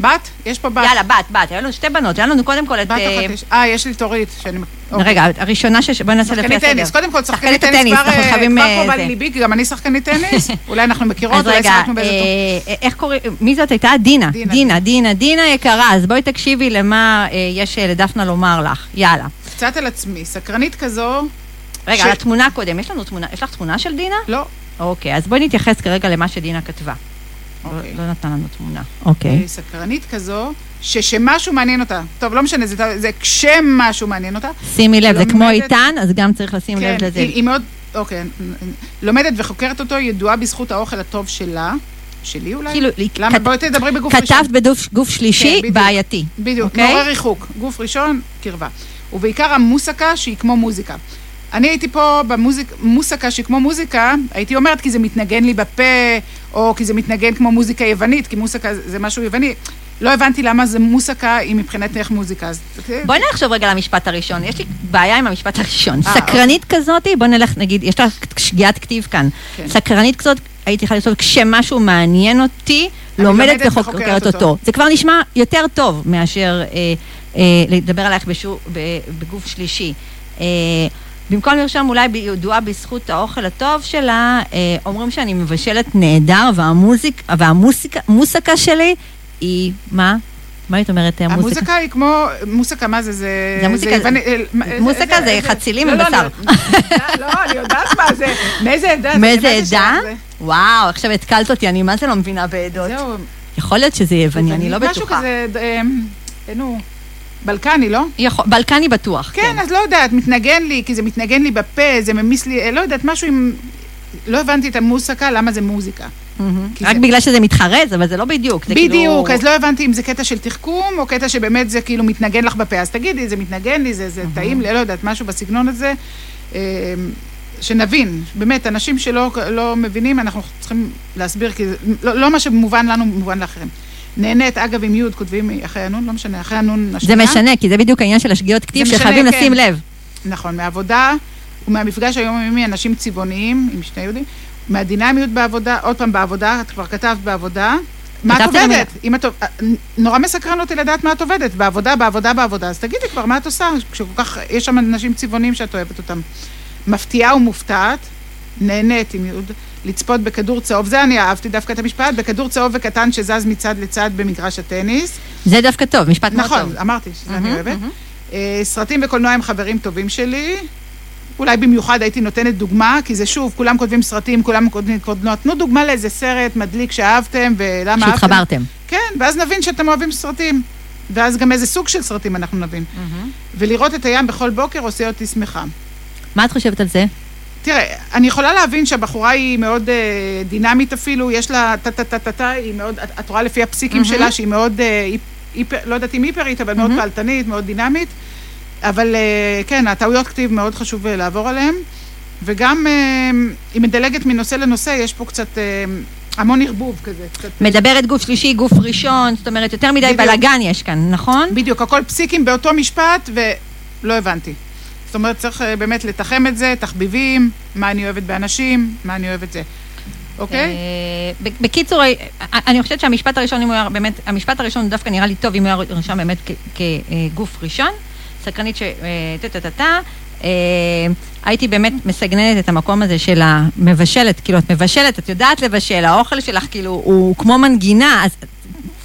בת? יש פה בת. יאללה, בת, בת, היה לנו שתי בנות, היה לנו קודם כל את... בת אה, אחת יש. אה, יש לי תורית, שאני... אוקיי. רגע, הראשונה ש... בואי נעשה לפי שחקנית הסדר. טניס, קודם כל שחקנית שחקנית טניס, כבר זה. לליבי, כי גם אני שחקנית טניס, אולי אנחנו מכירות, אולי רגע, שיחקנו באיזה טוב. איך קוראים, מי זאת הייתה? דינה. דינה. דינה, דינה, יקרה, אז בואי תקשיבי למה יש לדפנה לומר לך. יאללה. קצת על עצמי, סקרנית כזו, רגע, ש- על התמונה קודם, יש לנו תמונה, יש לך תמונה של דינה? לא, אוקיי, אז בואי נתייחס כרגע למה שדינה כתבה. אוקיי. לא נתנה לנו תמונה. אוקיי. אה, סקרנית כזו, ששמשהו מעניין אותה. טוב, לא משנה, זה- זה כשמשהו מעניין אותה. שימי לב, זה כמו איתן, אז גם צריך לשים כן, לב לזה. היא היא מאוד, אוקיי, לומדת וחוקרת אותו, ידועה בזכות האוכל הטוב שלה, שלי אולי? כאילו, למה? כת- בואי תדברי בגוף ראשון. כתבת בגוף גוף שלישי, כן, בדיוק. בעייתי. בדיוק, אוקיי? מעורר ריחוק. גוף ראשון, קרבה. ובעיקר המוסקה שהיא כמו מוזיקה. אני הייתי פה במוסקה שהיא כמו מוזיקה, הייתי אומרת כי זה מתנגן לי בפה, או כי זה מתנגן כמו מוזיקה יוונית, כי מוסקה זה משהו יווני. לא הבנתי למה זה מוסקה היא מבחינתך מוזיקה. אז... בואי נחשוב רגע למשפט הראשון, יש לי בעיה עם המשפט הראשון. אה, סקרנית כזאת, בוא נלך, נגיד, יש לך שגיאת כתיב כאן. כן. סקרנית כזאת, הייתי יכולה לכתוב, כשמשהו מעניין אותי, לומדת וחוקרת וחוקרת אותו. אותו. זה כבר נשמע יותר טוב מאשר אה, אה, לדבר עלייך בשו- ב- בגוף שלישי. אה, במקום לרשום אולי ידועה בזכות האוכל הטוב שלה, אה, אומרים שאני מבשלת נהדר, והמוזיק, והמוסיקה מוסיקה שלי היא, מה? מה היית אומרת, המוסיקה? המוזיקה היא כמו, מוסקה, מה זה? זה... זה יווני- אה, מה- מוסיקה זה איזה- חצילים לא, לא, ובשר. אני- לא, אני יודעת מה זה. מאיזה עדה? זה? מאיזה עדה? זה? וואו, עכשיו התקלת אותי, אני מה זה לא מבינה בעדות. זהו. יכול להיות שזה יווני, אני לא משהו בטוחה. כזה, אה, אה, נו, בלקני, לא? יכול- בלקני בטוח, כן, אז לא יודעת, מתנגן לי, כי זה מתנגן לי בפה, זה ממיס לי, אה, לא יודעת, משהו עם... לא הבנתי את המוסקה, למה זה מוזיקה. כי רק זה- בגלל שזה מתחרז, אבל זה לא בדיוק. זה בדיוק, כאילו- אז לא הבנתי אם זה קטע של תחכום, או קטע שבאמת זה כאילו מתנגן לך בפה. אז תגידי, זה מתנגן לי, זה זה טעים לי, לא יודעת, משהו בסגנון הזה. אה, שנבין, באמת, אנשים שלא לא מבינים, אנחנו צריכים להסביר, כי זה, לא, לא מה שמובן לנו, מובן לאחרים. נהנית, אגב, עם י' כותבים אחרי הנון, לא משנה, אחרי הנון זה השנייה. משנה, כי זה בדיוק העניין של השגיאות כתיב, זה שחייבים כן. לשים לב. נכון, מהעבודה ומהמפגש היומיומי, אנשים צבעוניים, עם שני יהודים, מהדינמיות בעבודה, עוד פעם בעבודה, את כבר כתבת בעבודה. מה את עובדת? אם את, נורא מסקרן אותי לדעת מה את עובדת, בעבודה, בעבודה, בעבודה. אז תגידי כבר, מה את עושה? כשכל כך, יש שם אנשים צבעוניים שאת אוהבת אותם. מפתיעה ומופתעת, נהנית עם יוד, לצפות בכדור צהוב, זה אני אהבתי דווקא את המשפט, בכדור צהוב וקטן שזז מצד לצד במגרש הטניס. זה דווקא טוב, משפט מאוד נכון, טוב. אמרתי שזה אני מהמם, אוהבת. מהמם. אה, סרטים וקולנוע הם חברים טובים שלי. אולי במיוחד הייתי נותנת דוגמה, כי זה שוב, כולם כותבים סרטים, כולם כותבים קולנוע. תנו דוגמה לאיזה סרט מדליק שאהבתם ולמה אהבתם. שהתחברתם. כן, ואז נבין שאתם אוהבים סרטים. ואז גם איזה סוג של סרטים אנחנו נבין. ולראות את הים בכל בוקר עושה אותי שמחה. מה את חושבת על זה? תראה, אני יכולה להבין שהבחורה היא מאוד אה, דינמית אפילו, יש לה טה-טה-טה-טה, היא מאוד, את, את רואה לפי הפסיקים שלה שהיא מאוד, אה, היפ, לא יודעת אם היפרית, אבל מאוד פעלתנית, מאוד דינמית. אבל אה, כן, הטעויות כתיב מאוד חשוב אה, לעבור עליהן. וגם אה, היא מדלגת מנושא לנושא, יש פה קצת אה, המון ערבוב כזה. קצת, מדברת גוף שלישי, גוף ראשון, זאת אומרת, יותר מדי. בלאגן יש כאן, נכון? בדיוק, הכל פסיקים באותו משפט, ולא הבנתי. זאת אומרת, צריך אה, באמת לתחם את זה, תחביבים, מה אני אוהבת באנשים, מה אני אוהבת זה. אוקיי? אה, בקיצור, אה, אני חושבת שהמשפט הראשון, אם הוא היה באמת, המשפט הראשון דווקא נראה לי טוב אם הוא היה רשם באמת כגוף ראשון. סקרנית ש... טה-טה-טה-טה. הייתי באמת מסגננת את המקום הזה של המבשלת, כאילו את מבשלת, את יודעת לבשל, האוכל שלך כאילו הוא כמו מנגינה, אז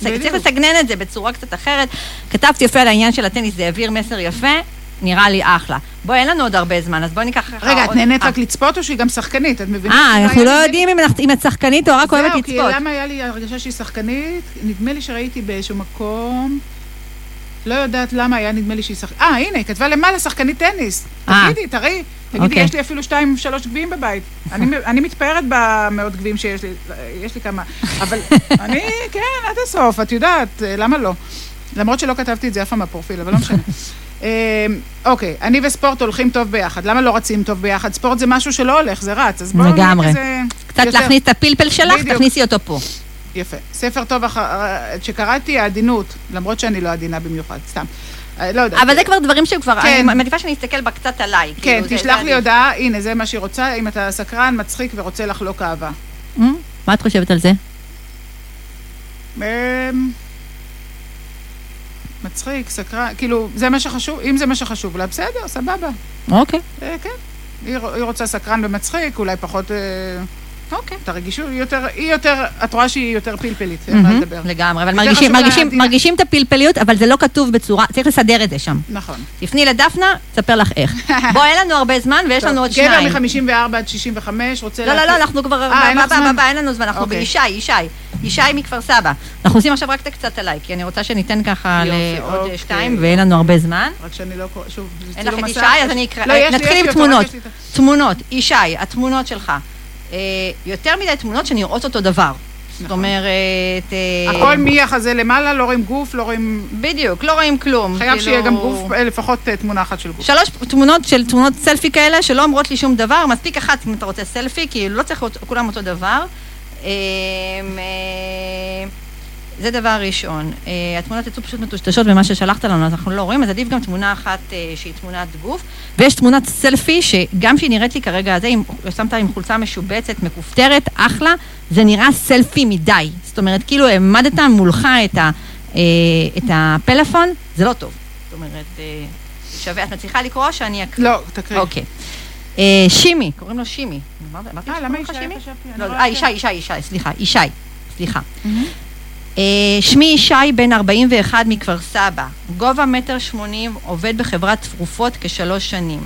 בדיוק. צריך לסגנן את זה בצורה קצת אחרת. כתבתי יפה על העניין של הטניס, זה העביר מסר יפה, נראה לי אחלה. בואי, אין לנו עוד הרבה זמן, אז בואי ניקח ככה רגע, את עוד- נהנית אה. רק לצפות או שהיא גם שחקנית? את מבינה? אה, כאילו אנחנו לא יודעים אם את שחקנית או רק אוהבת זהו, כי לצפות. למה היה לי הרגשה שהיא שחקנית? נדמה לי שראיתי באיזשהו מקום, לא יודעת למה היה נדמה לי שהיא שחקנית. אה, הנה, היא כתבה למעלה שחקנית טניס. אה. תגידי, תראי. תגידי, אוקיי. יש לי אפילו שתיים, שלוש גביעים בבית. אני מתפארת במאות גביעים שיש לי, יש לי כמה. אבל אני, כן, עד הסוף, את יודעת, למה לא? למרות שלא כתבתי את זה אף פעם בפרופיל, אבל לא משנה. אה, אוקיי, אני וספורט הולכים טוב ביחד. למה לא רצים טוב ביחד? ספורט זה משהו שלא הולך, זה רץ. אז בואו לגמרי. כזה... קצת להכניס את הפלפל שלך. תכניסי אותו פה. יפה. ספר טוב אח... שקראתי, העדינות, למרות שאני לא עדינה במיוחד, סתם. אה, לא יודעת. אבל זה כבר דברים שכבר, כן. אני מעדיפה שאני אסתכל בה קצת עליי. כן, כאילו, תשלח לי. הודעה, הנה, זה מה שהיא רוצה, אם אתה סקרן, מצחיק ורוצה לחלוק אהבה. Mm? מה את חושבת על זה? מצחיק, סקרן, כאילו, זה מה שחשוב, אם זה מה שחשוב לה, בסדר, סבבה. אוקיי. אה, כן. היא היא רוצה סקרן ומצחיק, אולי פחות... אה, אוקיי. את הרגישות, היא יותר, היא יותר, את רואה שהיא יותר פלפלית, אין מה לדבר. לגמרי, אבל מרגישים- מרגישים-. מרגישים את הפלפליות, אבל זה לא כתוב בצורה, צריך לסדר את זה שם. נכון. תפני לדפנה, תספר לך איך. בואי, אין לנו הרבה זמן ויש לנו עוד שניים. גבר מ-54 עד 65 רוצה... לא, לא, לא, אנחנו כבר... אה, אין לך זמן? אין לנו זמן, אנחנו אוקיי. בישי, ישי. ישי מכפר סבא. אנחנו עושים עכשיו רק את הקצת עליי, כי אני רוצה שניתן ככה לעוד אוקיי. שתיים, ואין לנו הרבה זמן. רק שאני לא שוב, זה אין לך צילום את מסך. ישי, אז אני אקרא. לא, לי, נתחיל עם תמונות. תמונות, ישי, התמונות שלך. אה, יותר מדי תמונות שנראות אותו דבר. זאת אומרת... אה, נכון. הכל מהחזה למעלה, לא רואים גוף, לא רואים... בדיוק, לא רואים כלום. חייב כאילו- שיהיה גם גוף, אה, לפחות תמונה אחת של גוף. שלוש תמונות של תמונות סלפי כאלה שלא אומרות לי שום דבר, מספיק אחת אם אתה רוצה סלפי, כי לא צריך להיות כולם אותו דבר. זה דבר ראשון. אה, התמונות יצאו פשוט מטושטשות במה ששלחת לנו, אז אנחנו לא רואים, אז עדיף גם תמונה אחת אה, שהיא תמונת גוף. ויש תמונת סלפי, שגם שהיא נראית לי כרגע הזה, עם, שמת עם חולצה משובצת, מכופתרת, אחלה, זה נראה סלפי מדי. זאת אומרת, כאילו העמדת מולך את, ה, אה, את הפלאפון, זה לא טוב. זאת אומרת, אה, שווה, את מצליחה לקרוא או שאני אקריא? לא, תקריא. אוקיי. אה, שימי, קוראים לו שימי. אמרת- אה, שקוראים למה לך שימי? רואה אה, ישי, ישי, ישי, סליחה, ישי, סליחה. אה, שמי ישי, בן 41 מכפר סבא. גובה מטר שמונים, עובד בחברת תרופות כשלוש שנים.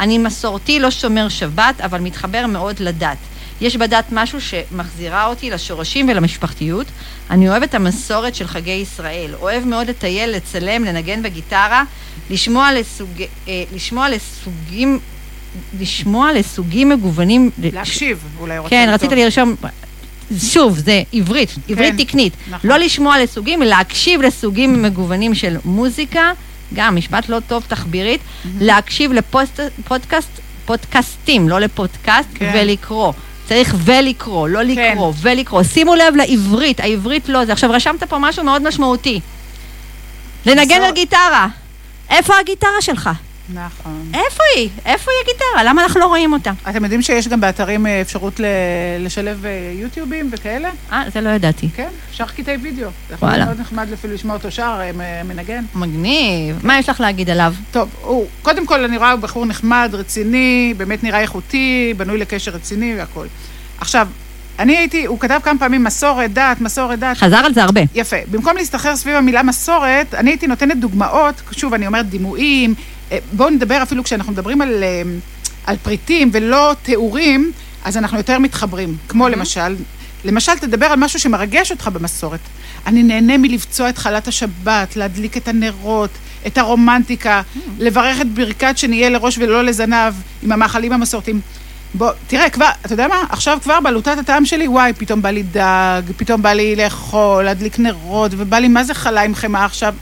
אני מסורתי, לא שומר שבת, אבל מתחבר מאוד לדת. יש בדת משהו שמחזירה אותי לשורשים ולמשפחתיות. אני אוהב את המסורת של חגי ישראל. אוהב מאוד לטייל, לצלם, לנגן בגיטרה, לשמוע, לסוג, אה, לשמוע לסוגים, לשמוע לסוגים מגוונים. להקשיב, אולי רוצה כן. רציתי לרשום, שוב, זה עברית, עברית תקנית. נכון. לא לשמוע לסוגים, להקשיב לסוגים מגוונים של מוזיקה, גם משפט לא טוב תחבירית, להקשיב לפודקאסט, פודקאסטים, לא לפודקאסט, כן. ולקרוא. צריך ולקרוא, לא לקרוא, ולקרוא. שימו לב לעברית, העברית לא זה. עכשיו, רשמת פה משהו מאוד משמעותי. לנגן על גיטרה. איפה הגיטרה שלך? נכון. איפה היא? איפה היא הגיטרה? למה אנחנו לא רואים אותה? אתם יודעים שיש גם באתרים אה, אפשרות ל- לשלב אה, יוטיובים וכאלה? אה, זה לא ידעתי. כן, אפשר קטעי וידאו. זה וואלה. מאוד נחמד אפילו לשמוע אותו שר, אה, מנגן. מגניב. מה יש לך להגיד עליו? טוב, הוא, קודם כל אני רואה הוא בחור נחמד, רציני, באמת נראה איכותי, בנוי לקשר רציני והכול. עכשיו, אני הייתי, הוא כתב כמה פעמים מסורת, דת, מסורת, דת. חזר על זה הרבה. יפה. במקום להסתחרר סביב המילה מסורת, אני הייתי נותנת דוגמאות, שוב, אני אומרת דימויים, בואו נדבר אפילו כשאנחנו מדברים על, אה, על פריטים ולא תיאורים, אז אנחנו יותר מתחברים. כמו למשל, למשל, תדבר על משהו שמרגש אותך במסורת. אני נהנה מלבצוע את חלת השבת, להדליק את הנרות, את הרומנטיקה, לברך את ברכת שנהיה לראש ולא לזנב, עם המאכלים המסורתיים. בוא, תראה, כבר, אתה יודע מה? עכשיו כבר בעלותת הטעם שלי, וואי, פתאום בא לי דג, פתאום בא לי לאכול, להדליק נרות, ובא לי, מה זה חלה עם חמאה עכשיו?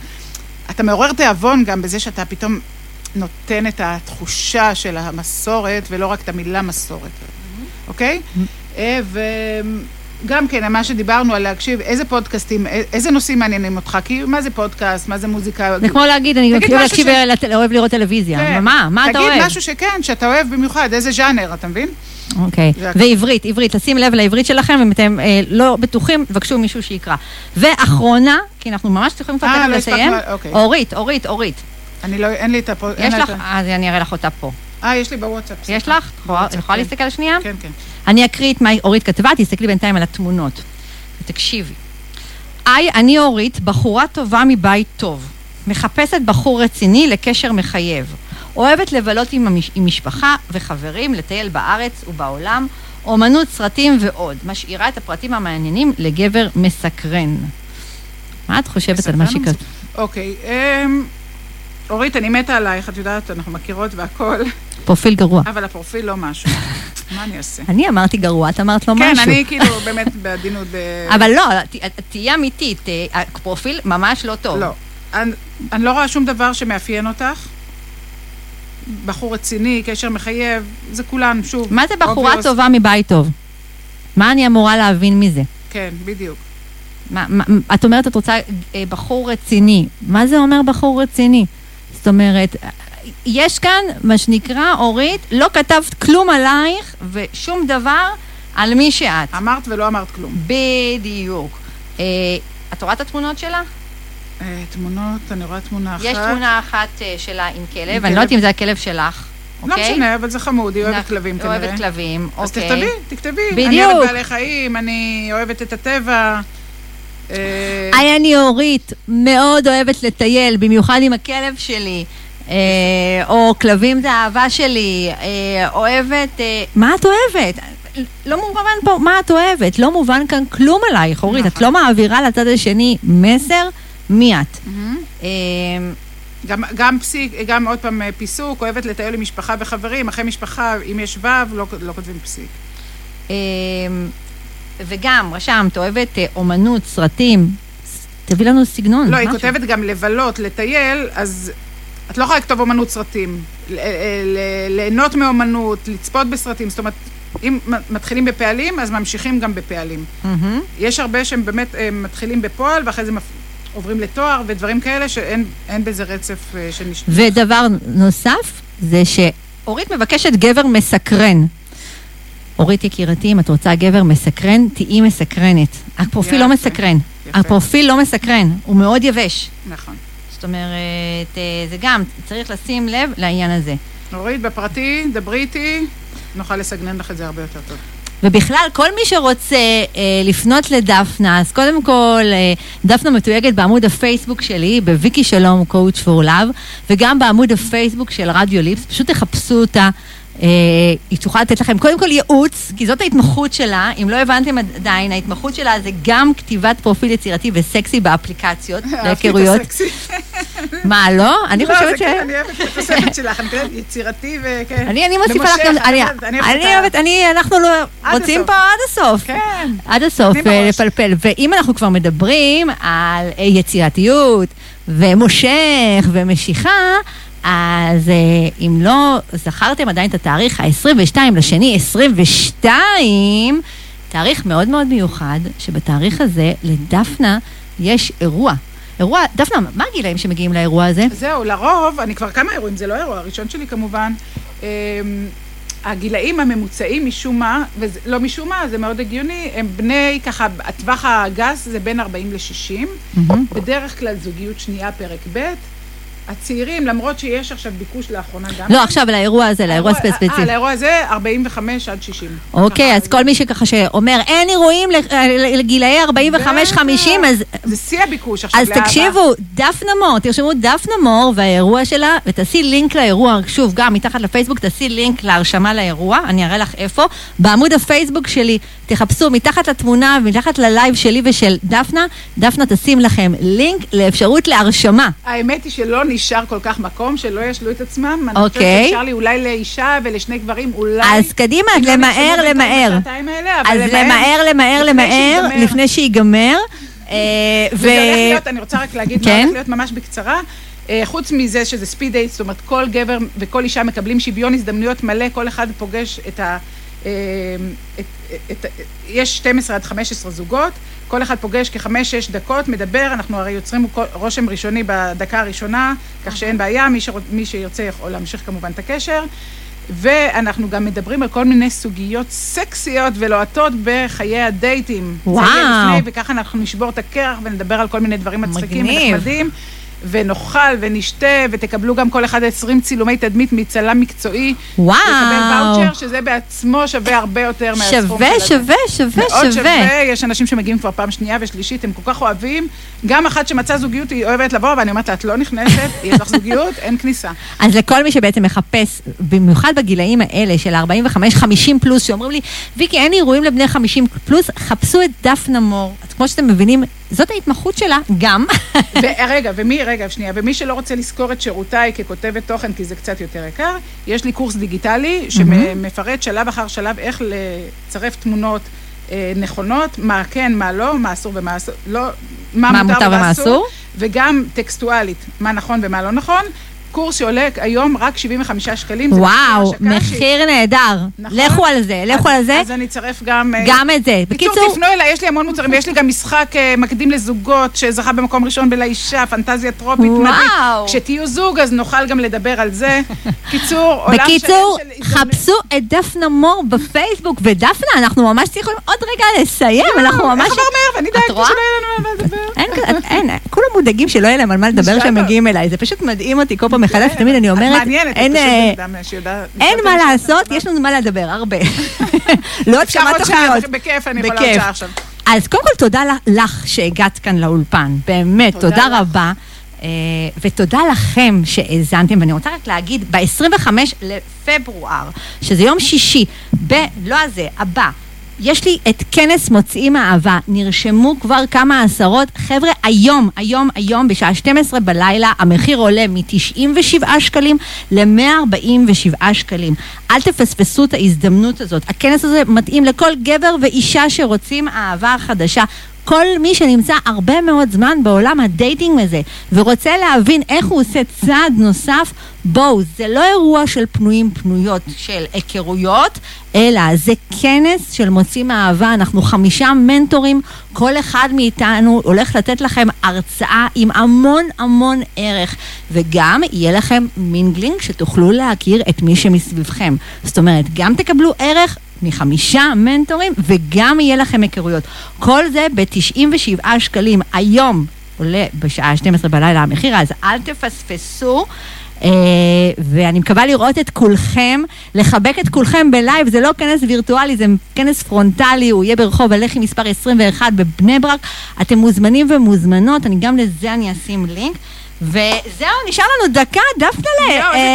אתה מעורר תיאבון גם בזה שאתה פתאום נותן את התחושה של המסורת, ולא רק את המילה מסורת, אוקיי? אה, וגם כן, מה שדיברנו על להקשיב, איזה פודקאסטים, א- איזה נושאים מעניינים אותך? כי מה זה פודקאסט, מה זה מוזיקה? זה כמו להגיד, אני משהו להקשיב, אוהב לראות טלוויזיה. כן. מה? מה אתה אוהב? תגיד משהו שכן, שאתה אוהב במיוחד, איזה ז'אנר, אתה מבין? אוקיי. הכל. ועברית, עברית, לשים לב לעברית שלכם, אם אתם אה, לא בטוחים, תבקשו מישהו שיקרא. ואחרונה, כי אנחנו ממש צריכים כבר אה, לא לסיים, אוקיי. אורית, אורית, אורית. אני לא, אין לי את. אין יש לך? את אז אני אראה לך אותה פה. אה, יש לי בוואטסאפ. יש. לך? בוואטסאפ, יכולה כן. להסתכל שנייה? כן, כן. אני אקריא את מה אורית כתבה, תסתכלי בינתיים על התמונות. ותקשיבי. היי, אני אורית, בחורה טובה מבית טוב. מחפשת בחור רציני לקשר מחייב. אוהבת לבלות עם, המש... עם משפחה וחברים, לטייל בארץ ובעולם, אומנות, סרטים ועוד. משאירה את הפרטים המעניינים לגבר מסקרן. מה את חושבת על מה מסקרן שכתוב? אוקיי, אמ, אורית, אני מתה עלייך, את יודעת, אנחנו מכירות והכול, פרופיל גרוע. אבל הפרופיל לא משהו. מה אני אעשה? אני אמרתי גרוע, את אמרת לו כן, משהו. אני כאילו באמת בעדינות. אבל לא, ת- תהיי אמיתית, אה, הפרופיל ממש לא טוב. לא. אני, לא רואה שום דבר שמאפיין אותך. בחור רציני, קשר מחייב, זה כולן, שוב. מה זה בחורה. טובה מבית טוב? מה אני אמורה להבין מזה? כן, בדיוק. מה, מה, את אומרת, את רוצה אה, בחור רציני. מה זה אומר בחור רציני? זאת אומרת, יש כאן, מה שנקרא, אורית, לא כתבת כלום עלייך ושום דבר על מי שאת. אמרת ולא אמרת כלום. בדיוק. אה, את רואה את התמונות שלה? אה, תמונות, אני רואה תמונה אחת. יש תמונה אחת אה, שלה עם כלב, עם אני לא יודעת. אם זה הכלב שלך, לא אוקיי? משנה, אבל זה חמוד, היא אוהבת נכ- כלבים כנראה. אוהבת כלבים, אז אוקיי. תכתבי, תכתבי. אני בדיוק. אוהבת בעלי חיים, אני אוהבת את הטבע. אה, היי, אני אורית, מאוד אוהבת לטייל, במיוחד עם הכלב שלי. אה, או כלבים זה האהבה שלי, אה, אוהבת, מה את אוהבת? לא מובן פה מה את אוהבת, לא מובן כאן כלום עלייך, אורית, את נכון. לא מעבירה לצד השני מסר מי את. גם, גם פסיק, גם עוד פעם פיסוק, אוהבת לטייל עם משפחה וחברים, אחרי משפחה, אם יש ו', לא, לא כותבים פסיק. אה, וגם, רשמת, אוהבת אה, אומנות, סרטים, תביא לנו סגנון. לא, היא משהו. כותבת גם לבלות, לטייל, אז את לא יכולה לכתוב אומנות סרטים. ל- ל- ליהנות מאומנות, לצפות בסרטים, זאת אומרת, אם מתחילים בפעלים, אז ממשיכים גם בפעלים. יש הרבה שהם באמת אה, מתחילים בפועל, ואחרי זה. עוברים לתואר ודברים כאלה, שאין אין בזה רצף אה, נש... ודבר נוסף, זה שאורית מבקשת גבר מסקרן. אורית יקירתי, אם את רוצה גבר מסקרן, תהיי מסקרנת. הפרופיל לא מסקרן. הפרופיל לא מסקרן, הוא מאוד יבש. נכון. זאת אומרת, אה, זה גם, צריך לשים לב לעניין הזה. אורית, בפרטי, דברי איתי, נוכל לסגנן לך את זה הרבה יותר טוב. ובכלל, כל מי שרוצה אה, לפנות לדפנה, אז קודם כל, אה, דפנה מתויגת בעמוד הפייסבוק שלי, בוויקי שלום, coach for love, וגם בעמוד הפייסבוק של רדיו ליפס, פשוט תחפשו אותה. אה, היא תוכל לתת לכם קודם כל ייעוץ, כי זאת ההתמחות שלה, אם לא הבנתם עדיין, ההתמחות שלה זה גם כתיבת פרופיל יצירתי וסקסי באפליקציות, את להיכרויות. מה, לא? אני לא, חושבת זה ש... כן, אני אוהבת את התוספת שלך, אני קוראת יצירתי וכן. אני, מוסיפה לך גם, אני, אוהבת, אני אנחנו לא, רוצים. פה עד הסוף. כן. עד הסוף אה. לפלפל. ואם אנחנו כבר מדברים על אה, יצירתיות ומושך ומשיכה, אז אה, אם לא זכרתם עדיין את התאריך ה-22 לשני 22, תאריך מאוד מאוד מיוחד, שבתאריך הזה לדפנה יש אירוע. אירוע, דפנה, מה הגילאים שמגיעים לאירוע הזה? זהו, לרוב, אני כבר כמה אירועים, זה לא אירוע, הראשון שלי כמובן. אמ, הגילאים הממוצעים משום מה, ולא משום מה, זה מאוד הגיוני, הם בני, ככה, הטווח הגס זה בין 40 ל-60, מהמם. בדרך כלל זוגיות שנייה, פרק ב', הצעירים, למרות שיש עכשיו ביקוש לאחרונה גם... לא, עכשיו לאירוע הזה, לאירוע האירוע- ספציפי. אה, לאירוע הזה, 45 עד 60. אוקיי, אז כל מי שככה שאומר, אין אירועים ל- לגילאי 45-50, אז... זה שיא הביקוש עכשיו. אז לאבא. תקשיבו, דפנה מור, תרשמו דפנה מור והאירוע שלה, ותעשי לינק לאירוע, שוב, גם מתחת לפייסבוק, תעשי לינק להרשמה לאירוע, אני אראה לך איפה. בעמוד הפייסבוק שלי, תחפשו מתחת לתמונה ומתחחת ללייב שלי ושל דפנה, דפנה תשים לכם לינק לאפשרות להרשמה. האמת היא שלא נשאר כל כך מקום, שלא ישלו את עצמם. אני חושבת אוקיי. שאפשר לי אולי לאישה ולשני גברים, אולי... אז קדימה, לא למהר, למהר. אז למהר, למהר, למהר. לפני שיגמר. אה, ו... וזה הולך להיות, אני רוצה רק להגיד, כן? מה הולך להיות ממש בקצרה. אה, חוץ מזה שזה ספיד דייט, זאת אומרת, כל גבר וכל אישה מקבלים שוויון הזדמנויות מלא, כל אחד פוגש את ה... אה, את, את, את, יש 12 עד 15 זוגות, כל אחד פוגש כחמש-שש דקות, מדבר, אנחנו הרי יוצרים רושם ראשוני בדקה הראשונה, כך שאין בעיה, מי, שרוצ, מי שירצה יכול להמשיך כמובן את הקשר. ואנחנו גם מדברים על כל מיני סוגיות סקסיות ולוהטות בחיי הדייטים. זה יהיה וואו. לפני, וככה אנחנו נשבור את הקרח ונדבר על כל מיני דברים מצחיקים מגניב. ונחמדים. ונאכל ונשתה, ותקבלו גם כל אחד 20 צילומי תדמית מצלם מקצועי. וואו. לקבל ואוצ'ר, שזה בעצמו שווה הרבה יותר מהסכום שווה, של הזה. שווה, שווה, מאוד שווה. שווה, יש אנשים שמגיעים כבר פעם שנייה ושלישית, הם כל כך אוהבים. גם אחת שמצאה זוגיות, היא אוהבת לבוא, ואני אומרת לה, את לא נכנסת, יש לך זוגיות, אין כניסה. אז לכל מי שבעצם מחפש, במיוחד בגילאים האלה של 45-50 פלוס, שאומרים לי, ויקי, אין אירועים לבני 50 פלוס, חפשו את דפנה מור. כמו שאתם מבינים, זאת ההתמחות שלה גם. ורגע, ומי, רגע, שנייה, ומי שלא רוצה לשכור את שירותיי ככותבת תוכן, כי זה קצת יותר יקר, יש לי קורס דיגיטלי שמפרט שלב אחר שלב איך לצרף תמונות אה, נכונות, מה כן, מה לא, מה אסור ומה אסור, לא, מה, מה מותר ומה אסור. וגם טקסטואלית, מה נכון ומה לא נכון. קורס שעולה היום רק 75 שקלים. וואו, מחיר נהדר. נכון? לכו על זה, לכו על זה. אז אני אצרף גם... אה, גם את זה. בקיצור, בקיצור, תפנו אליי, יש לי המון מוצרים, ויש לי גם משחק אה, מקדים לזוגות, שזכה במקום ראשון בלאישה, פנטזיה טרופית, וואו. מדהים. כשתהיו זוג, אז נוכל גם לדבר על זה. קיצור, עולם בקיצור, של הזדמנויות. חפשו את דפנה מור בפייסבוק, ודפנה, אנחנו ממש צריכים עוד רגע לסיים, אנחנו ממש... איך עבר מהר, ואני דאגתי? שלא יהיה לנו על מה לדבר. אין, כולם מודאגים שלא יהיה להם על מה לדבר כשהם. מגיעים אליי, זה פשוט מדהים אותי כל פעם מחדש, תמיד אני אומרת, אין, אה. אין מה לעשות. יש לנו מה לדבר, הרבה. לא עוד כמה תוכניות. בכיף, אני יכולה. עוד שעה עכשיו. אז קודם כל תודה לך שהגעת כאן לאולפן, באמת, תודה. רבה. אה, ותודה לכם שהאזנתם, ואני רוצה רק להגיד, ב-25 לפברואר, שזה יום שישי, ב... לא הזה, הבא, יש לי את כנס מוצאים אהבה, נרשמו כבר כמה עשרות, חבר'ה, היום, היום, היום, בשעה 12 בלילה, המחיר עולה מ-97 שקלים ל-147 שקלים. אל תפספסו את ההזדמנות הזאת. הכנס הזה מתאים לכל גבר ואישה שרוצים אהבה חדשה. כל מי שנמצא הרבה מאוד זמן בעולם ה dating הזה ורוצה להבין איך הוא עושה צעד נוסף, בואו, זה לא אירוע של פנויים פנויות של היכרויות, אלא זה כנס של מוצאים אהבה. אנחנו חמישה מנטורים, כל אחד מאיתנו הולך לתת לכם הרצאה עם המון המון ערך, וגם יהיה לכם mingling שתוכלו להכיר את מי שמסביבכם. זאת אומרת, גם תקבלו ערך מחמישה מנטורים, וגם יהיה לכם היכרויות. כל זה ב-97 שקלים. היום עולה בשעה 12 בלילה המחיר, אז אל תפספסו. אה, ואני מקווה לראות את כולכם, לחבק את כולכם ב live, זה לא כנס וירטואלי, זה כנס פרונטלי, הוא יהיה ברחוב הלח"י מספר 21 בבני ברק. אתם מוזמנים ומוזמנות, אני גם לזה אני אשים לינק. וזהו, נשאר לנו דקה, דפנה ל... יואו, איזה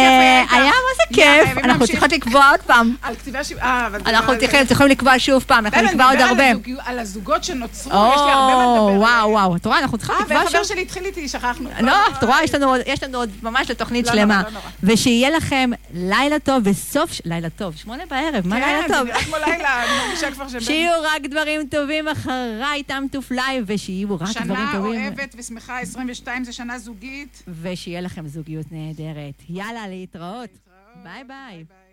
כיף היה מה זה כיף, אנחנו. צריכות לקבוע עוד פעם. על כתיבה ש... אה. זה אנחנו לא- צריכים לקבוע שוב פעם, אנחנו לא, נקבע עוד הרבה. על הזוגות שנוצרו, יש לי הרבה מה לדבר. וואו, וואו, את רואה, אנחנו צריכות אה, לקבוע והחבר שוב. שלי התחיל איתי, שכחנו. לא, את רואה, יש לנו עוד- יש לנו עוד ממש לתוכנית לא שלמה. לא. ושיהיה לכם לילה טוב וסוף, לילה טוב, שמונה בערב, מה כן, לילה זה טוב? נראה כמו לילה, אני מרגישה כבר שבין... שיהיו רק דברים טובים אחריי, טעם טוף לייב, ושיהיו רק דברים שנה טובים. אוהבת ושמחה, 22 זה שנה זוגית. ושיהיה לכם זוגיות נהדרת. יאללה, להתראות. ביי ביי. ביי.